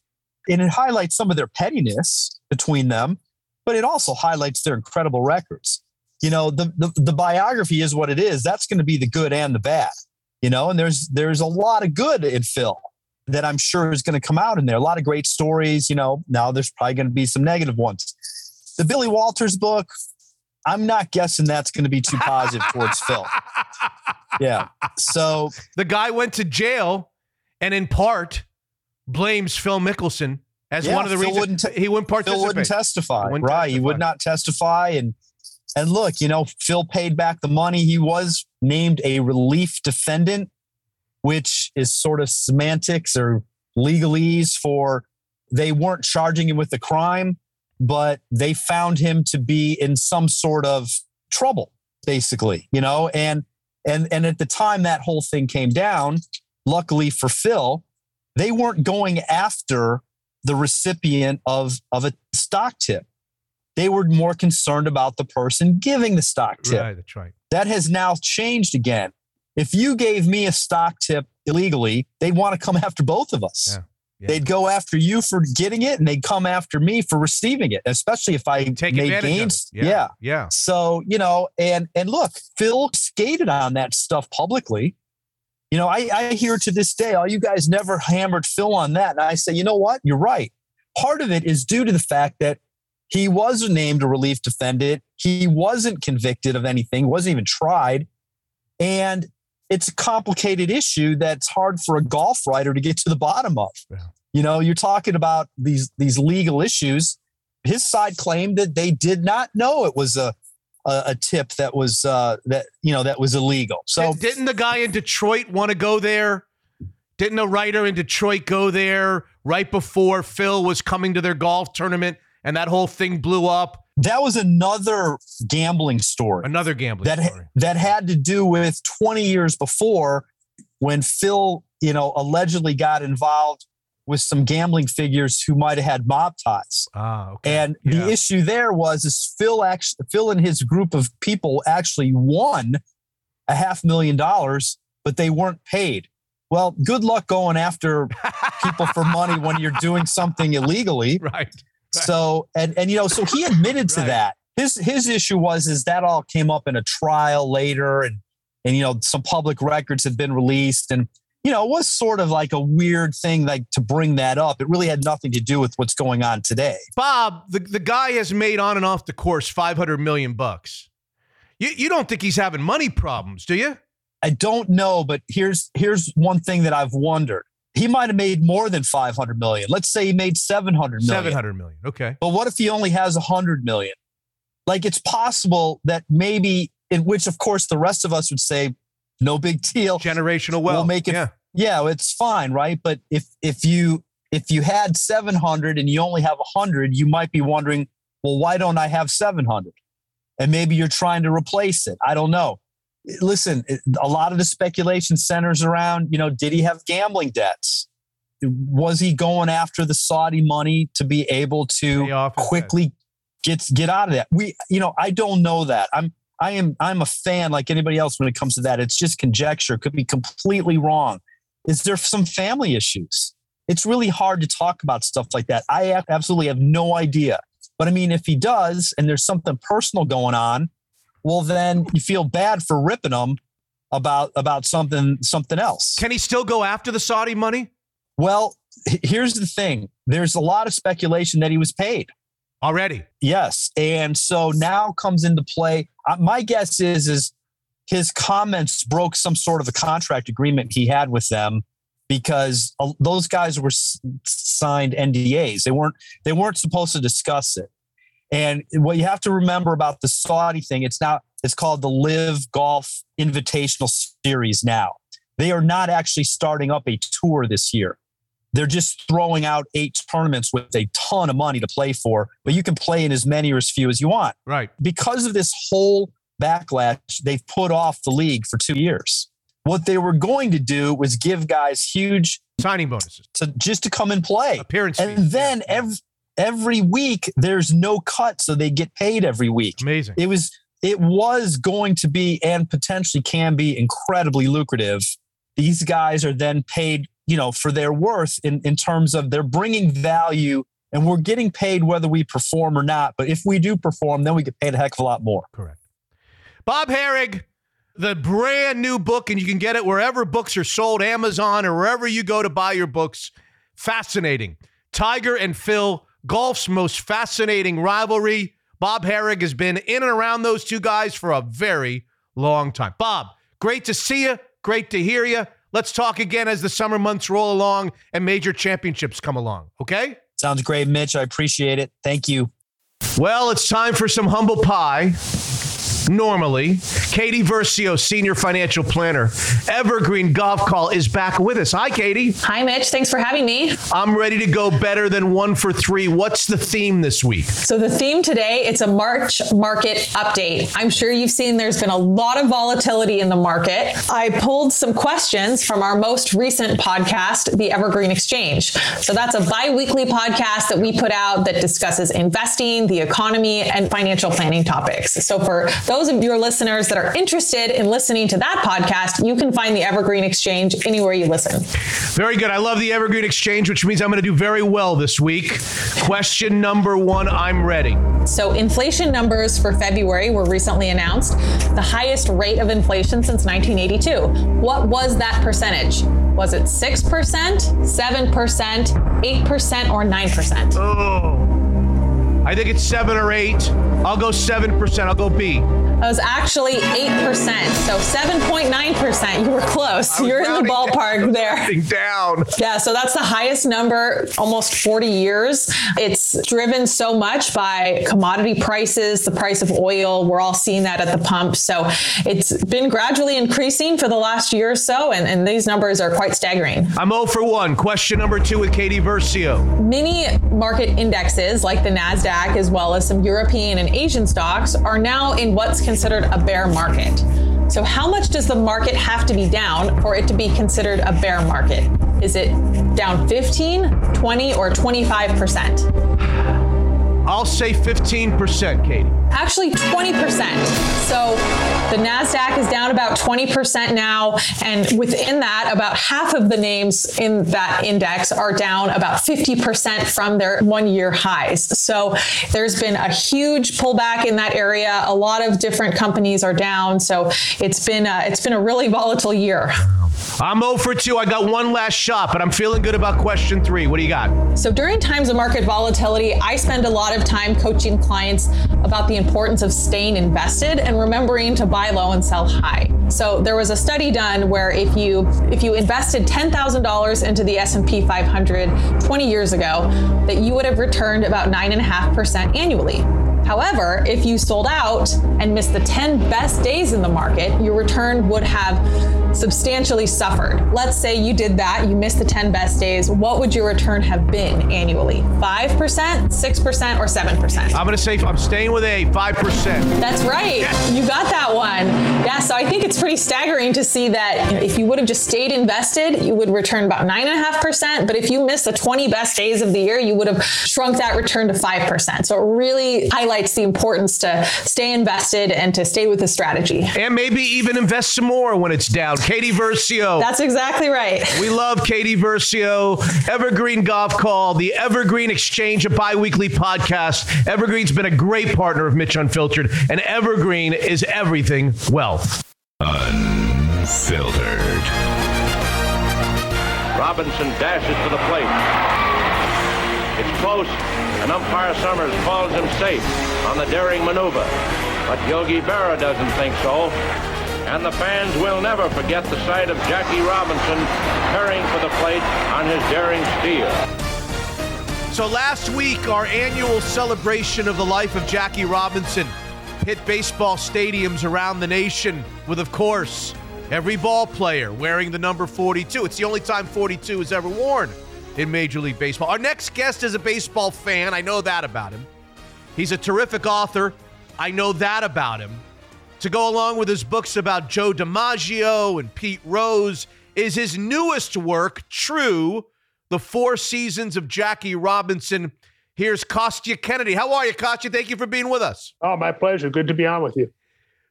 Speaker 11: And it highlights some of their pettiness between them, but it also highlights their incredible records. You know, the the, the biography is what it is. That's going to be the good and the bad. You know, and there's there's a lot of good in Phil that I'm sure is going to come out in there. A lot of great stories. You know, now there's probably going to be some negative ones. The Billy Walters book, I'm not guessing that's going to be too positive towards Phil. [LAUGHS] Yeah. So
Speaker 1: the guy went to jail and in part blames Phil Mickelson as
Speaker 11: Yeah,
Speaker 1: one of the
Speaker 11: Phil
Speaker 1: reasons
Speaker 11: wouldn't te-
Speaker 1: he wouldn't participate.
Speaker 11: Phil wouldn't testify.
Speaker 1: He wouldn't
Speaker 11: right. He would not testify. And and look, you know, Phil paid back the money. He was named a relief defendant, which is sort of semantics or legalese for they weren't charging him with the crime, but they found him to be in some sort of trouble, basically, you know, and and and at the time that whole thing came down, luckily for Phil, they weren't going after the recipient of of a stock tip. They were more concerned about the person giving the stock tip.
Speaker 1: Right, that's right.
Speaker 11: That has now changed again. If you gave me a stock tip illegally, they'd want to come after both of us. Yeah. They'd go after you for getting it, and they'd come after me for receiving it, especially if I
Speaker 1: Take
Speaker 11: made gains.
Speaker 1: Yeah.
Speaker 11: yeah.
Speaker 1: Yeah.
Speaker 11: So, you know, and and look, Phil skated on that stuff publicly. You know, I, I hear to this day, all you guys never hammered Phil on that. And I say, you know what? You're right. Part of it is due to the fact that he wasn't named a relief defendant. He wasn't convicted of anything, wasn't even tried. And it's a complicated issue that's hard for a golf writer to get to the bottom of.
Speaker 1: Yeah.
Speaker 11: You know, you're talking about these these legal issues. His side claimed that they did not know it was a a, a tip that was uh, that you know that was illegal. So
Speaker 1: Di- didn't the guy in Detroit want to go there? Didn't a writer in Detroit go there right before Phil was coming to their golf tournament and that whole thing blew up?
Speaker 11: that was another gambling story.
Speaker 1: Another gambling
Speaker 11: that
Speaker 1: story.
Speaker 11: that had to do with 20 years before when Phil, you know, allegedly got involved with some gambling figures who might have had mob ties.
Speaker 1: Ah, okay.
Speaker 11: And
Speaker 1: Yeah.
Speaker 11: the issue there was is Phil actually Phil and his group of people actually won a half million dollars, but they weren't paid. Well, good luck going after [LAUGHS] people for money when you're doing something illegally.
Speaker 1: Right.
Speaker 11: So and and you know, so he admitted to [LAUGHS] that. His his issue was is that all came up in a trial later and and you know, some public records had been released and you know, it was sort of like a weird thing like to bring that up. It really had nothing to do with what's going on today.
Speaker 1: Bob, the, the guy has made on and off the course 500 million bucks. You, you don't think he's having money problems, do you?
Speaker 11: I don't know, but here's here's one thing that I've wondered. He might have made more than 500 million. Let's say he made 700 million.
Speaker 1: 700 million. Okay.
Speaker 11: But what if he only has 100 million? Like it's possible that maybe in which of course the rest of us would say no big deal.
Speaker 1: Generational wealth.
Speaker 11: We'll make it
Speaker 1: Yeah.
Speaker 11: yeah, it's fine, right? But if if you if you had 700 and you only have 100, you might be wondering, well, why don't I have 700? And maybe you're trying to replace it. I don't know. Listen, a lot of the speculation centers around, you know, did he have gambling debts? Was he going after the Saudi money to be able to
Speaker 1: Pay off his debt.
Speaker 11: quickly get get out of that? We, you know, I don't know that. I'm I am I'm a fan like anybody else when it comes to that. It's just conjecture. Could be completely wrong. Is there some family issues? It's really hard to talk about stuff like that. I absolutely have no idea. But I mean, if he does, and there's something personal going on, well, then you feel bad for ripping them about about something something else.
Speaker 1: Can he still go after the Saudi money
Speaker 11: Well, here's the thing. There's a lot of speculation that he was paid.
Speaker 1: already?
Speaker 11: Yes, and so now comes into play. Uh, my guess is is his comments broke some sort of a contract agreement he had with them because uh, those guys were s- signed NDAs. They weren't they weren't supposed to discuss it. And what you have to remember about the Saudi thing, it's now it's called the Live Golf Invitational Series now. They are not actually starting up a tour this year. They're just throwing out eight tournaments with a ton of money to play for, but you can play in as many or as few as you want.
Speaker 1: Right.
Speaker 11: Because of this whole backlash, they've put off the league for two years. What they were going to do was give guys huge
Speaker 1: Signing bonuses.
Speaker 11: to just to come and play.
Speaker 1: Appearance
Speaker 11: And
Speaker 1: fees.
Speaker 11: then every every week there's no cut, so they get paid every week.
Speaker 1: Amazing.
Speaker 11: It was it was going to be and potentially can be incredibly lucrative. These guys are then paid, you know, for their worth in, in terms of they're bringing value and we're getting paid whether we perform or not. But if we do perform, then we get paid a heck of a lot more.
Speaker 1: Correct. Bob Harig, the brand new book, and you can get it wherever books are sold, Amazon or wherever you go to buy your books. Fascinating. Tiger and Phil, golf's most fascinating rivalry. Bob Harig has been in and around those two guys for a very long time. Bob, great to see you. Great to hear you. Let's talk again as the summer months roll along and major championships come along. Okay?
Speaker 11: Sounds great, Mitch. I appreciate it. Thank you.
Speaker 1: Well, it's time for some humble pie. Normally, Katie Versio, senior financial planner, Evergreen Goldkuhl, is back with us. Hi, Katie.
Speaker 12: Hi, Mitch. Thanks for having me.
Speaker 1: I'm ready to go better than one for three. What's the theme this week?
Speaker 12: So the theme today, it's a March market update. I'm sure you've seen there's been a lot of volatility in the market. I pulled some questions from our most recent podcast, The Evergreen Exchange. So that's a bi-weekly podcast that we put out that discusses investing, the economy, and financial planning topics. So for those those of your listeners that are interested in listening to that podcast, you can find the Evergreen Exchange anywhere you listen.
Speaker 1: Very good. I love the Evergreen Exchange, which means I'm going to do very well this week. Question number one I'm ready.
Speaker 12: So, inflation numbers for February were recently announced, the highest rate of inflation since 1982. What was that percentage? Was it 6%, 7%, 8%, or 9%?
Speaker 1: Oh, I think it's seven or eight. I'll go 7%. I'll go B.
Speaker 12: It was actually 8%. So 7.9%. You were close. You're in the ballpark there.
Speaker 1: Down.
Speaker 12: Yeah, so that's the highest number almost 40 years. It's driven so much by commodity prices, the price of oil. We're all seeing that at the pump. So it's been gradually increasing for the last year or so, and, and these numbers are quite staggering.
Speaker 1: I'm 0 for 1. Question number two with Katie Versio.
Speaker 12: Many market indexes, like the NASDAQ, as well as some European and Asian stocks, are now in what's considered a bear market. So, how much does the market have to be down for it to be considered a bear market? Is it down 15, 20, or 25%?
Speaker 1: I'll say 15%, Katie.
Speaker 12: Actually, 20%. So the NASDAQ is down about 20% now. And within that, about half of the names in that index are down about 50% from their one year highs. So there's been a huge pullback in that area. A lot of different companies are down. So it's been a, it's been a really volatile year.
Speaker 1: I'm 0 for 2. I got one last shot, but I'm feeling good about question three. What do you got?
Speaker 12: So during times of market volatility, I spend a lot of time coaching clients about the importance of staying invested and remembering to buy low and sell high. So there was a study done where if you if you invested $10,000 into the S&P 500 20 years ago, that you would have returned about 9.5% annually. However, if you sold out and missed the 10 best days in the market, your return would have substantially suffered. Let's say you did that, you missed the 10 best days. What would your return have been annually? 5%, 6%, or 7%?
Speaker 1: I'm going to say I'm staying with A, 5%.
Speaker 12: That's right. Yes. You got that one. Yeah, so I think it's pretty staggering to see that you know, if you would have just stayed invested, you would return about 9.5%. But if you missed the 20 best days of the year, you would have shrunk that return to 5%. So it really highlights the importance to stay invested and to stay with the strategy.
Speaker 1: And maybe even invest some more when it's down. Katie Versio.
Speaker 12: That's exactly right.
Speaker 1: We love Katie Versio. Evergreen Goldkuhl, the Evergreen Exchange, a bi weekly podcast. Evergreen's been a great partner of Mitch Unfiltered, and Evergreen is everything wealth.
Speaker 3: Unfiltered.
Speaker 13: Robinson dashes to the plate. It's close, and umpire Summers calls him safe on the daring maneuver. But Yogi Berra doesn't think so and the fans will never forget the sight of Jackie Robinson preparing for the plate on his daring steal.
Speaker 1: So last week, our annual celebration of the life of Jackie Robinson hit baseball stadiums around the nation with, of course, every ball player wearing the number 42. It's the only time 42 is ever worn in Major League Baseball. Our next guest is a baseball fan. I know that about him. He's a terrific author. I know that about him to go along with his books about Joe DiMaggio and Pete Rose is his newest work, True, The Four Seasons of Jackie Robinson. Here's Kostya Kennedy. How are you, Kostya? Thank you for being with us.
Speaker 14: Oh, my pleasure. Good to be on with you.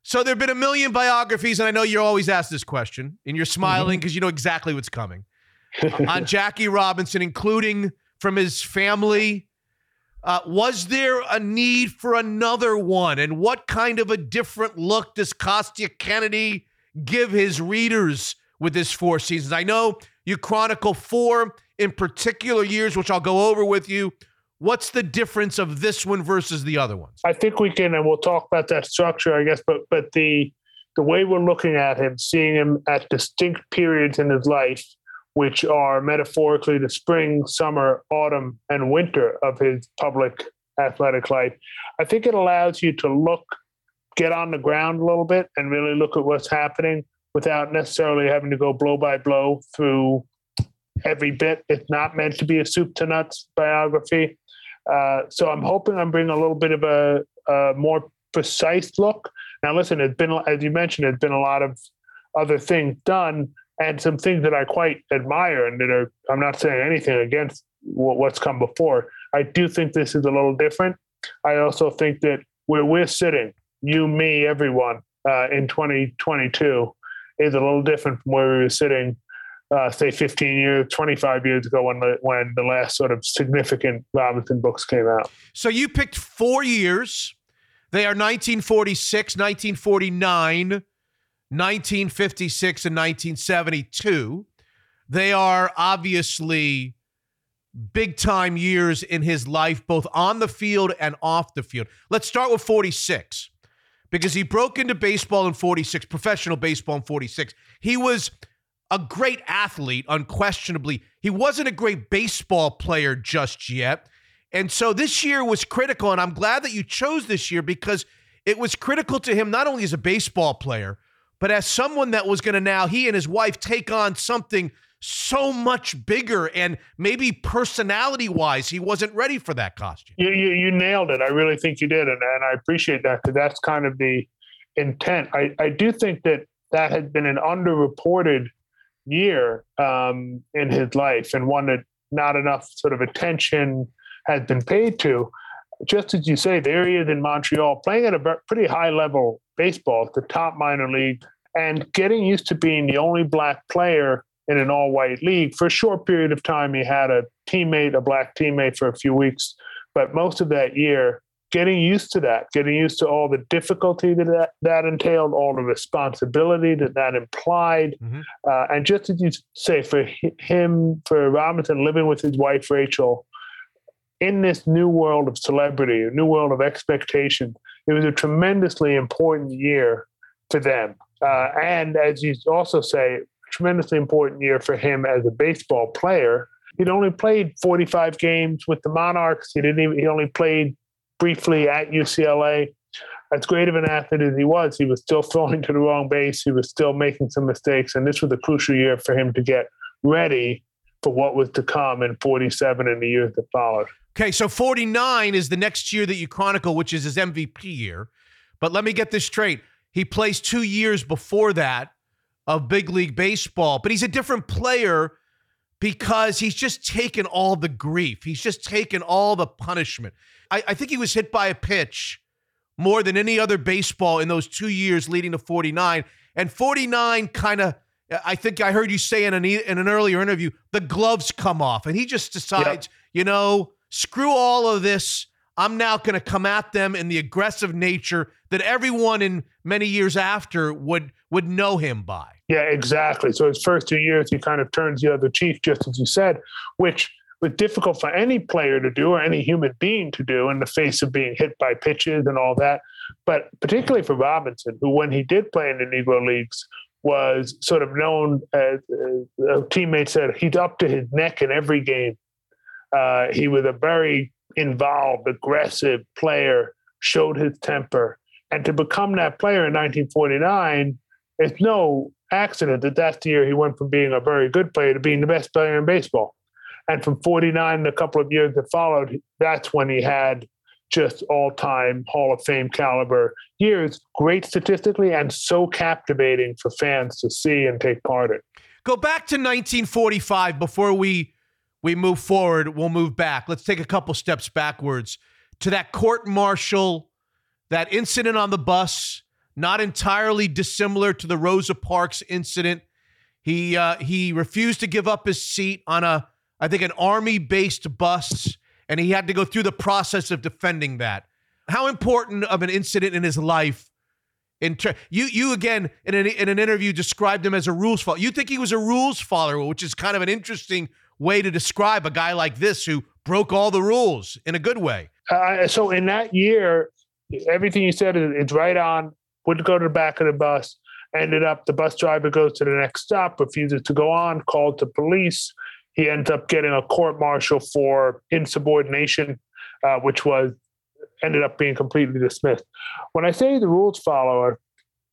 Speaker 1: So there have been a million biographies, and I know you're always asked this question, and you're smiling because mm-hmm. you know exactly what's coming. [LAUGHS] on Jackie Robinson, including from his family uh, was there a need for another one? And what kind of a different look does Kostya Kennedy give his readers with this four seasons? I know you chronicle four in particular years, which I'll go over with you. What's the difference of this one versus the other ones?
Speaker 14: I think we can, and we'll talk about that structure, I guess. But but the the way we're looking at him, seeing him at distinct periods in his life, which are metaphorically the spring, summer, autumn, and winter of his public athletic life. I think it allows you to look, get on the ground a little bit, and really look at what's happening without necessarily having to go blow by blow through every bit. It's not meant to be a soup to nuts biography. Uh, so I'm hoping I'm bringing a little bit of a, a more precise look. Now, listen, it's been, as you mentioned, there's been a lot of other things done and some things that I quite admire and that are, I'm not saying anything against what's come before. I do think this is a little different. I also think that where we're sitting, you, me, everyone uh, in 2022 is a little different from where we were sitting, uh, say, 15 years, 25 years ago when the, when the last sort of significant Robinson books came out.
Speaker 1: So you picked four years. They are 1946, 1949, 1956, and 1972. They are obviously big time years in his life, both on the field and off the field. Let's start with 46 because he broke into baseball in 46, professional baseball in 46. He was a great athlete, unquestionably. He wasn't a great baseball player just yet. And so this year was critical. And I'm glad that you chose this year because it was critical to him, not only as a baseball player, but as someone that was going to now, he and his wife take on something so much bigger and maybe personality wise he wasn't ready for that Kostya.
Speaker 14: You, you, you nailed it. I really think you did and, and i appreciate that because that's kind of the intent. I, I do think that that had been an underreported year um, in his life and one that not enough sort of attention has been paid to. Just as you say there he is in montreal playing at a pretty high level baseball the top minor league and getting used to being the only black player in an all white league. For a short period of time, he had a teammate, a black teammate for a few weeks. But most of that year, getting used to that, getting used to all the difficulty that that, that entailed, all the responsibility that that implied. Mm-hmm. Uh, and just as you say, for him, for Robinson living with his wife, Rachel, in this new world of celebrity, a new world of expectation, it was a tremendously important year for them. Uh, and as you also say, tremendously important year for him as a baseball player. He'd only played 45 games with the Monarchs. He didn't even, he only played briefly at UCLA. As great of an athlete as he was, he was still [LAUGHS] throwing to the wrong base. He was still making some mistakes. And this was a crucial year for him to get ready for what was to come in 47 and the years that followed.
Speaker 1: Okay, so 49 is the next year that you chronicle, which is his MVP year. But let me get this straight. He plays two years before that of big league baseball, but he's a different player because he's just taken all the grief. He's just taken all the punishment. I, I think he was hit by a pitch more than any other baseball in those two years leading to 49. And 49 kind of, I think I heard you say in an, in an earlier interview, the gloves come off. And he just decides, yep. you know, screw all of this. I'm now going to come at them in the aggressive nature that everyone in many years after would would know him by.
Speaker 14: Yeah, exactly. So his first two years, he kind of turns the other cheek, just as you said, which was difficult for any player to do or any human being to do in the face of being hit by pitches and all that. But particularly for Robinson, who when he did play in the Negro Leagues was sort of known as uh, teammates said he's up to his neck in every game. Uh, he was a very involved, aggressive player, showed his temper. And to become that player in 1949, it's no accident that that's the year he went from being a very good player to being the best player in baseball. And from 49, and a couple of years that followed, that's when he had just all time Hall of Fame caliber years, great statistically and so captivating for fans to see and take part in.
Speaker 1: Go back to 1945 before we we move forward, we'll move back. Let's take a couple steps backwards to that court martial, that incident on the bus, not entirely dissimilar to the Rosa Parks incident. He uh, he refused to give up his seat on a I think an army based bus, and he had to go through the process of defending that. How important of an incident in his life? In ter- you you again in an in an interview described him as a rules follower. You think he was a rules follower, which is kind of an interesting way to describe a guy like this who broke all the rules in a good way.
Speaker 14: Uh, so in that year, everything you said is right on. Would go to the back of the bus. Ended up the bus driver goes to the next stop, refuses to go on, called the police. He ends up getting a court martial for insubordination, uh, which was ended up being completely dismissed. When I say the rules follower,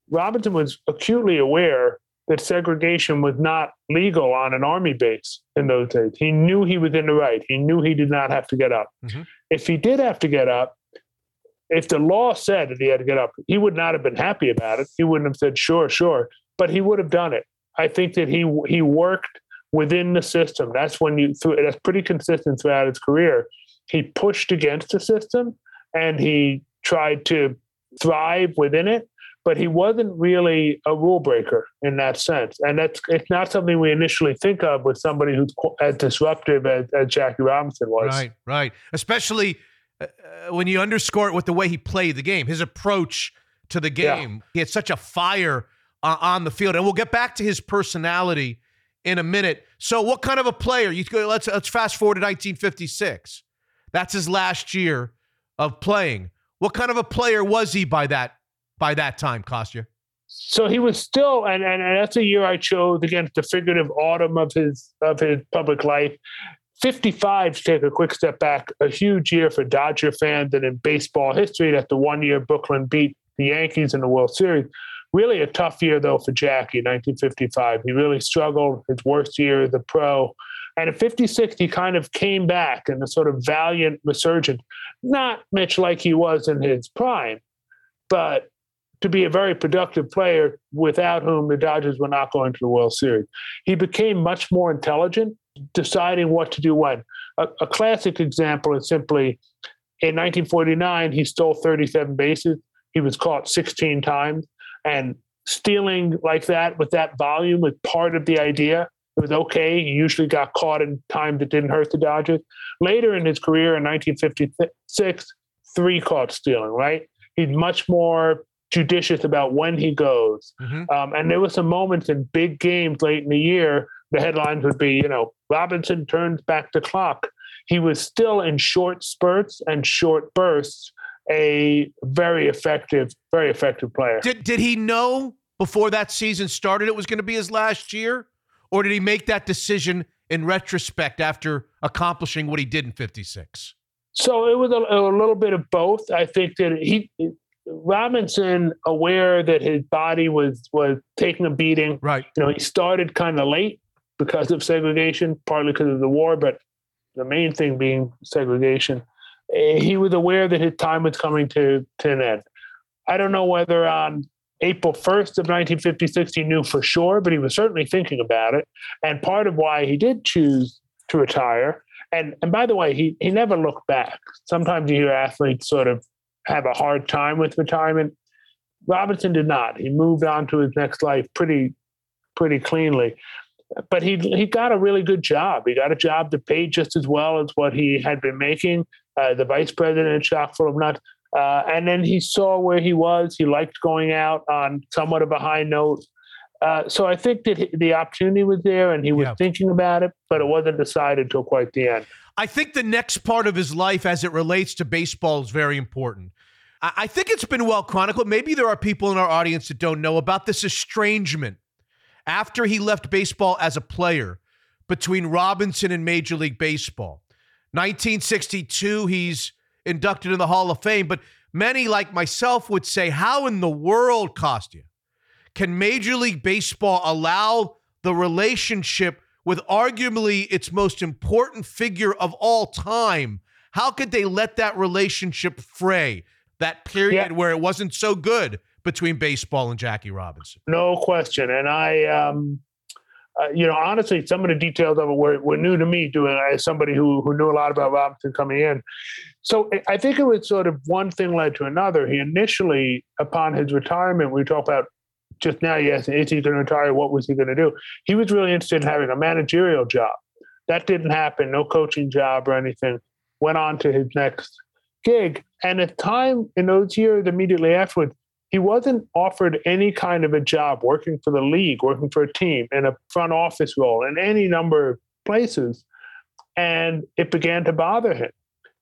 Speaker 14: Robinson was acutely aware that segregation was not legal on an army base in those days. He knew he was in the right. He knew he did not have to get up. Mm-hmm. If he did have to get up, if the law said that he had to get up, he would not have been happy about it. He wouldn't have said, sure, sure, but he would have done it. I think that he he worked within the system. That's when you that's pretty consistent throughout his career. He pushed against the system and he tried to thrive within it, but he wasn't really a rule breaker in that sense. And that's it's not something we initially think of with somebody who's as disruptive as, as Jackie Robinson was.
Speaker 1: Right, right. Especially uh, when you underscore it with the way he played the game, his approach to the game. Yeah. He had such a fire uh, on the field, and we'll get back to his personality in a minute. So, what kind of a player? You go. Let's let's fast forward to 1956. That's his last year of playing. What kind of a player was he by that by that time, Kostya?
Speaker 14: So he was still, and, and, and that's a year I chose against the figurative autumn of his of his public life. 55 to take a quick step back, a huge year for Dodger fans and in baseball history that the one year Brooklyn beat the Yankees in the World Series. Really a tough year, though, for Jackie, 1955. He really struggled, his worst year as a pro. And at 56, he kind of came back in a sort of valiant resurgence, not much like he was in his prime, but to be a very productive player without whom the Dodgers were not going to the World Series. He became much more intelligent, deciding what to do when. A, a classic example is simply in 1949, he stole 37 bases. He was caught 16 times. And stealing like that with that volume was part of the idea. It was okay. He usually got caught in time that didn't hurt the Dodgers. Later in his career in 1956, three caught stealing, right? He's much more judicious about when he goes. Mm-hmm. Um, and there were some moments in big games late in the year, the headlines would be, you know, Robinson turns back the clock. He was still in short spurts and short bursts a very effective, very effective player.
Speaker 1: Did did he know before that season started it was going to be his last year, or did he make that decision in retrospect after accomplishing what he did in '56?
Speaker 14: So it was a, a, little bit of both. I think that he Robinson, aware that his body was was taking a beating.
Speaker 1: Right.
Speaker 14: You know, he started kind of late because of segregation, partly because of the war, but the main thing being segregation. Eh, he was aware that his time was coming to, to an end. I don't know whether on April 1st of 1956 he knew for sure, but he was certainly thinking about it. And part of why he did choose to retire, and, and by the way, he, he never looked back. Sometimes you hear athletes sort of have a hard time with retirement. Robinson did not. He moved on to his next life pretty pretty cleanly but he he got a really good job. He got a job that paid just as well as what he had been making. Uh, the vice president, chock full of nuts. Uh, and then he saw where he was. He liked going out on somewhat of a high note. Uh, so I think that the opportunity was there, and he was yeah. thinking about it, but it wasn't decided till quite the end.
Speaker 1: I think the next part of his life, as it relates to baseball, is very important. I think it's been well chronicled. Maybe there are people in our audience that don't know about this estrangement after he left baseball as a player between Robinson and Major League Baseball. 1962, he's inducted in the Hall of Fame, but many like myself would say, How in the world, Kostya, can Major League Baseball allow the relationship with arguably its most important figure of all time? How could they let that relationship fray? That period yeah. where it wasn't so good between baseball and Jackie Robinson.
Speaker 14: No question. And I, um, uh, you know, honestly, some of the details of it were, were new to me doing as somebody who, who knew a lot about Robinson coming in. So I think it was sort of one thing led to another. He initially, upon his retirement, we talk about just now, yes, is he going to retire? What was he going to do? He was really interested in having a managerial job. That didn't happen, no coaching job or anything. Went on to his next gig. And at time in those years immediately afterwards, he wasn't offered any kind of a job working for the league, working for a team, in a front office role, in any number of places. And it began to bother him.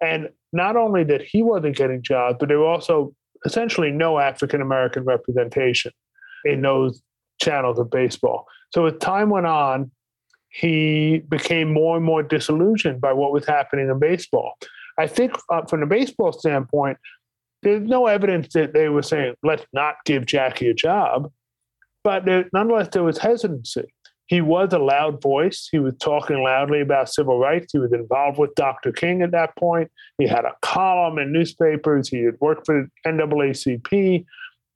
Speaker 14: And not only that he wasn't getting jobs, but there were also essentially no African American representation in those channels of baseball. So as time went on, he became more and more disillusioned by what was happening in baseball. I think uh, from the baseball standpoint, there's no evidence that they were saying, let's not give Jackie a job. But there, nonetheless, there was hesitancy. He was a loud voice. He was talking loudly about civil rights. He was involved with Dr. King at that point. He had a column in newspapers. He had worked for the NAACP.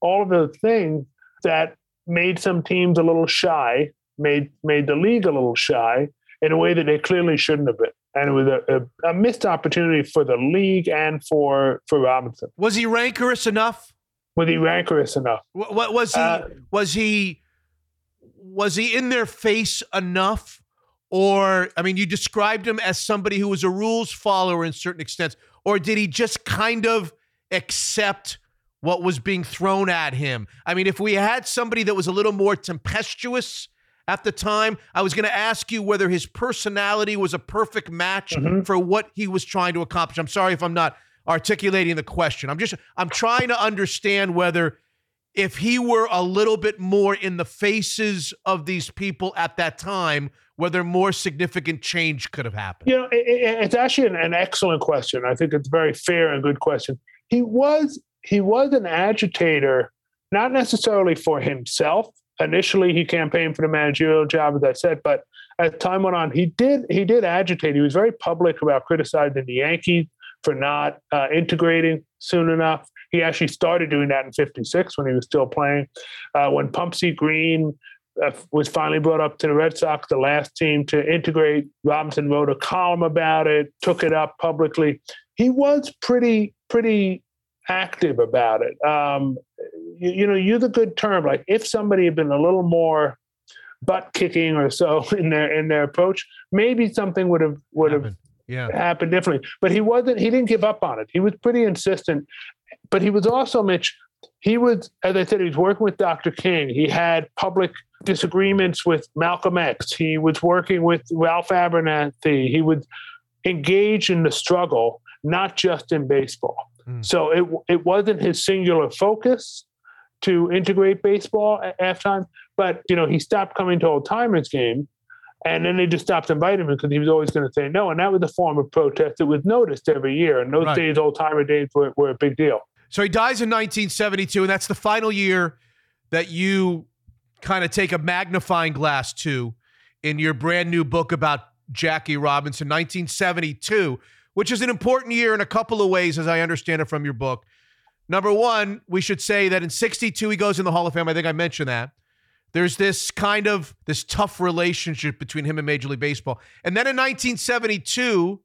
Speaker 14: All of those things that made some teams a little shy, made made the league a little shy in a way that they clearly shouldn't have been and it was a, a, a, missed opportunity for the league and for for Robinson.
Speaker 1: Was he rancorous enough
Speaker 14: Was he rancorous enough?
Speaker 1: What, what was he?
Speaker 14: Uh,
Speaker 1: was he? Was he in their face enough? Or I mean, you described him as somebody who was a rules follower in certain extents, or did he just kind of accept what was being thrown at him? I mean, if we had somebody that was a little more tempestuous at the time, I was going to ask you whether his personality was a perfect match
Speaker 14: Mm-hmm.
Speaker 1: for what he was trying to accomplish. I'm sorry if I'm not articulating the question. I'm just I'm trying to understand whether if he were a little bit more in the faces of these people at that time, whether more significant change could have happened.
Speaker 14: You know, it, it, it's actually an, an excellent question. I think it's a very fair and good question. He was he was an agitator, not necessarily for himself. Initially, he campaigned for the managerial job, as I said, but as time went on, he did he did agitate. He was very public about criticizing the Yankees for not uh, integrating soon enough. He actually started doing that in '56 when he was still playing. Uh, when Pumpsie Green uh, was finally brought up to the Red Sox, the last team to integrate. Robinson wrote a column about it, took it up publicly. He was pretty pretty active about it. Um, you, you know, use a good term. Like if somebody had been a little more butt kicking or so [LAUGHS] in their in their approach, maybe something would have would have
Speaker 1: Yeah.
Speaker 14: happened differently. But he wasn't. He didn't give up on it. He was pretty insistent. But he was also Mitch. He was, as I said, he was working with Dr. King. He had public disagreements with Malcolm X. He was working with Ralph Abernathy. He was engaged in the struggle, not just in baseball. Hmm. So it it wasn't his singular focus to integrate baseball at halftime. But you know, he stopped coming to old timers game, and then they just stopped inviting him because he was always going to say no. And that was a form of protest that was noticed every year. And those
Speaker 1: Right.
Speaker 14: days, old timer days, were, were a big deal.
Speaker 1: So he dies in 1972, and that's the final year that you kind of take a magnifying glass to in your brand new book about Jackie Robinson, 1972, which is an important year in a couple of ways, as I understand it from your book. Number one, we should say that in 62, he goes in the Hall of Fame. I think I mentioned that. There's this kind of this tough relationship between him and Major League Baseball. And then in 1972,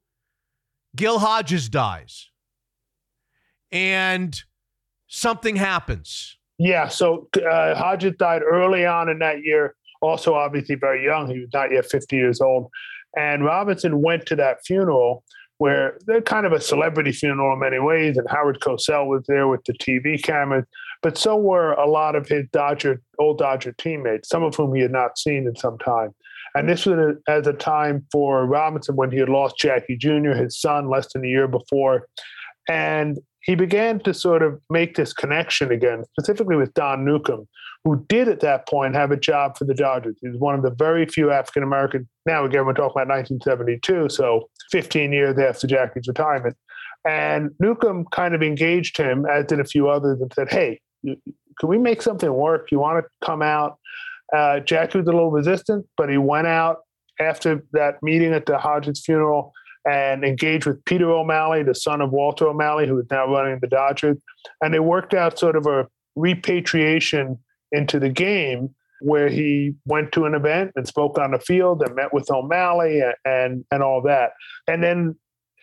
Speaker 1: Gil Hodges dies. And something happens.
Speaker 14: Yeah. So uh, Hodges died early on in that year. Also, obviously, very young. He was not yet 50 years old. And Robinson went to that funeral where they're kind of a celebrity funeral in many ways. And Howard Cosell was there with the TV cameras, but so were a lot of his Dodger, old Dodger teammates, some of whom he had not seen in some time. And this was a, as a time for Robinson when he had lost Jackie Jr., his son, less than a year before. And he began to sort of make this connection again, specifically with Don Newcombe, who did at that point have a job for the Dodgers. He was one of the very few African American. Now, again, we're talking about 1972, so 15 years after Jackie's retirement. And Newcombe kind of engaged him, as did a few others, and said, Hey, can we make something work? You want to come out? Uh, Jackie was a little resistant, but he went out after that meeting at the Hodges funeral and engaged with Peter O'Malley, the son of Walter O'Malley, who is now running the Dodgers. And they worked out sort of a repatriation into the game where he went to an event and spoke on the field and met with O'Malley and, and, and all that. And then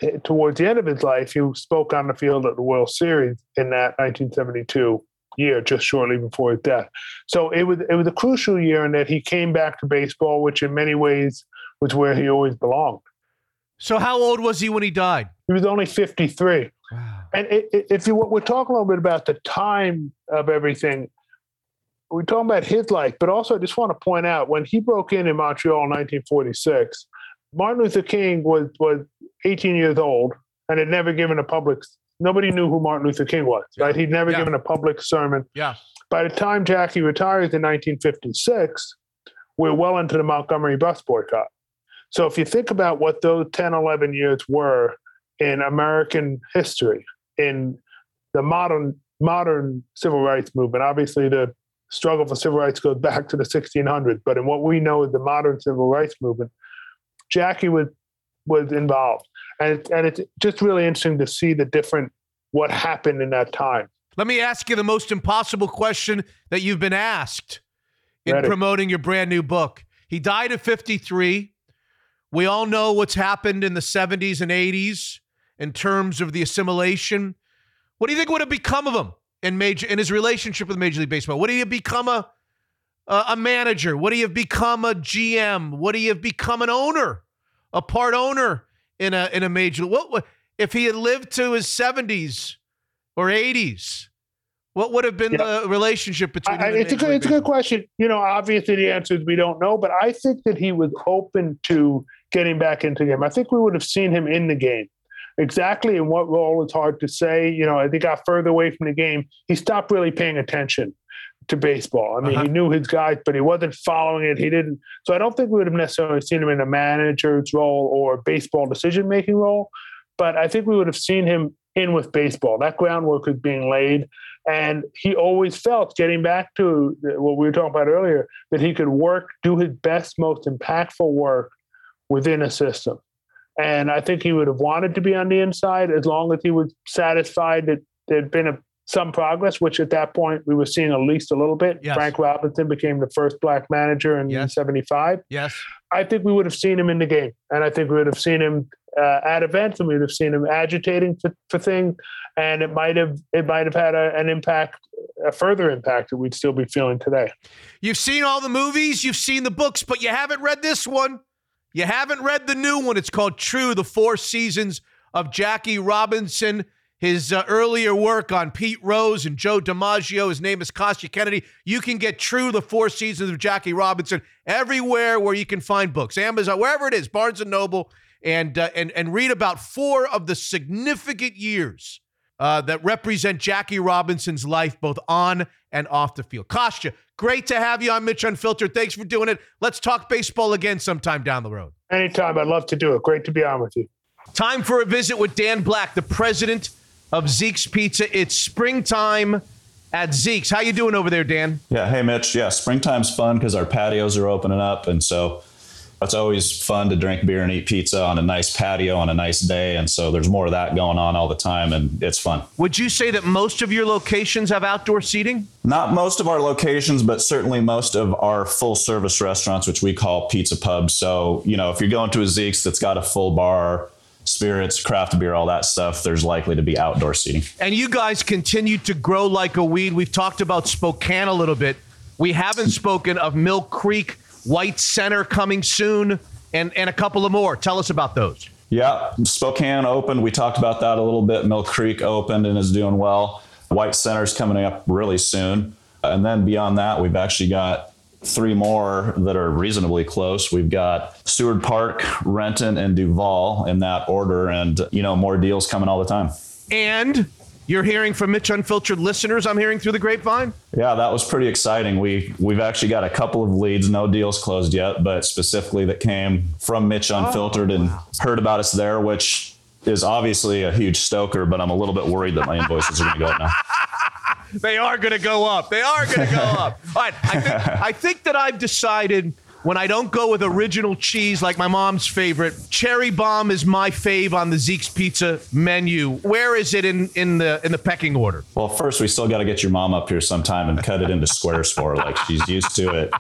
Speaker 14: eh, towards the end of his life, he spoke on the field at the World Series in that 1972 year, just shortly before his death. So it was it was a crucial year in that he came back to baseball, which in many ways was where he always belonged.
Speaker 1: So, how old was he when he died?
Speaker 14: He was only 53. And i- i- if you we're talking a little bit about the time of everything, we're talking about his life, but also I just want to point out when he broke in in Montreal in 1946, Martin Luther King was was 18 years old and had never given a public. Nobody knew who Martin Luther King was, right? He'd never
Speaker 1: Yeah.
Speaker 14: given a public sermon.
Speaker 1: Yeah.
Speaker 14: By the time Jackie retires in 1956, we're well into the Montgomery bus boycott. So if you think about what those 10, 11 years were in American history, in the modern modern civil rights movement, obviously the struggle for civil rights goes back to the 1600s, but in what we know as the modern civil rights movement, Jackie was was involved, and it, and it's just really interesting to see the different what happened in that time.
Speaker 1: Let me ask you the most impossible question that you've been asked in
Speaker 14: Ready.
Speaker 1: promoting your brand new book. He died at 53. We all know what's happened in the 70s and 80s in terms of the assimilation. What do you think would have become of him in major in his relationship with Major League Baseball? Would he have become a a, manager? Would he have become a GM? Would he have become an owner, a part owner in a in a major? What if he had lived to his seventies or eighties? What would have been
Speaker 14: Yeah.
Speaker 1: the relationship between?
Speaker 14: I, it's a good, it's a good question. You know, obviously the answer is we don't know, but I think that he was open to getting back into the game. I think we would have seen him in the game. Exactly in what role is hard to say. You know, as he got further away from the game, he stopped really paying attention to baseball. I mean, he uh-huh. knew his guys, but he wasn't following it. He didn't. So I don't think we would have necessarily seen him in a manager's role or baseball decision making role. But I think we would have seen him in with baseball. That groundwork is being laid. And he always felt, getting back to what we were talking about earlier, that he could work, do his best, most impactful work within a system. And I think he would have wanted to be on the inside as long as he was satisfied that there'd been a, some progress, which at that point we were seeing at least a little bit.
Speaker 1: Yes.
Speaker 14: Frank Robinson became the first black manager in 75.
Speaker 1: Yes.
Speaker 14: I think we would have seen him in the game. And I think we would have seen him uh, at events and we would have seen him agitating for, for things. And it might have it might have had a, an impact, a further impact that we'd still be feeling today.
Speaker 1: You've seen all the movies, you've seen the books, but you haven't read this one. You haven't read the new one. It's called True: The Four Seasons of Jackie Robinson. His uh, earlier work on Pete Rose and Joe DiMaggio. His name is Kostya Kennedy. You can get True: The Four Seasons of Jackie Robinson everywhere where you can find books, Amazon, wherever it is, Barnes and Noble, and uh, and and read about four of the significant years uh, that represent Jackie Robinson's life, both on and off the field. Kostya, great to have you on Mitch Unfiltered. Thanks for doing it. Let's talk baseball again sometime down the road.
Speaker 14: Anytime, I'd love to do it. Great to be on with you.
Speaker 1: Time for a visit with Dan Black, the president of Zeke's Pizza. It's springtime at Zeke's. How you doing over there, Dan?
Speaker 15: Yeah. Hey, Mitch. Yeah, springtime's fun because our patios are opening up, and so it's always fun to drink beer and eat pizza on a nice patio on a nice day. And so there's more of that going on all the time, and it's fun.
Speaker 1: Would you say that most of your locations have outdoor seating?
Speaker 15: Not most of our locations, but certainly most of our full service restaurants, which we call pizza pubs. So, you know, if you're going to a Zeke's that's got a full bar, spirits, craft beer, all that stuff, there's likely to be outdoor seating.
Speaker 1: And you guys continue to grow like a weed. We've talked about Spokane a little bit. We haven't spoken of Mill Creek, White Center coming soon, and, and a couple of more. Tell us about those.
Speaker 15: Yeah, Spokane opened. We talked about that a little bit. Mill Creek opened and is doing well. White Center's coming up really soon. And then beyond that, we've actually got three more that are reasonably close. We've got Seward Park, Renton, and Duvall in that order. And, you know, more deals coming all the time.
Speaker 1: And you're hearing from Mitch Unfiltered listeners, I'm hearing through the grapevine.
Speaker 15: Yeah, that was pretty exciting. We we've actually got a couple of leads, no deals closed yet, but specifically that came from Mitch oh, Unfiltered and heard about us there, which is obviously a huge stoker, but I'm a little bit worried that my invoices are going to go up now. [LAUGHS]
Speaker 1: They are going to go up. They are going to go [LAUGHS] up. All right. I think, I think that I've decided when I don't go with original cheese like my mom's favorite, cherry bomb is my fave on the Zeke's Pizza menu. Where is it in, in the in the pecking order?
Speaker 15: Well, first we still got to get your mom up here sometime and cut it into squares for her, like she's used to it.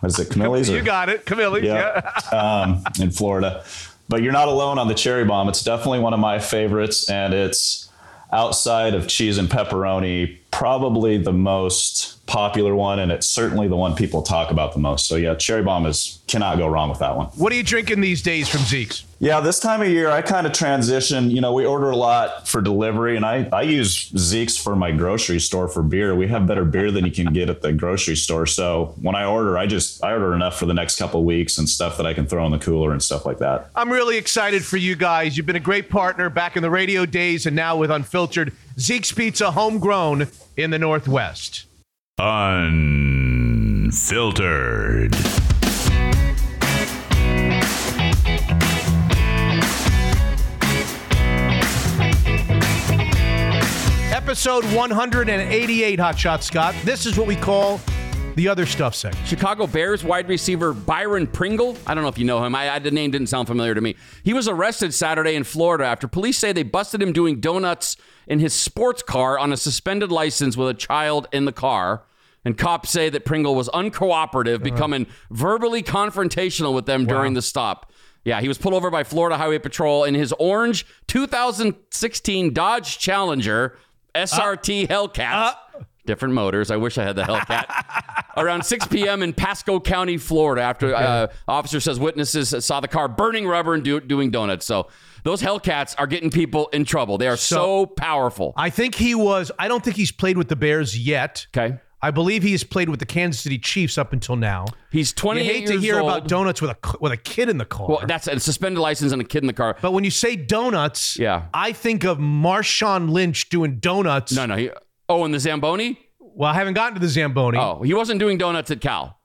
Speaker 15: What is it Camille's?
Speaker 1: You got it, Camille.
Speaker 15: Yeah, um, in Florida. But you're not alone on the cherry bomb. It's definitely one of my favorites, and it's outside of cheese and pepperoni, probably the most popular one, and it's certainly the one people talk about the most. So yeah, cherry bomb is cannot go wrong with that one.
Speaker 1: What are you drinking these days from Zeke's?
Speaker 15: Yeah, this time of year, I kind of transition. You know, we order a lot for delivery, and I, I use Zeke's for my grocery store for beer. We have better beer than you can get at the grocery store. So when I order, I just I order enough for the next couple of weeks and stuff that I can throw in the cooler and stuff like that.
Speaker 1: I'm really excited for you guys. You've been a great partner back in the radio days and now with Unfiltered. Zeke's Pizza, homegrown in the Northwest.
Speaker 3: Unfiltered.
Speaker 1: Episode 188, Hot Shot Scott. This is what we call the other stuff section.
Speaker 2: Chicago Bears wide receiver Byron Pringle. I don't know if you know him. I, I, the name didn't sound familiar to me. He was arrested Saturday in Florida after police say they busted him doing donuts in his sports car on a suspended license with a child in the car. And cops say that Pringle was uncooperative, uh-huh. becoming verbally confrontational with them during the stop. Yeah, he was pulled over by Florida Highway Patrol in his orange 2016 Dodge Challenger. SRT uh, Hellcats. Uh, Different motors. I wish I had the Hellcat. [LAUGHS] Around 6 p.m. in Pasco County, Florida, after uh, officer says witnesses saw the car burning rubber and do, doing donuts. So those Hellcats are getting people in trouble. They are so, powerful.
Speaker 1: I think he was. I don't think he's played with the Bears yet.
Speaker 2: Okay.
Speaker 1: I believe he has played with the Kansas City Chiefs up until now.
Speaker 2: He's 28
Speaker 1: You hate to hear
Speaker 2: old.
Speaker 1: about donuts with a with a kid in the car.
Speaker 2: Well, that's a suspended license and a kid in the car.
Speaker 1: but when you say donuts,
Speaker 2: Yeah.
Speaker 1: I think of Marshawn Lynch doing donuts.
Speaker 2: No, no. He, oh, and the Zamboni?
Speaker 1: Well, I haven't gotten to the Zamboni.
Speaker 2: Oh, he wasn't doing donuts at Cal.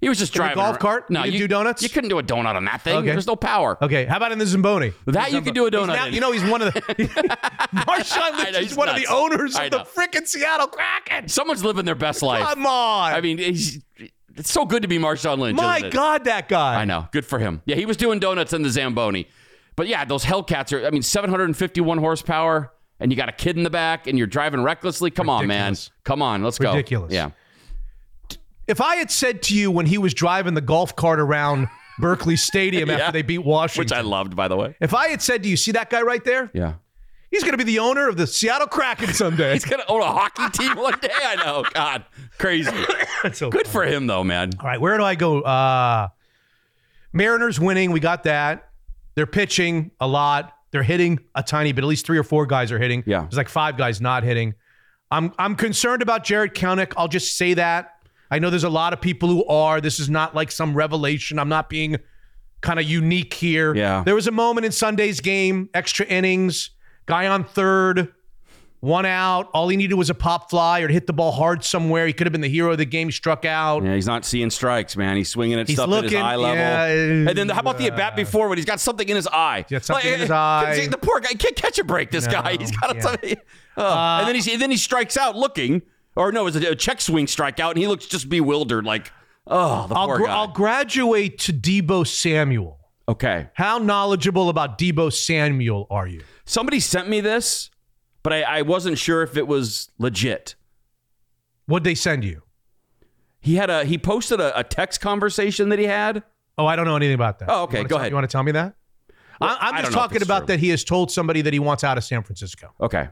Speaker 2: He was just
Speaker 1: In the
Speaker 2: driving
Speaker 1: golf
Speaker 2: around.
Speaker 1: cart?
Speaker 2: No,
Speaker 1: You
Speaker 2: you
Speaker 1: do donuts?
Speaker 2: You couldn't do a donut on that thing.
Speaker 1: Okay.
Speaker 2: There's no power.
Speaker 1: Okay, how about in the Zamboni?
Speaker 2: That you could do a donut
Speaker 1: now-
Speaker 2: in.
Speaker 1: you know, he's one of the [LAUGHS] [LAUGHS] Marshawn Lynch
Speaker 2: know, he's
Speaker 1: one of the owners of the freaking Seattle Kraken.
Speaker 2: Someone's living their best life.
Speaker 1: Come on.
Speaker 2: I mean, he's, it's so good to be Marshawn Lynch.
Speaker 1: My? God, that guy.
Speaker 2: I know. Good for him. Yeah, he was doing donuts in the Zamboni. But yeah, those Hellcats are, I mean, 751 horsepower, and you got a kid in the back, and you're driving recklessly. Come on, man. Come on. Let's go.
Speaker 1: Ridiculous.
Speaker 2: Yeah.
Speaker 1: If I had said to you when he was driving the golf cart around [LAUGHS] Berkeley Stadium after they beat Washington,
Speaker 2: Which I loved, by the way.
Speaker 1: if I had said to you, see that guy right there?
Speaker 2: Yeah.
Speaker 1: He's going to be the owner of the Seattle Kraken someday.
Speaker 2: He's going to own a hockey team [LAUGHS] one day. I know. God, crazy. [LAUGHS]
Speaker 1: so
Speaker 2: Good for him, though, man.
Speaker 1: All right, where do I go? Uh, Mariners winning. We got that. They're pitching a lot. They're hitting a tiny bit. At least three or four guys are hitting.
Speaker 2: Yeah.
Speaker 1: There's like five guys not hitting. I'm I'm concerned about Jarred Kelenic. I'll just say that. I know there's a lot of people who are. This is not like some revelation. I'm not being kind of unique here.
Speaker 2: Yeah.
Speaker 1: There was a moment in Sunday's game, extra innings, guy on third, one out. All he needed was a pop fly or to hit the ball hard somewhere. He could have been the hero of the game. Struck out.
Speaker 2: Yeah, he's not seeing strikes, man. He's swinging at
Speaker 1: He's
Speaker 2: stuff at his eye level.
Speaker 1: yeah,
Speaker 2: and then how about the at bat before when he's got something in his eye?
Speaker 1: He's got something in his [LAUGHS]
Speaker 2: uh,
Speaker 1: eye.
Speaker 2: The poor guy can't catch a break. This
Speaker 1: No,
Speaker 2: guy, he's got a
Speaker 1: yeah.
Speaker 2: something. Oh. and then and then he strikes out looking, or no, it was a, a check swing strikeout, and he looks just bewildered, like, oh, the
Speaker 1: I'll,
Speaker 2: poor
Speaker 1: gra-
Speaker 2: guy.
Speaker 1: I'll graduate to Deebo Samuel.
Speaker 2: okay,
Speaker 1: How knowledgeable about Deebo Samuel are you?
Speaker 2: somebody sent me this, but I, I wasn't sure if it was legit.
Speaker 1: What'd they send you?
Speaker 2: He had a he posted a, a text conversation that he had.
Speaker 1: Oh, I don't know anything about that.
Speaker 2: Oh, okay, go
Speaker 1: tell-
Speaker 2: ahead.
Speaker 1: You want to tell me that?
Speaker 2: Well,
Speaker 1: I, I'm just
Speaker 2: don't know if
Speaker 1: talking about
Speaker 2: true.
Speaker 1: that he has told somebody that he wants out of San Francisco,
Speaker 2: Okay,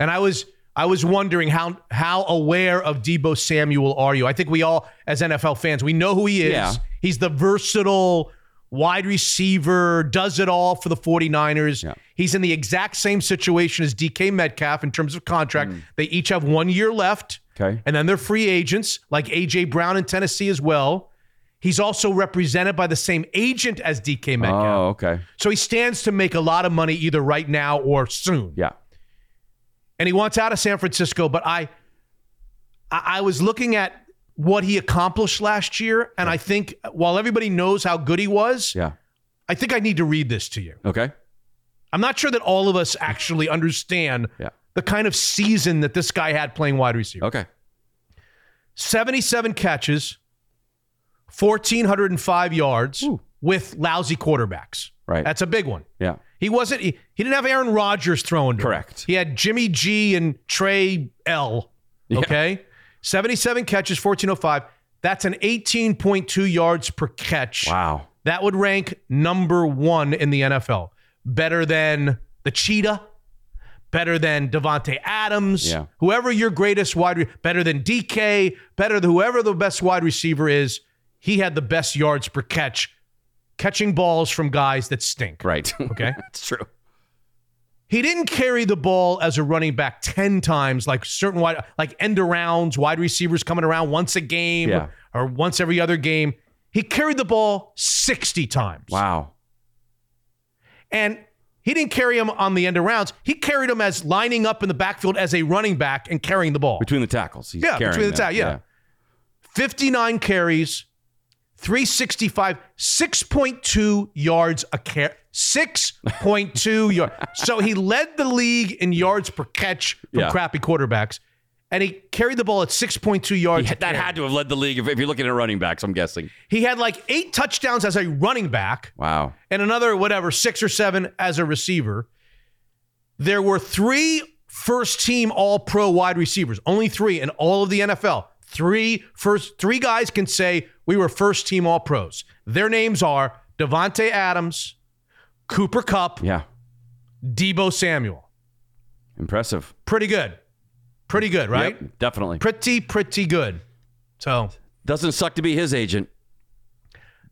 Speaker 1: and I was I was wondering how how aware of Deebo Samuel are you? I think we all, as NFL fans, we know who he is.
Speaker 2: Yeah.
Speaker 1: He's the versatile wide receiver, does it all for the 49ers.
Speaker 2: Yeah.
Speaker 1: He's in the exact same situation as DK Metcalf in terms of contract.
Speaker 2: Mm.
Speaker 1: They each have one year left.
Speaker 2: Okay.
Speaker 1: And then they're free agents, like AJ Brown in Tennessee as well. He's also represented by the same agent as DK Metcalf.
Speaker 2: oh, okay,
Speaker 1: So he stands to make a lot of money either right now or soon.
Speaker 2: yeah,
Speaker 1: And he wants out of San Francisco, but I I, I was looking at what he accomplished last year, and I think while everybody knows how good he was,
Speaker 2: yeah,
Speaker 1: I think I need to read this to you.
Speaker 2: okay,
Speaker 1: I'm not sure that all of us actually understand
Speaker 2: Yeah.
Speaker 1: the kind of season that this guy had playing wide receiver.
Speaker 2: okay.
Speaker 1: 77 catches, 1,405 yards with lousy quarterbacks.
Speaker 2: Right.
Speaker 1: That's a big one.
Speaker 2: Yeah.
Speaker 1: He wasn't, he, he didn't have Aaron Rodgers throwing to him.
Speaker 2: Correct.
Speaker 1: He had Jimmy G and Trey L.
Speaker 2: Yeah.
Speaker 1: Okay. 77 catches, 1,405. That's an 18.2 yards per catch.
Speaker 2: Wow.
Speaker 1: That would rank number one in the NFL. Better than the Cheetah, better than Davante Adams,
Speaker 2: Yeah.
Speaker 1: whoever your greatest wide, re- better than DK, better than whoever the best wide receiver is. He had the best yards per catch, catching balls from guys that stink.
Speaker 2: Right. [LAUGHS]
Speaker 1: Okay.
Speaker 2: That's true.
Speaker 1: He didn't carry the ball as a running back 10 times like certain wide like end arounds, wide receivers coming around once a game
Speaker 2: Yeah.
Speaker 1: or once every other game. He carried the ball 60 times.
Speaker 2: Wow.
Speaker 1: And he didn't carry him on the end arounds. He carried him as lining up in the backfield as a running back and carrying the ball.
Speaker 2: Between the tackles. He's
Speaker 1: Yeah, between the
Speaker 2: them.
Speaker 1: ta- yeah. 59 carries, 365, 6.2 yards a carry. 6.2 [LAUGHS] yards. So he led the league in yards per catch from
Speaker 2: Yeah.
Speaker 1: crappy quarterbacks. And he carried the ball at 6.2 yards.
Speaker 2: That had to have led the league if, if you're looking at running backs, I'm guessing.
Speaker 1: He had like eight touchdowns as a running back
Speaker 2: Wow.
Speaker 1: and another whatever six or seven as a receiver. There were three first team all pro wide receivers, only three in all of the NFL. Three first three guys can say we were first team all pros. Their names are Davante Adams, Cooper Kupp,
Speaker 2: Yeah.
Speaker 1: Deebo Samuel.
Speaker 2: Impressive.
Speaker 1: Pretty good. Pretty good, right?
Speaker 2: Yep, definitely.
Speaker 1: Pretty, pretty good. So
Speaker 2: doesn't suck to be his agent.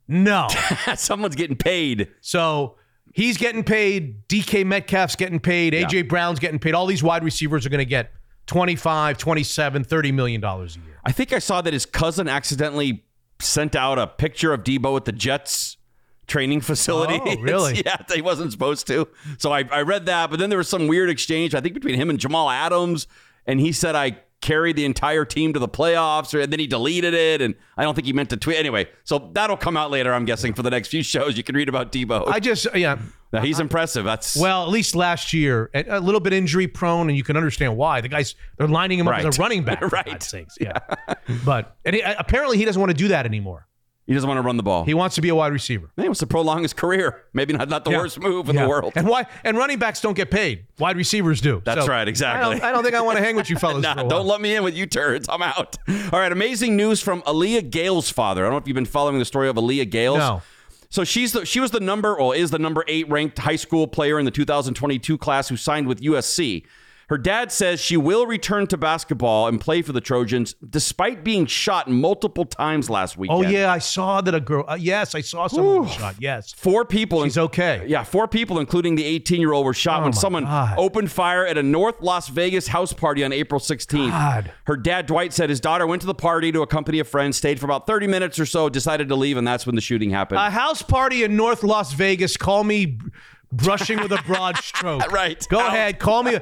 Speaker 1: No. [LAUGHS]
Speaker 2: Someone's getting paid.
Speaker 1: So he's getting paid. DK Metcalf's getting paid. AJ
Speaker 2: Yeah.
Speaker 1: Brown's getting paid. All these wide receivers are going to get 25, 27, 30 million dollars a year.
Speaker 2: I think I saw that his cousin accidentally sent out a picture of Deebo at the Jets training facility.
Speaker 1: Oh, [LAUGHS] really?
Speaker 2: yeah, he wasn't supposed to. So I, I read that, but then there was some weird exchange, I think, between him and Jamal Adams. And he said, I carried the entire team to the playoffs, or, and then he deleted it. And I don't think he meant to tweet. Anyway, so that'll come out later, I'm guessing, for the next few [LAUGHS] shows. You can read about Deebo.
Speaker 1: I just, yeah.
Speaker 2: Now, he's impressive. That's
Speaker 1: Well, at least last year, a little bit injury prone, and you can understand why. The guys, they're lining him up as a running back. [LAUGHS]
Speaker 2: Right.
Speaker 1: Sakes. [LAUGHS] Yeah. but and he, apparently he doesn't want to do that anymore.
Speaker 2: He doesn't want to run the ball.
Speaker 1: He wants to be a wide receiver.
Speaker 2: He wants to prolong his career. Maybe not, not the
Speaker 1: Yeah.
Speaker 2: worst move in
Speaker 1: Yeah.
Speaker 2: the world.
Speaker 1: And why? And running backs don't get paid. Wide receivers do.
Speaker 2: That's
Speaker 1: So,
Speaker 2: right, exactly.
Speaker 1: I don't, I don't think I want to hang with you fellas. [LAUGHS]
Speaker 2: Nah,
Speaker 1: for a while.
Speaker 2: don't let me in with you turds. I'm out. All right, amazing news from Aaliyah Gayles' father. I don't know if you've been following the story of Aaliyah Gayles.
Speaker 1: No.
Speaker 2: So she's the she was the number or is the number eight ranked high school player in the 2022 class who signed with USC. Her dad says she will return to basketball and play for the Trojans despite being shot multiple times last weekend.
Speaker 1: Oh yeah, I saw that a girl. Uh, yes, I saw someone was shot. Yes,
Speaker 2: Four people.
Speaker 1: She's okay.
Speaker 2: Yeah, four people, including the 18 year old, were shot
Speaker 1: Oh
Speaker 2: when someone
Speaker 1: God.
Speaker 2: opened fire at a North Las Vegas house party on April 16th.
Speaker 1: God.
Speaker 2: Her dad, Dwight, said his daughter went to the party to accompany a friend, stayed for about 30 minutes or so, decided to leave, and that's when the shooting happened.
Speaker 1: a house party in North Las Vegas. Call me brushing with a broad [LAUGHS] stroke.
Speaker 2: right.
Speaker 1: Go ahead. Call me.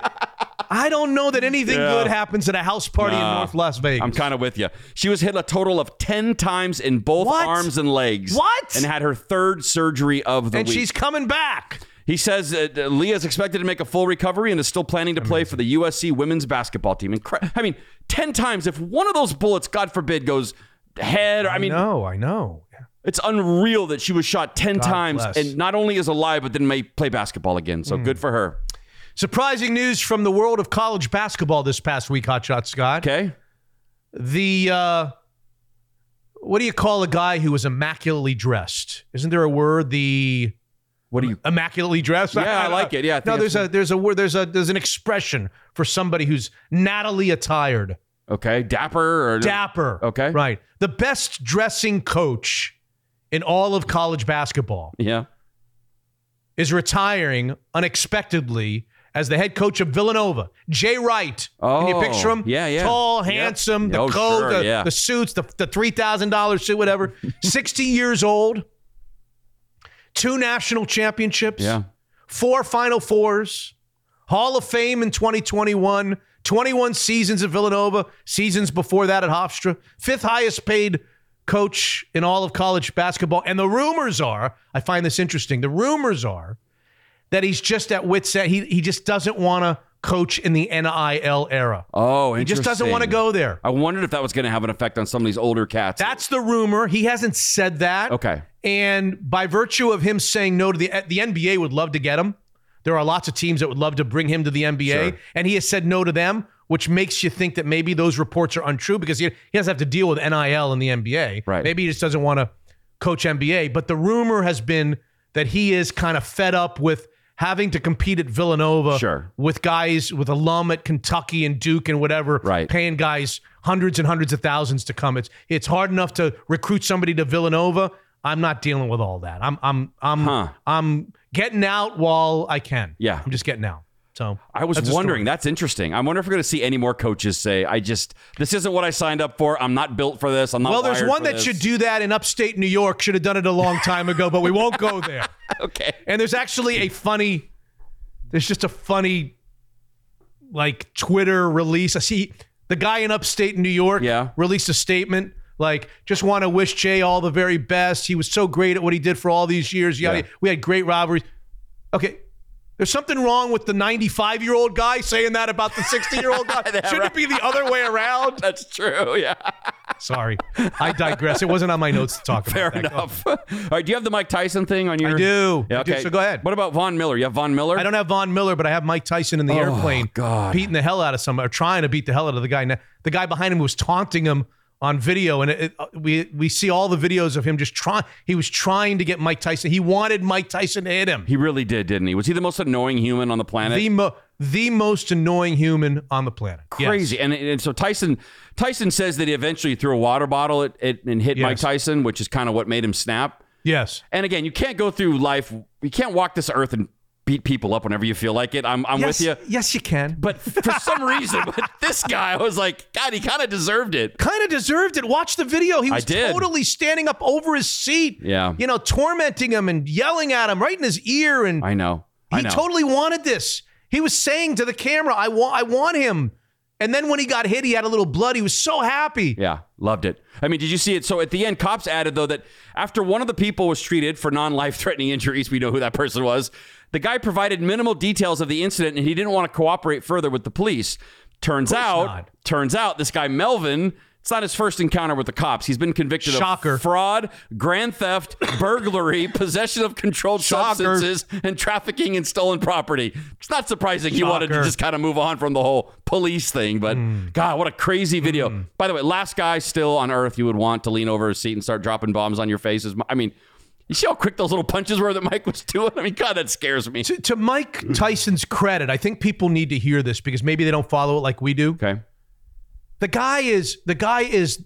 Speaker 1: I don't know that anything
Speaker 2: Yeah.
Speaker 1: good happens at a house party in North Las Vegas.
Speaker 2: I'm kind of with you. She was hit a total of 10 times in both
Speaker 1: What?
Speaker 2: arms and legs.
Speaker 1: What?
Speaker 2: And had her third surgery of the
Speaker 1: and
Speaker 2: week.
Speaker 1: And she's coming back.
Speaker 2: He says uh, uh, Leah is expected to make a full recovery and is still planning to play for the USC women's basketball team. Incre- I mean, 10 times. If one of those bullets, God forbid, goes head, or I mean,
Speaker 1: no, I know.
Speaker 2: It's unreal that she was shot 10
Speaker 1: God
Speaker 2: times
Speaker 1: bless.
Speaker 2: and not only is alive, but then may play basketball again. So good for her.
Speaker 1: Surprising news from the world of college basketball this past week, Hotshot Scott.
Speaker 2: Okay.
Speaker 1: The uh, what do you call a guy who is immaculately dressed? Isn't there a word? The
Speaker 2: What do you?
Speaker 1: immaculately dressed?
Speaker 2: Yeah, I like it. Yeah, I
Speaker 1: no, there's a there's a word there's a there's an expression for somebody who's nattily attired.
Speaker 2: Okay. Dapper or
Speaker 1: Dapper.
Speaker 2: Okay.
Speaker 1: Right. The best dressing coach in all of college basketball
Speaker 2: Yeah.
Speaker 1: is retiring unexpectedly as the head coach of Villanova. Jay Wright. Oh, Can you
Speaker 2: Oh,
Speaker 1: picture him?
Speaker 2: yeah, yeah.
Speaker 1: Tall,
Speaker 2: Yep.
Speaker 1: handsome, the
Speaker 2: Oh,
Speaker 1: coat,
Speaker 2: sure,
Speaker 1: the,
Speaker 2: yeah.
Speaker 1: the suits, the, the $3,000 suit, whatever. [LAUGHS] 60 years old, two national championships,
Speaker 2: Yeah.
Speaker 1: four Final Fours, Hall of Fame in 2021, 21 seasons at Villanova, seasons before that at Hofstra, fifth highest paid coach in all of college basketball. And the rumors are, I find this interesting, the rumors are that he's just at wit's end. He, he just doesn't want to coach in the NIL era.
Speaker 2: Oh,
Speaker 1: He just doesn't want to go there.
Speaker 2: I wondered if that was going to have an effect on some of these older cats.
Speaker 1: That's the rumor. He hasn't said that.
Speaker 2: okay.
Speaker 1: And by virtue of him saying no to the the NBA would love to get him. There are lots of teams that would love to bring him to the NBA,
Speaker 2: Sure.
Speaker 1: and he has said no to them, which makes you think that maybe those reports are untrue because he, he doesn't have to deal with NIL in the NBA.
Speaker 2: Right.
Speaker 1: Maybe he just doesn't want to coach NBA. But the rumor has been that he is kind of fed up with having to compete at Villanova
Speaker 2: Sure.
Speaker 1: with guys with alum at Kentucky and Duke and whatever,
Speaker 2: Right.
Speaker 1: paying guys hundreds and hundreds of thousands to come. It's it's hard enough to recruit somebody to Villanova. I'm not dealing with all that. I'm I'm I'm
Speaker 2: Huh.
Speaker 1: I'm getting out while I can.
Speaker 2: Yeah.
Speaker 1: I'm just getting out. So
Speaker 2: I was
Speaker 1: that's
Speaker 2: wondering. That's interesting. I wonder if we're going to see any more coaches say, "I just this isn't what I signed up for. I'm not built for this. I'm not."
Speaker 1: Well, there's one that
Speaker 2: this."
Speaker 1: should do that in upstate New York. Should have done it a long time ago, but we won't go there. [LAUGHS]
Speaker 2: Okay.
Speaker 1: And there's actually a funny, there's just a funny, like Twitter release. I see the guy in upstate New York
Speaker 2: Yeah.
Speaker 1: released a statement like, just want to wish Jay all the very best. He was so great at what he did for all these years. Yeah,
Speaker 2: Yeah.
Speaker 1: we had great rivalries. Okay. There's something wrong with the 95 year old guy saying that about the 60 year old guy. [LAUGHS] Shouldn't it be the other way around? [LAUGHS]
Speaker 2: That's true. Yeah.
Speaker 1: Sorry. I digress. It wasn't on my notes to talk
Speaker 2: Fair
Speaker 1: about. Go
Speaker 2: enough. [LAUGHS] All right. Do you have the Mike Tyson thing on your?
Speaker 1: I do.
Speaker 2: Yeah.
Speaker 1: I do.
Speaker 2: Okay.
Speaker 1: So go ahead.
Speaker 2: What about Von Miller? You have Von Miller?
Speaker 1: I don't have Von Miller, but I have Mike Tyson in the
Speaker 2: Oh,
Speaker 1: airplane,
Speaker 2: God.
Speaker 1: beating the hell out of somebody, or trying to beat the hell out of the guy. Now, The guy behind him was taunting him on video, and it, it- uh, we we see all the videos of him just trying. He was trying to get Mike Tyson. He wanted Mike Tyson to hit him.
Speaker 2: He really did, didn't he? Was he the most annoying human on the planet?
Speaker 1: The mo- the most annoying human on the planet. Yes.
Speaker 2: Crazy. And, and so Tyson Tyson says that he eventually threw a water bottle at, at, and hit Mike Tyson, which is kind of what made him snap.
Speaker 1: Yes.
Speaker 2: And again, you can't go through life. You can't walk this earth and beat people up whenever you feel like it. I'm, I'm
Speaker 1: yes,
Speaker 2: with you.
Speaker 1: Yes, you can.
Speaker 2: But for some reason, but [LAUGHS] [LAUGHS] this guy, I was like, God, he kind of deserved it.
Speaker 1: Kind of deserved it. Watch the video. He was totally standing up over his seat.
Speaker 2: Yeah.
Speaker 1: You know, tormenting him and yelling at him right in his ear. And
Speaker 2: I know. I
Speaker 1: he
Speaker 2: know.
Speaker 1: totally wanted this. He was saying to the camera, "I want, I want him." And then when he got hit, he had a little blood. He was so happy.
Speaker 2: Yeah, loved it. I mean, did you see it? So at the end, cops added though that after one of the people was treated for non-life-threatening [LAUGHS] injuries, we know who that person was. The guy provided minimal details of the incident, and he didn't want to cooperate further with the police. Turns out,
Speaker 1: not.
Speaker 2: turns out, this guy Melvin. It's not his first encounter with the cops. He's been convicted
Speaker 1: Shocker.
Speaker 2: of fraud, grand theft, [COUGHS] burglary, possession of controlled
Speaker 1: Shocker.
Speaker 2: substances, and trafficking in stolen property. It's not surprising he wanted to just kind of move on from the whole police thing. But hmm. God, what a crazy video. Hmm. By the way, last guy still on earth you would want to lean over a seat and start dropping bombs on your faces. I mean, you see how quick those little punches were that Mike was doing? I mean, God, that scares me.
Speaker 1: To, to Mike Tyson's credit, I think people need to hear this because maybe they don't follow it like we do.
Speaker 2: Okay.
Speaker 1: The guy is the guy is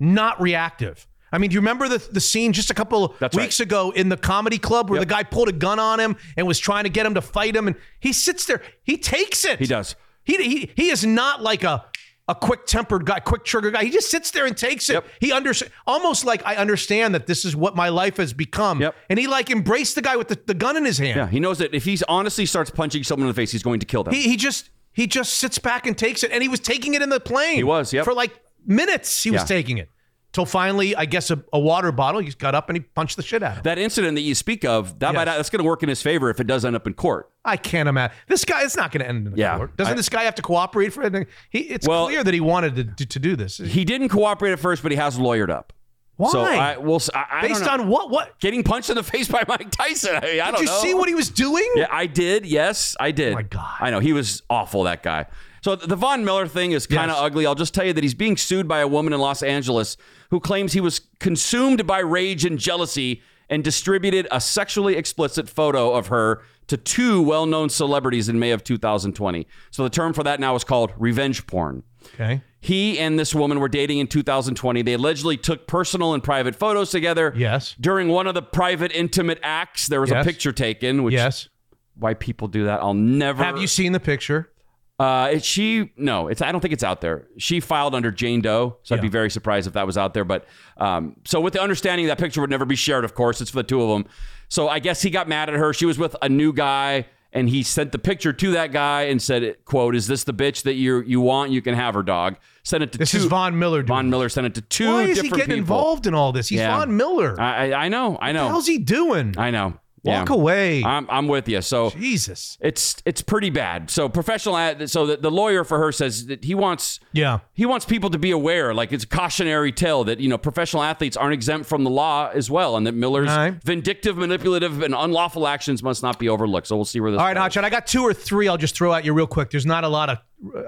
Speaker 1: not reactive. I mean, do you remember the, the scene just a couple
Speaker 2: That's
Speaker 1: weeks ago in the comedy club where
Speaker 2: Yep.
Speaker 1: the guy pulled a gun on him and was trying to get him to fight him, and he sits there, he takes it.
Speaker 2: He does.
Speaker 1: He he, he is not like a a quick tempered guy, quick trigger guy. He just sits there and takes it.
Speaker 2: Yep.
Speaker 1: He under almost like I understand that this is what my life has become.
Speaker 2: Yep.
Speaker 1: And he like embraced the guy with the, the gun in his hand.
Speaker 2: Yeah, he knows that if he honestly starts punching someone in the face, he's going to kill them.
Speaker 1: He he just he just sits back and takes it, and he was taking it in the plane.
Speaker 2: He was, yep.
Speaker 1: for like minutes. He was taking it till finally, I guess, a, a water bottle. He got up and he punched the shit out of him.
Speaker 2: that incident that you speak of, that might that's going to work in his favor if it does end up in court.
Speaker 1: I can't imagine this guy. It's not going to end in
Speaker 2: Yeah.
Speaker 1: court. Doesn't
Speaker 2: I-
Speaker 1: this guy have to cooperate for it? He, it's
Speaker 2: Well-
Speaker 1: clear that he wanted to, to, to do this.
Speaker 2: He didn't cooperate at first, but he has lawyered up.
Speaker 1: Why?
Speaker 2: So I will. I, I
Speaker 1: Based on what? What?
Speaker 2: getting punched in the [LAUGHS] face by Mike Tyson. I, mean, I
Speaker 1: Did
Speaker 2: don't
Speaker 1: you
Speaker 2: know.
Speaker 1: see what he was doing?
Speaker 2: Yeah, I did. Yes, I did.
Speaker 1: Oh my God.
Speaker 2: I know he was awful. That guy. So the Von Miller thing is kind of
Speaker 1: Yes.
Speaker 2: ugly. I'll just tell you that he's being sued by a woman in Los Angeles who claims he was consumed by rage and jealousy and distributed a sexually explicit photo of her to two well-known celebrities in May of 2020. So the term for that now is called revenge porn.
Speaker 1: Okay.
Speaker 2: He and this woman were dating in 2020. They allegedly took personal and private photos together.
Speaker 1: Yes.
Speaker 2: During one of the private intimate acts, there was
Speaker 1: Yes.
Speaker 2: a picture taken, which
Speaker 1: Yes.
Speaker 2: why people do that. I'll never.
Speaker 1: Have you seen the picture?
Speaker 2: Uh, it, she no, it's I don't think it's out there. She filed under Jane Doe, so I'd be very surprised if that was out there. But um, so with the understanding that picture would never be shared, of course, it's for the two of them. So I guess he got mad at her. She was with a new guy, and he sent the picture to that guy and said, "quote Is this the bitch that you you want? You can have her, dog." Sent it to
Speaker 1: This
Speaker 2: two.
Speaker 1: is Von Miller. Doing
Speaker 2: Von Miller sent it to two
Speaker 1: Why is he getting
Speaker 2: people.
Speaker 1: involved in all this? He's
Speaker 2: Yeah.
Speaker 1: Von Miller.
Speaker 2: I, I I know, I know,
Speaker 1: How's he doing?
Speaker 2: I know.
Speaker 1: Walk
Speaker 2: Yeah.
Speaker 1: away.
Speaker 2: I'm I'm with you. So
Speaker 1: Jesus.
Speaker 2: it's it's pretty bad. So professional ad, so the, the lawyer for her says that he wants
Speaker 1: Yeah.
Speaker 2: he wants people to be aware, like it's a cautionary tale that you know professional athletes aren't exempt from the law as well, and that Miller's
Speaker 1: right.
Speaker 2: vindictive, manipulative, and unlawful actions must not be overlooked. So we'll see where this.
Speaker 1: All right. Hotshot. I got two or three. I'll just throw at you real quick. There's not a lot of.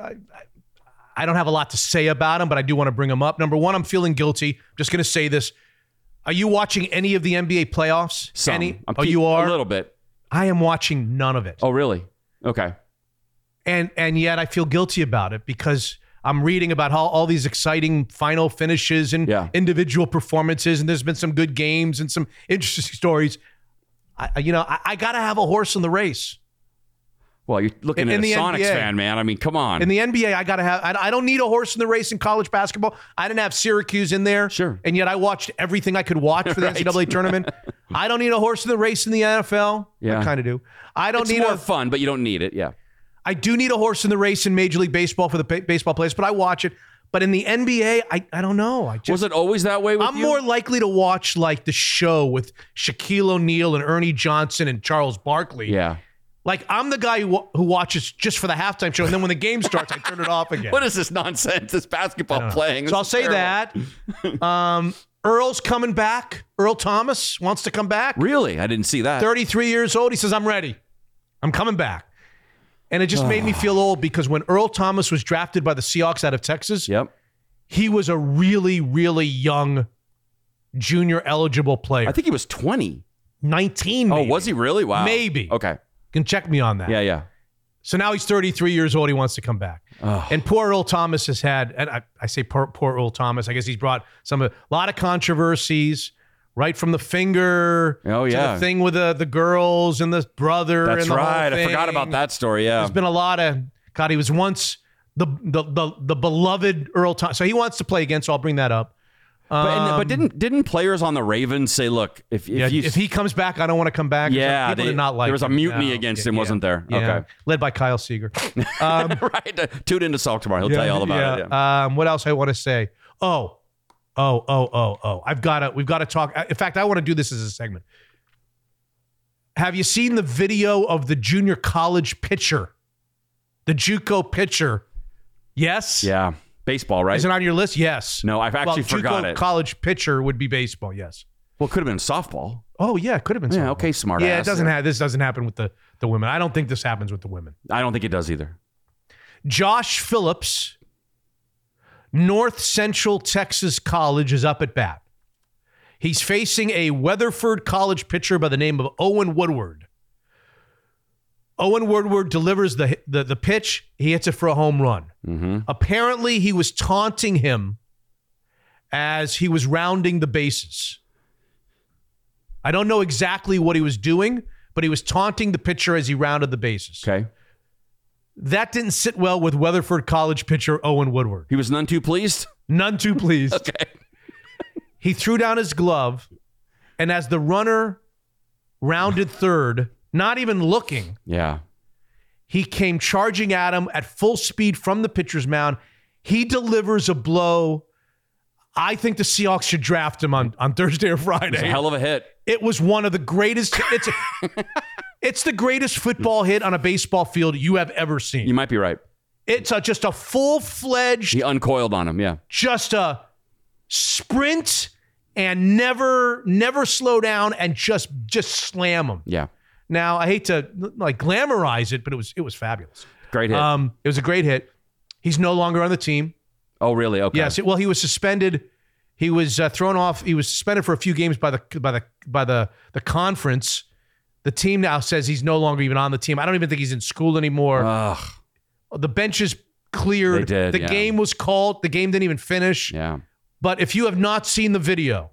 Speaker 1: I, I don't have a lot to say about them, but I do want to bring them up. Number one, I'm feeling guilty. I'm just going to say this. Are you watching any of the NBA playoffs?
Speaker 2: Some.
Speaker 1: Any?
Speaker 2: I'm
Speaker 1: oh,
Speaker 2: keep-
Speaker 1: you are.
Speaker 2: a little bit.
Speaker 1: I am watching none of it,
Speaker 2: Oh, really? Okay.
Speaker 1: and and yet I feel guilty about it because I'm reading about how all these exciting final finishes and
Speaker 2: Yeah.
Speaker 1: individual performances, and there's been some good games and some interesting stories. I, I- you know, I, I got to have a horse in the race.
Speaker 2: Well, you're looking
Speaker 1: In-
Speaker 2: at
Speaker 1: in
Speaker 2: a
Speaker 1: the
Speaker 2: Sonics
Speaker 1: NBA.
Speaker 2: fan, man. I mean, come on.
Speaker 1: In the NBA, I gotta have. I, I don't need a horse in the race in college basketball. I didn't have Syracuse in there,
Speaker 2: Sure.
Speaker 1: and yet I watched everything I could watch for the [LAUGHS]
Speaker 2: Right.
Speaker 1: NCAA tournament. I don't need a horse in the race in the NFL.
Speaker 2: Yeah.
Speaker 1: I kind of do. I don't
Speaker 2: it's
Speaker 1: need
Speaker 2: more
Speaker 1: a.
Speaker 2: fun, but you don't need it. Yeah.
Speaker 1: I do need a horse in the race in Major League Baseball for the ba- baseball players, but I watch it. But in the NBA, I, I don't know. I just
Speaker 2: Was it always that way with
Speaker 1: I'm
Speaker 2: you?
Speaker 1: more likely to watch like the show with Shaquille O'Neal and Ernie Johnson and Charles Barkley.
Speaker 2: yeah.
Speaker 1: Like I'm the guy who, who watches just for the halftime show, and then when the game starts, I turn it off again.
Speaker 2: What is this nonsense? This basketball playing.
Speaker 1: So I'll say
Speaker 2: terrible.
Speaker 1: that. [LAUGHS] Um, Earl's coming back. Earl Thomas wants to come back.
Speaker 2: Really? I didn't see that.
Speaker 1: 33 years old. He says, I'm ready. I'm coming back. And it just made me [SIGHS] feel old because when Earl Thomas was drafted by the Seahawks out of Texas,
Speaker 2: Yep.
Speaker 1: he was a really, really young junior eligible player.
Speaker 2: I think he was 20.
Speaker 1: 19.
Speaker 2: Oh, was he really? Wow.
Speaker 1: Maybe.
Speaker 2: Okay.
Speaker 1: You can check me on that.
Speaker 2: Yeah, yeah.
Speaker 1: So now he's 33 years old. He wants to come back. And poor Earl Thomas has had, and I, I say poor, poor Earl Thomas. I guess he's brought some a lot of controversies, right from the finger.
Speaker 2: Oh,
Speaker 1: to
Speaker 2: yeah.
Speaker 1: the thing with the the girls and the brother.
Speaker 2: That's
Speaker 1: and the
Speaker 2: right. I forgot about that story. Yeah.
Speaker 1: There's been a lot of God. He was once the the the, the beloved Earl Thomas. So he wants to play again. So I'll bring that up.
Speaker 2: But, and-
Speaker 1: Um,
Speaker 2: but didn't didn't players on the Ravens say, "Look, if if
Speaker 1: yeah,
Speaker 2: you
Speaker 1: if he comes back, I don't want to come back.
Speaker 2: Yeah,
Speaker 1: people
Speaker 2: they-
Speaker 1: did not like
Speaker 2: there was a mutiny
Speaker 1: No.
Speaker 2: against
Speaker 1: Yeah,
Speaker 2: him, wasn't there? Okay.
Speaker 1: led by Kyle Seager. [LAUGHS] Um,
Speaker 2: right, tune into Salk tomorrow. He'll tell you all about it.
Speaker 1: yeah. Um, what else I want to say? Oh, oh, oh, oh, oh. I've got to. We've got to talk. In fact, I want to do this as a segment. Have you seen the video of the junior college pitcher, the JUCO pitcher? Yes.
Speaker 2: Yeah, baseball, right?
Speaker 1: Is it on your list? Yes.
Speaker 2: No, I've actually
Speaker 1: well,
Speaker 2: forgot it.
Speaker 1: College pitcher would be baseball. Yes.
Speaker 2: Well, it could have been softball.
Speaker 1: Oh yeah, it could have been.
Speaker 2: Yeah,
Speaker 1: softball.
Speaker 2: okay, smart
Speaker 1: Yeah,
Speaker 2: ass.
Speaker 1: it doesn't have. This doesn't happen with the the women. I don't think this happens with the women.
Speaker 2: I don't think it does either.
Speaker 1: Josh Phillips, North Central Texas College, is up at bat. He's facing a Weatherford College pitcher by the name of Owen Woodward. Owen Woodward delivers the, the, the pitch. He hits it for a home run. Mm-hmm. Apparently, he was taunting him as he was rounding the bases. I don't know exactly what he was doing, but he was taunting the pitcher as he rounded the bases.
Speaker 2: Okay.
Speaker 1: That didn't sit well with Weatherford College pitcher Owen Woodward.
Speaker 2: He was none too pleased.
Speaker 1: None too pleased. [LAUGHS]
Speaker 2: okay.
Speaker 1: He threw down his glove, and as the runner rounded third, not even looking,
Speaker 2: Yeah.
Speaker 1: he came charging at him at full speed from the pitcher's mound. He delivers a blow. I think the Seahawks should draft him on, on Thursday or Friday.
Speaker 2: It's a hell of a hit.
Speaker 1: It was one of the greatest. It's [LAUGHS] it's the greatest football hit on a baseball field you have ever seen.
Speaker 2: You might be right.
Speaker 1: It's a, just a full fledged,
Speaker 2: He uncoiled on him. Yeah.
Speaker 1: just a sprint and never never slow down and just just slam him.
Speaker 2: Yeah.
Speaker 1: Now I hate to like glamorize it, but it was it was fabulous.
Speaker 2: Great hit.
Speaker 1: Um, it was a great hit. He's no longer on the team.
Speaker 2: oh, really? Okay.
Speaker 1: Yes. Well, he was suspended. He was uh, thrown off. He was suspended for a few games by the by the by the the conference. The team now says he's no longer even on the team. I don't even think he's in school anymore.
Speaker 2: Ugh.
Speaker 1: the bench is cleared.
Speaker 2: They did,
Speaker 1: the
Speaker 2: yeah.
Speaker 1: game was called. The game didn't even finish.
Speaker 2: Yeah.
Speaker 1: But if you have not seen the video,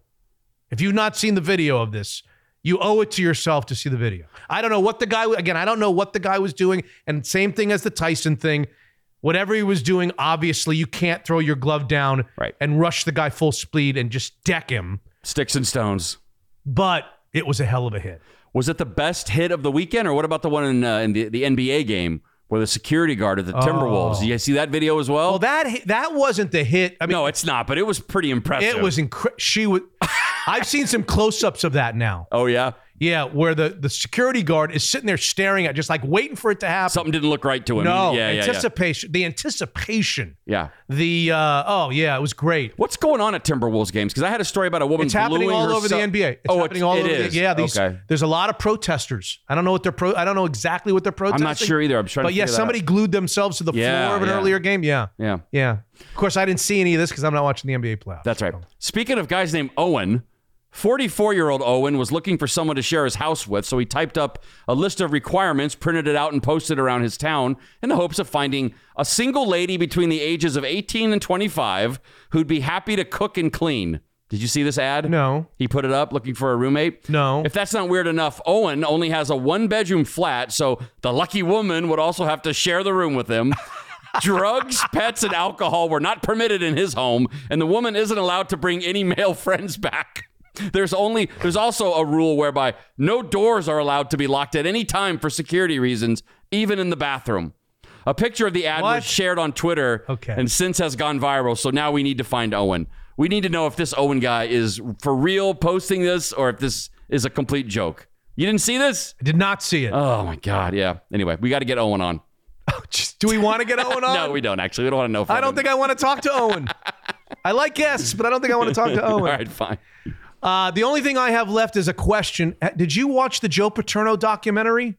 Speaker 1: if you've not seen the video of this, you owe it to yourself to see the video. I don't know what the guy again. I don't know what the guy was doing, and same thing as the Tyson thing. Whatever he was doing, obviously you can't throw your glove down
Speaker 2: Right.
Speaker 1: and rush the guy full speed and just deck him.
Speaker 2: Sticks and stones.
Speaker 1: But it was a hell of a hit.
Speaker 2: Was it the best hit of the weekend, or what about the one in, uh, in the, the NBA game where the security guard of the Timberwolves?
Speaker 1: Oh.
Speaker 2: You see that video as well?
Speaker 1: Well, that that wasn't the hit. I mean,
Speaker 2: no, it's not, but it was pretty impressive.
Speaker 1: it was incredible. She was. [LAUGHS] I've seen some close-ups of that now.
Speaker 2: Oh yeah.
Speaker 1: Yeah, where the, the security guard is sitting there staring at, just like waiting for it to happen.
Speaker 2: Something didn't look right to him.
Speaker 1: No,
Speaker 2: Yeah, yeah, yeah.
Speaker 1: anticipation. The anticipation.
Speaker 2: Yeah.
Speaker 1: The uh, oh yeah, it was great.
Speaker 2: What's going on at Timberwolves games? Because I had a story about a woman.
Speaker 1: It's happening all over the NBA. It's
Speaker 2: oh,
Speaker 1: happening all
Speaker 2: it
Speaker 1: over.
Speaker 2: is.
Speaker 1: The, yeah, these,
Speaker 2: okay.
Speaker 1: there's a lot of protesters. I don't know what they're pro. I don't know exactly what they're protesting.
Speaker 2: I'm not sure either. I'm trying to
Speaker 1: But yeah, somebody
Speaker 2: out.
Speaker 1: glued themselves to the
Speaker 2: Yeah,
Speaker 1: floor of an
Speaker 2: yeah.
Speaker 1: earlier game. Yeah,
Speaker 2: Yeah.
Speaker 1: yeah. Of course, I didn't see any of this because I'm not watching the NBA playoffs.
Speaker 2: That's right. Speaking of guys named Owen, 44 year old Owen was looking for someone to share his house with, so he typed up a list of requirements, printed it out, and posted it around his town in the hopes of finding a single lady between the ages of 18 and 25 who'd be happy to cook and clean. Did you see this ad?
Speaker 1: No.
Speaker 2: He put it up looking for a roommate?
Speaker 1: No.
Speaker 2: If that's not weird enough, Owen only has a one bedroom flat, so the lucky woman would also have to share the room with him. [LAUGHS] Drugs, pets, and alcohol were not permitted in his home, and the woman isn't allowed to bring any male friends back. There's only there's also a rule whereby no doors are allowed to be locked at any time for security reasons, even in the bathroom. A picture of the ad
Speaker 1: What?
Speaker 2: was shared on Twitter
Speaker 1: Okay.
Speaker 2: and since has gone viral, so now we need to find Owen. We need to know if this Owen guy is for real posting this or if this is a complete joke. You didn't see this?
Speaker 1: I did not see it.
Speaker 2: Oh my god, yeah. Anyway, we got to get Owen on.
Speaker 1: Oh, just- do we want to get Owen [LAUGHS] on?
Speaker 2: No, we don't actually. We don't want to know.
Speaker 1: I don't think I want to talk to Owen. [LAUGHS] I like guests, but I don't think I want to talk to [LAUGHS] Owen.
Speaker 2: All right, fine.
Speaker 1: Uh, the only thing I have left is a question. Uh, Did you watch the Joe Paterno documentary?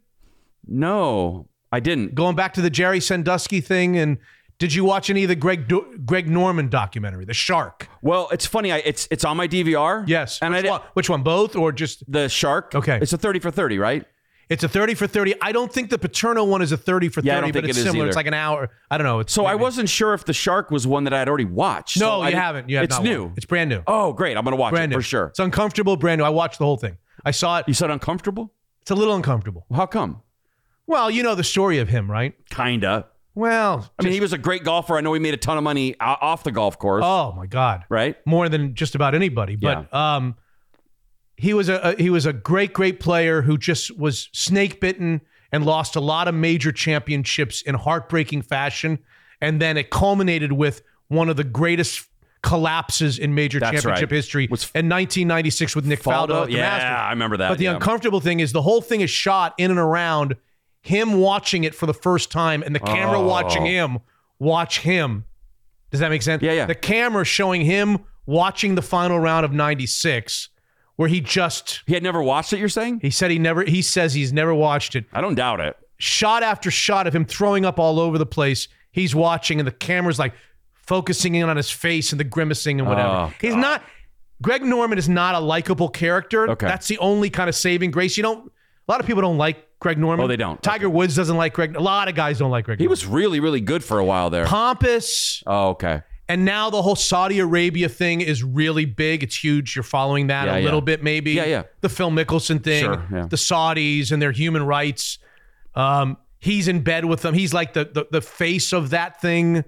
Speaker 2: No, I didn't.
Speaker 1: Going back to the Jerry Sandusky thing, and Did you watch any of the Greg Do- Greg Norman documentary, The Shark?
Speaker 2: Well, it's funny. I, it's it's on my DVR.
Speaker 1: Yes.
Speaker 2: and
Speaker 1: which,
Speaker 2: I
Speaker 1: one, which one? Both or just
Speaker 2: the Shark?
Speaker 1: Okay.
Speaker 2: It's a thirty for thirty, right?
Speaker 1: It's a 30 for 30. I don't think the Paterno one is a 30 for 30,
Speaker 2: Yeah,
Speaker 1: but it's
Speaker 2: it
Speaker 1: similar.
Speaker 2: either.
Speaker 1: It's like an hour. I don't know. It's
Speaker 2: So I wasn't sure if the Shark was one that I had already watched.
Speaker 1: No,
Speaker 2: So I
Speaker 1: you
Speaker 2: didn't-
Speaker 1: haven't. You have
Speaker 2: it's new.
Speaker 1: It's brand new.
Speaker 2: Oh, great! I'm gonna watch
Speaker 1: brand
Speaker 2: it
Speaker 1: new
Speaker 2: for sure.
Speaker 1: It's uncomfortable, brand new. I watched the whole thing. I saw it.
Speaker 2: You said uncomfortable?
Speaker 1: It's a little uncomfortable.
Speaker 2: How come?
Speaker 1: Well, you know the story of him, right?
Speaker 2: Kinda.
Speaker 1: Well,
Speaker 2: I mean, he was a great golfer. I know he made a ton of money off the golf course.
Speaker 1: Oh my God!
Speaker 2: Right?
Speaker 1: More than just about anybody. But um, he was a, a he was a great great player who just was snake bitten and lost a lot of major championships in heartbreaking fashion, and then it culminated with one of the greatest collapses in major
Speaker 2: That's
Speaker 1: championship
Speaker 2: right.
Speaker 1: history in 1996 with Nick Faldo.
Speaker 2: Faldo?
Speaker 1: at the
Speaker 2: Yeah,
Speaker 1: Masters.
Speaker 2: I remember that,
Speaker 1: But the
Speaker 2: yeah.
Speaker 1: uncomfortable thing is the whole thing is shot in and around him watching it for the first time, and the camera
Speaker 2: Oh.
Speaker 1: watching him watch him. Does that make sense?
Speaker 2: Yeah, yeah.
Speaker 1: The camera showing him watching the final round of 96 where he just
Speaker 2: He had never watched it. You're saying?
Speaker 1: he said he never he says he's never watched it.
Speaker 2: I don't doubt it.
Speaker 1: Shot after shot of him throwing up all over the place. He's watching and the camera's like focusing in on his face and the grimacing and whatever.
Speaker 2: Oh,
Speaker 1: he's not Greg Norman is not a likable character.
Speaker 2: Okay.
Speaker 1: That's the only kind of saving grace. You don't a lot of people don't like Greg Norman.
Speaker 2: Oh, they don't.
Speaker 1: Tiger Woods doesn't like Greg. A lot of guys don't like Greg.
Speaker 2: He was really, really good for a while there.
Speaker 1: pompous.
Speaker 2: Oh, okay.
Speaker 1: And now the whole Saudi Arabia thing is really big. It's huge. You're following that
Speaker 2: Yeah,
Speaker 1: a
Speaker 2: yeah.
Speaker 1: little bit, maybe.
Speaker 2: Yeah, yeah.
Speaker 1: The Phil Mickelson thing,
Speaker 2: Sure, yeah.
Speaker 1: the Saudis and their human rights. Um, he's in bed with them. He's like the, the the face of that thing.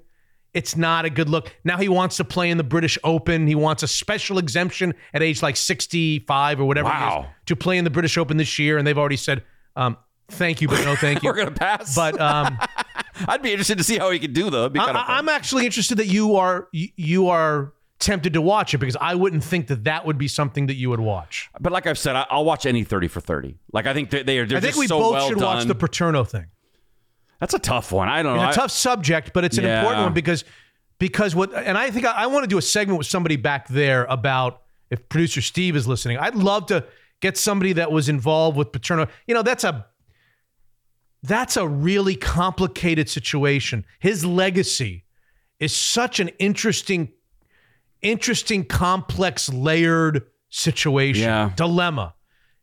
Speaker 1: It's not a good look. Now he wants to play in the British Open. He wants a special exemption at age like 65 or whatever it is
Speaker 2: Wow.
Speaker 1: to play in the British Open this year. And they've already said, um, thank you, but no thank [LAUGHS] you.
Speaker 2: We're gonna pass.
Speaker 1: But um, [LAUGHS]
Speaker 2: I'd be interested to see how he could do though. It'd kind of
Speaker 1: I, am actually interested that you are you- are tempted to watch it because I wouldn't think that that would be something that you would watch.
Speaker 2: But like I've said, I, I'll watch any thirty for thirty. Like I think they, they are. They're
Speaker 1: I think we
Speaker 2: so
Speaker 1: both
Speaker 2: well
Speaker 1: should
Speaker 2: done.
Speaker 1: watch the Paterno thing.
Speaker 2: That's a tough one. I don't know.
Speaker 1: It's a tough subject, but it's an
Speaker 2: Yeah.
Speaker 1: important one because because what and I think I, I want to do a segment with somebody back there about if producer Steve is listening. I'd love to get somebody that was involved with Paterno. You know, that's a that's a really complicated situation. His legacy is such an interesting interesting complex layered situation.
Speaker 2: Yeah.
Speaker 1: Dilemma.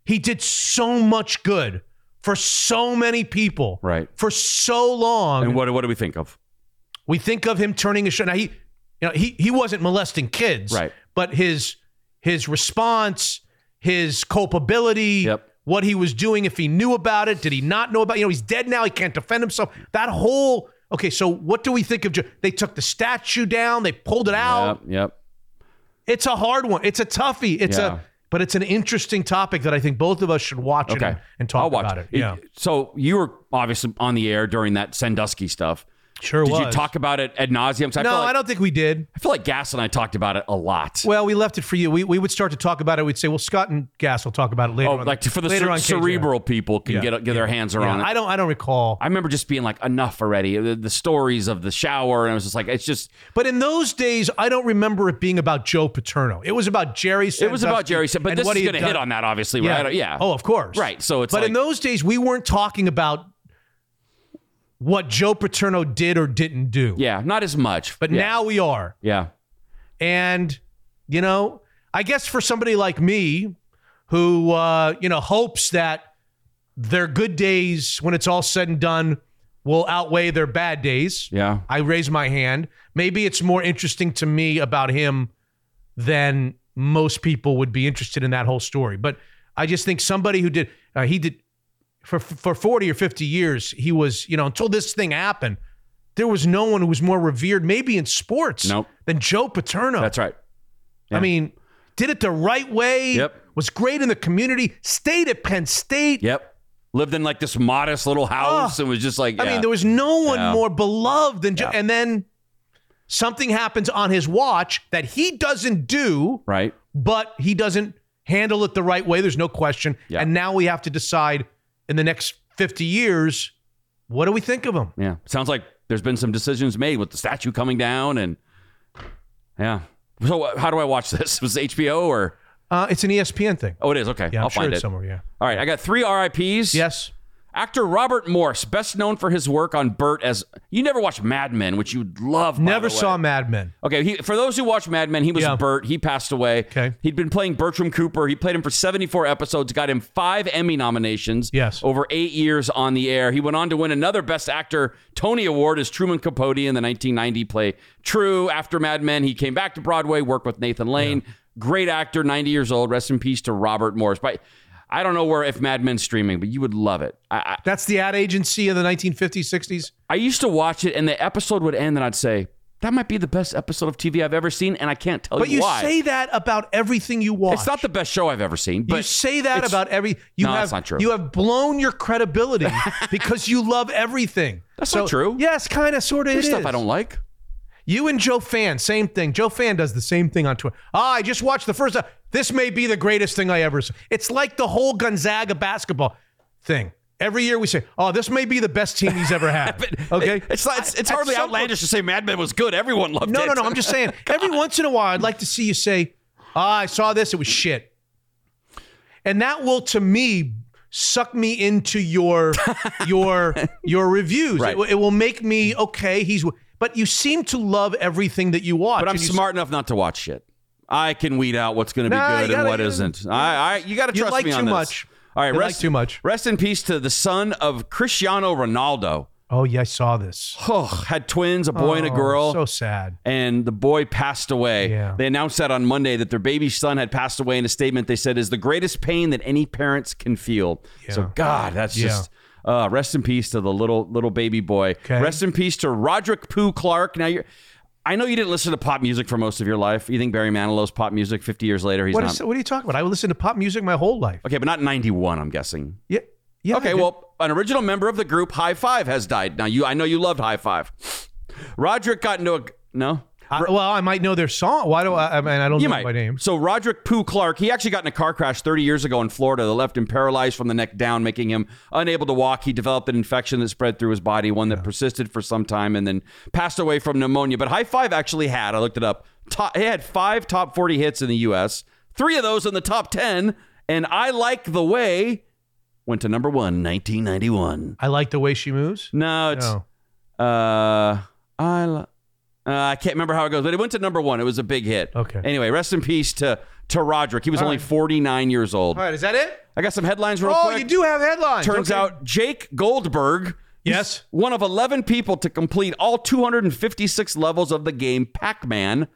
Speaker 1: He did so much good for so many people
Speaker 2: Right.
Speaker 1: for so long.
Speaker 2: And what what do we think of?
Speaker 1: We think of him turning a show. Now he, you know, he he wasn't molesting kids,
Speaker 2: Right.
Speaker 1: But his his response, his culpability,
Speaker 2: Yep.
Speaker 1: What he was doing, if he knew about it, did he not know about? You know, he's dead now. He can't defend himself. That whole okay. So what do we think of? They took the statue down. They pulled it out.
Speaker 2: Yep. Yep.
Speaker 1: It's a hard one. It's a toughie. It's
Speaker 2: Yeah.
Speaker 1: a but it's an interesting topic that I think both of us should watch
Speaker 2: Okay.
Speaker 1: and, and talk about it. Yeah,
Speaker 2: So you were obviously on the air during that Sandusky stuff.
Speaker 1: Sure
Speaker 2: Did
Speaker 1: was.
Speaker 2: you talk about it ad nauseum?
Speaker 1: no,
Speaker 2: I, like,
Speaker 1: I don't think we did.
Speaker 2: I feel like Gas and I talked about it a lot.
Speaker 1: Well, we left it for you. We, we would start to talk about it. We'd say, well, Scott and Gas will talk about it later.
Speaker 2: oh,
Speaker 1: on,
Speaker 2: like for the
Speaker 1: later
Speaker 2: cer-
Speaker 1: on KJR.
Speaker 2: cerebral people can
Speaker 1: Yeah,
Speaker 2: get get their hands
Speaker 1: Yeah,
Speaker 2: around it.
Speaker 1: I don't. I don't recall.
Speaker 2: I remember just being like, enough already. The, the stories of the shower, and I was just like, it's just.
Speaker 1: But in those days, I don't remember it being about Joe Paterno. It was about Jerry.
Speaker 2: It was about Jerry, but this
Speaker 1: what
Speaker 2: is going to hit on that, obviously,
Speaker 1: Yeah.
Speaker 2: right? Yeah.
Speaker 1: Oh, of course.
Speaker 2: Right. So it's
Speaker 1: But
Speaker 2: like,
Speaker 1: in those days, we weren't talking about what Joe Paterno did or didn't do.
Speaker 2: yeah, not as much.
Speaker 1: But
Speaker 2: yeah.
Speaker 1: now we are.
Speaker 2: yeah,
Speaker 1: And, you know, I guess for somebody like me who, uh, you know, hopes that their good days, when it's all said and done, will outweigh their bad days.
Speaker 2: yeah.
Speaker 1: I raise my hand. Maybe it's more interesting to me about him than most people would be interested in that whole story. But I just think somebody who did, uh, he did for for 40 or 50 years, he was, you know, until this thing happened, there was no one who was more revered, maybe in sports,
Speaker 2: Nope.
Speaker 1: than Joe Paterno.
Speaker 2: That's right.
Speaker 1: I mean, did it the right way.
Speaker 2: Yep.
Speaker 1: Was great in the community. Stayed at Penn State.
Speaker 2: Yep. Lived in like this modest little house ah. and was just like,
Speaker 1: I mean, there was no one
Speaker 2: Yeah.
Speaker 1: more beloved than Joe.
Speaker 2: Yeah.
Speaker 1: And then something happens on his watch that he doesn't do,
Speaker 2: right.
Speaker 1: but he doesn't handle it the right way. There's no question.
Speaker 2: Yeah.
Speaker 1: And now we have to decide in the next 50 years, what do we think of him?
Speaker 2: Yeah. Sounds like there's been some decisions made with the statue coming down and yeah. So uh, how do I watch this? [LAUGHS] Was it HBO or?
Speaker 1: Uh, it's an ESPN thing.
Speaker 2: Oh, it is. Okay.
Speaker 1: Yeah, I'm
Speaker 2: I'll
Speaker 1: sure
Speaker 2: find
Speaker 1: it's
Speaker 2: it.
Speaker 1: somewhere. Yeah.
Speaker 2: All right. I got three RIPs.
Speaker 1: Yes.
Speaker 2: Actor Robert Morse, best known for his work on Burt as you never watched Mad Men, which you'd love.
Speaker 1: Never saw Mad Men.
Speaker 2: Okay, he, for those who watch Mad Men, he was
Speaker 1: Yeah.
Speaker 2: Burt. He passed away. Okay, he'd been playing Bertram Cooper. He played him for 74 episodes, got him five Emmy nominations.
Speaker 1: Yes,
Speaker 2: over eight years on the air. He went on to win another Best Actor Tony Award as Truman Capote in the 1990 play Tru. After Mad Men, he came back to Broadway, worked with Nathan Lane. Great actor, 90 years old. Rest in peace to Robert Morse. But I don't know where if Mad Men's streaming, but you would love it. I, I,
Speaker 1: That's the ad agency of the 1950s, 60s.
Speaker 2: I used to watch it, and the episode would end, and I'd say, "That might be the best episode of TV I've ever seen," and I can't tell
Speaker 1: But you
Speaker 2: why.
Speaker 1: But you say that about everything you watch.
Speaker 2: it's not the best show I've ever seen. But
Speaker 1: you say that about every. You
Speaker 2: No,
Speaker 1: have
Speaker 2: that's not true.
Speaker 1: you have blown your credibility [LAUGHS] because you love everything.
Speaker 2: That's
Speaker 1: So,
Speaker 2: not true.
Speaker 1: Yes, kind of, sort of.
Speaker 2: There's stuff
Speaker 1: is.
Speaker 2: I don't like.
Speaker 1: You and Joe Fan, same thing. Joe Fan does the same thing on Twitter. Ah, I just watched the first. This may be the greatest thing I ever saw. It's like the whole Gonzaga basketball thing. Every year we say, "Oh, this may be the best team he's ever had." [LAUGHS] Okay,
Speaker 2: It's not, it's, it's
Speaker 1: At
Speaker 2: hardly outlandish to say Mad Men was good. Everyone loved
Speaker 1: no,
Speaker 2: it.
Speaker 1: no, no. No. I'm just saying. [LAUGHS] Every once in a while, I'd like to see you say, "Ah, I saw this. It was shit," and that will, to me, suck me into your your [LAUGHS] your reviews.
Speaker 2: Right.
Speaker 1: It, it will make me okay. He's, but you seem to love everything that you watch.
Speaker 2: But I'm smart enough not to watch shit. I can weed out what's going to be
Speaker 1: Nah,
Speaker 2: good
Speaker 1: you
Speaker 2: and
Speaker 1: gotta-
Speaker 2: what isn't. I, I, you got to trust
Speaker 1: like
Speaker 2: me
Speaker 1: too
Speaker 2: on this.
Speaker 1: much.
Speaker 2: All right,
Speaker 1: You like
Speaker 2: rest
Speaker 1: too much.
Speaker 2: Rest in peace to the son of Cristiano Ronaldo.
Speaker 1: Oh yeah, I saw this.
Speaker 2: Oh, had twins, a boy and a
Speaker 1: Oh,
Speaker 2: girl.
Speaker 1: So sad.
Speaker 2: and the boy passed away.
Speaker 1: Yeah.
Speaker 2: They announced that on Monday that their baby son had passed away in a statement they said is the greatest pain that any parents can feel. So God, that's
Speaker 1: Yeah.
Speaker 2: just uh, rest in peace to the little little baby boy.
Speaker 1: Okay.
Speaker 2: Rest in peace to Roderick Pooh Clark. Now you're I know you didn't listen to pop music for most of your life. You think Barry Manilow's pop music 50 years later? He's
Speaker 1: What,
Speaker 2: not.
Speaker 1: is, what are you talking about? I listened to pop music my whole life.
Speaker 2: okay, but not 91, I'm guessing.
Speaker 1: Yeah. Yeah.
Speaker 2: Okay, well, an original member of the group Hi-Five has died. Now you I know you loved Hi-Five. Roderick got into a no.
Speaker 1: I- well, I might know their song. Why do I? I mean, I don't
Speaker 2: You
Speaker 1: know
Speaker 2: might.
Speaker 1: by name.
Speaker 2: So Roderick Pooh Clark, he actually got in a car crash 30 years ago in Florida that left him paralyzed from the neck down, making him unable to walk. He developed an infection that spread through his body, one that persisted for some time, and then passed away from pneumonia. But Hi-Five actually had, I looked it up, top, he had five top 40 hits in the U.S., three of those in the top 10, and I Like the Way went to number one, 1991.
Speaker 1: I like the way she moves.
Speaker 2: No, it's
Speaker 1: No.
Speaker 2: uh, I li- uh, I can't remember how it goes, but it went to number one. It was a big hit.
Speaker 1: Okay.
Speaker 2: Anyway, rest in peace to to Roderick. He was
Speaker 1: All
Speaker 2: only
Speaker 1: right.
Speaker 2: 49 years old.
Speaker 1: All right, is that it?
Speaker 2: I got some headlines real
Speaker 1: oh,
Speaker 2: quick.
Speaker 1: you do have headlines.
Speaker 2: Turns
Speaker 1: Okay.
Speaker 2: out Jake Goldberg.
Speaker 1: Yes.
Speaker 2: One of 11 people to complete all 256 levels of the game Pac Man,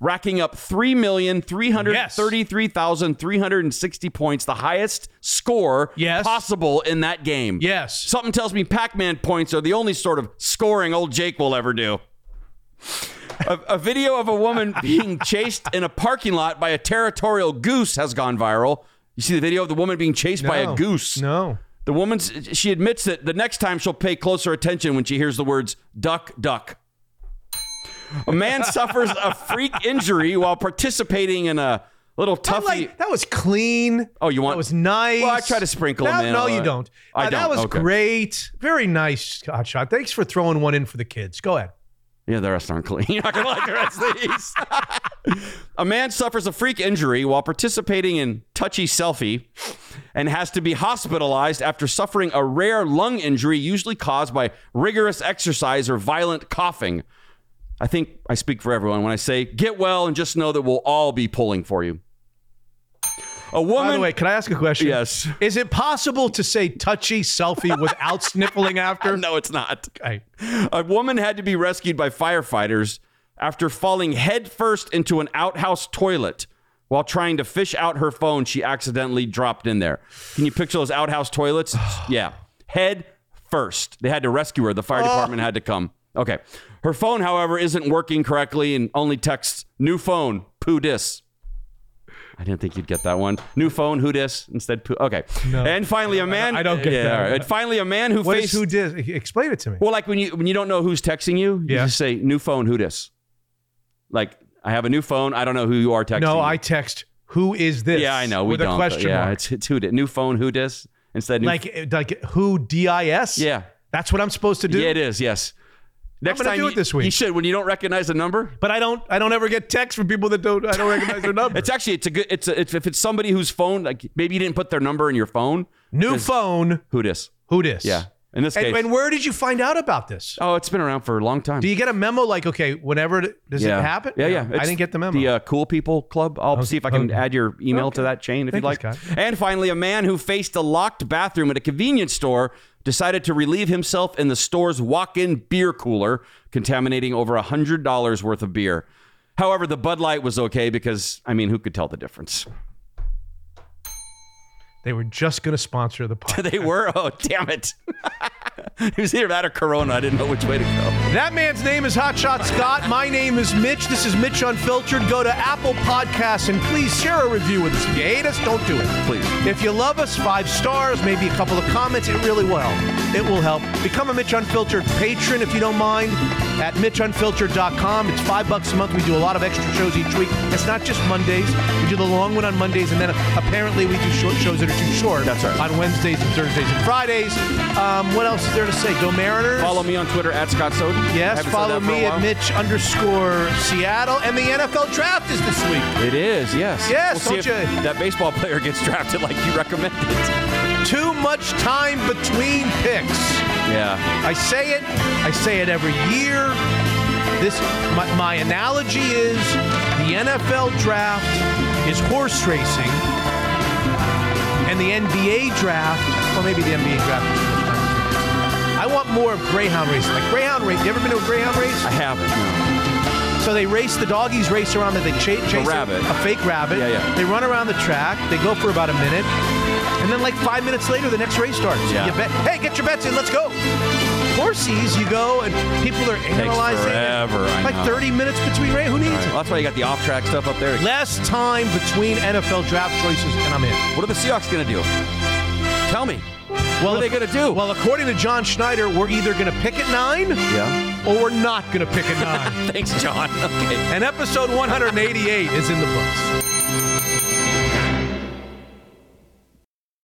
Speaker 2: racking up 3,333,360 points, the highest score
Speaker 1: Yes.
Speaker 2: possible in that game.
Speaker 1: Yes.
Speaker 2: Something tells me Pac Man points are the only sort of scoring old Jake will ever do. A, a video of a woman [LAUGHS] being chased in a parking lot by a territorial goose has gone viral. You see the video of the woman being chased by a goose.
Speaker 1: No.
Speaker 2: The woman she admits that the next time she'll pay closer attention when she hears the words duck duck. A man [LAUGHS] suffers a freak injury while participating in a little toughy.
Speaker 1: like that was clean.
Speaker 2: oh, you want?
Speaker 1: That was nice.
Speaker 2: Well, I try to sprinkle
Speaker 1: That-
Speaker 2: them in.
Speaker 1: No, you don't.
Speaker 2: I
Speaker 1: Uh,
Speaker 2: don't.
Speaker 1: That was
Speaker 2: Okay.
Speaker 1: great. Very nice, Hot Shot. Thanks for throwing one in for the kids. Go ahead.
Speaker 2: Yeah, the rest aren't clean. [LAUGHS] You're not gonna like the rest of these. a man suffers a freak injury while participating in touchy selfie and has to be hospitalized after suffering a rare lung injury, usually caused by rigorous exercise or violent coughing. I think I speak for everyone when I say get well and just know that we'll all be pulling for you. A woman.
Speaker 1: By the way, can I ask a question?
Speaker 2: Yes.
Speaker 1: Is it possible to say touchy selfie without [LAUGHS] sniffling after?
Speaker 2: No, it's not.
Speaker 1: Okay.
Speaker 2: A woman had to be rescued by firefighters after falling headfirst into an outhouse toilet while trying to fish out her phone she accidentally dropped in there. Can you picture those outhouse toilets? [SIGHS] yeah. Head first. They had to rescue her. The fire department had to come. Okay. Her phone, however, isn't working correctly and only texts new phone, poo dis. I didn't think you'd get that one. New phone, who dis instead poo. Okay.
Speaker 1: No.
Speaker 2: And finally, a man.
Speaker 1: I don't get
Speaker 2: yeah,
Speaker 1: that.
Speaker 2: right. And finally, a man who
Speaker 1: What is
Speaker 2: faced.
Speaker 1: who did? Explain it to me.
Speaker 2: Well, like when you when you don't know who's texting you, you
Speaker 1: Yeah.
Speaker 2: just say new phone, who dis. Like I have a new phone. I don't know who you are texting.
Speaker 1: no. I text. Who is this?
Speaker 2: Yeah, I know. We
Speaker 1: with
Speaker 2: don't.
Speaker 1: a question
Speaker 2: yeah,
Speaker 1: mark.
Speaker 2: it's it's who dis. New phone, who dis instead. New
Speaker 1: like like who dis?
Speaker 2: yeah,
Speaker 1: That's what I'm supposed to do.
Speaker 2: yeah, it is. Yes. Next time
Speaker 1: do
Speaker 2: you,
Speaker 1: it this week.
Speaker 2: you should when you don't recognize a number.
Speaker 1: But I don't. I don't ever get texts from people that don't. I don't recognize their [LAUGHS] number.
Speaker 2: It's actually it's a good it's, a, it's if it's somebody whose phone like maybe you didn't put their number in your phone.
Speaker 1: New phone.
Speaker 2: Who dis?
Speaker 1: Who dis?
Speaker 2: Yeah. In this
Speaker 1: And,
Speaker 2: case.
Speaker 1: and where did you find out about this?
Speaker 2: oh, it's been around for a long time.
Speaker 1: Do you get a memo like, okay, whenever does
Speaker 2: yeah.
Speaker 1: it happen?
Speaker 2: Yeah, yeah.
Speaker 1: I didn't get the memo.
Speaker 2: The uh, Cool People Club. I'll see if I can
Speaker 1: okay.
Speaker 2: add your email to that chain if
Speaker 1: Thank
Speaker 2: you'd like.
Speaker 1: Scott.
Speaker 2: And finally, a man who faced a locked bathroom at a convenience store decided to relieve himself in the store's walk-in beer cooler, contaminating over hundred dollars worth of beer. However, the Bud Light was okay because I mean, who could tell the difference?
Speaker 1: They were just going to sponsor the [LAUGHS] podcast.
Speaker 2: they were. Oh, damn it! [LAUGHS] it was either that or Corona. I didn't know which way to go.
Speaker 1: That man's name is Hotshot Scott. My name is Mitch. This is Mitch Unfiltered. Go to Apple Podcasts and please share a review with us. If you hate us, don't do it.
Speaker 2: Please.
Speaker 1: If you love us, five stars, maybe a couple of comments. It really will help. It will help. Become a Mitch Unfiltered patron if you don't mind at MitchUnfiltered.com. It's five bucks a month. We do a lot of extra shows each week. It's not just Mondays. We do the long one on Mondays, and then apparently we do short shows that are too short.
Speaker 2: That's right.
Speaker 1: On Wednesdays and Thursdays and Fridays. Um, what else is there to say? Go Mariners.
Speaker 2: Follow me on Twitter at Scott Soden.
Speaker 1: Yes, follow
Speaker 2: that for a
Speaker 1: me at. Mitch underscore Seattle. And the NFL draft is this week.
Speaker 2: It is, yes.
Speaker 1: Yes,
Speaker 2: we'll see
Speaker 1: don't
Speaker 2: if
Speaker 1: you-
Speaker 2: that baseball player gets drafted like you recommended.
Speaker 1: Too much time between picks.
Speaker 2: Yeah.
Speaker 1: I say it, I say it every year. This my, my analogy is the NFL draft is horse racing, and the NBA draft, or maybe the NBA draft. is too much time. I want more of greyhound racing, like greyhound race. You ever been to a greyhound race?
Speaker 2: I haven't. No.
Speaker 1: So they race the doggies race around that they cha- chase a-
Speaker 2: rabbit.
Speaker 1: a fake rabbit.
Speaker 2: Yeah, yeah.
Speaker 1: They run around the track. They go for about a minute, and then like five minutes later, the next race starts.
Speaker 2: Yeah.
Speaker 1: Bet. Hey, get your bets in. Let's go. Horsies, you go and people are analyzing. it.
Speaker 2: forever, I
Speaker 1: like
Speaker 2: know.
Speaker 1: 30 minutes between race. Who needs
Speaker 2: right,
Speaker 1: it?
Speaker 2: well, that's why you got the off-track stuff up there.
Speaker 1: Less time between NFL draft choices, and I'm in.
Speaker 2: What are the Seahawks going to do? Tell me.
Speaker 1: Well,
Speaker 2: what are they going to do?
Speaker 1: Well, according to John Schneider, we're either going to pick at nine,
Speaker 2: yeah.
Speaker 1: or we're not going to pick at nine. [LAUGHS]
Speaker 2: Thanks, John. [LAUGHS] Okay.
Speaker 1: and episode 188 is in the books.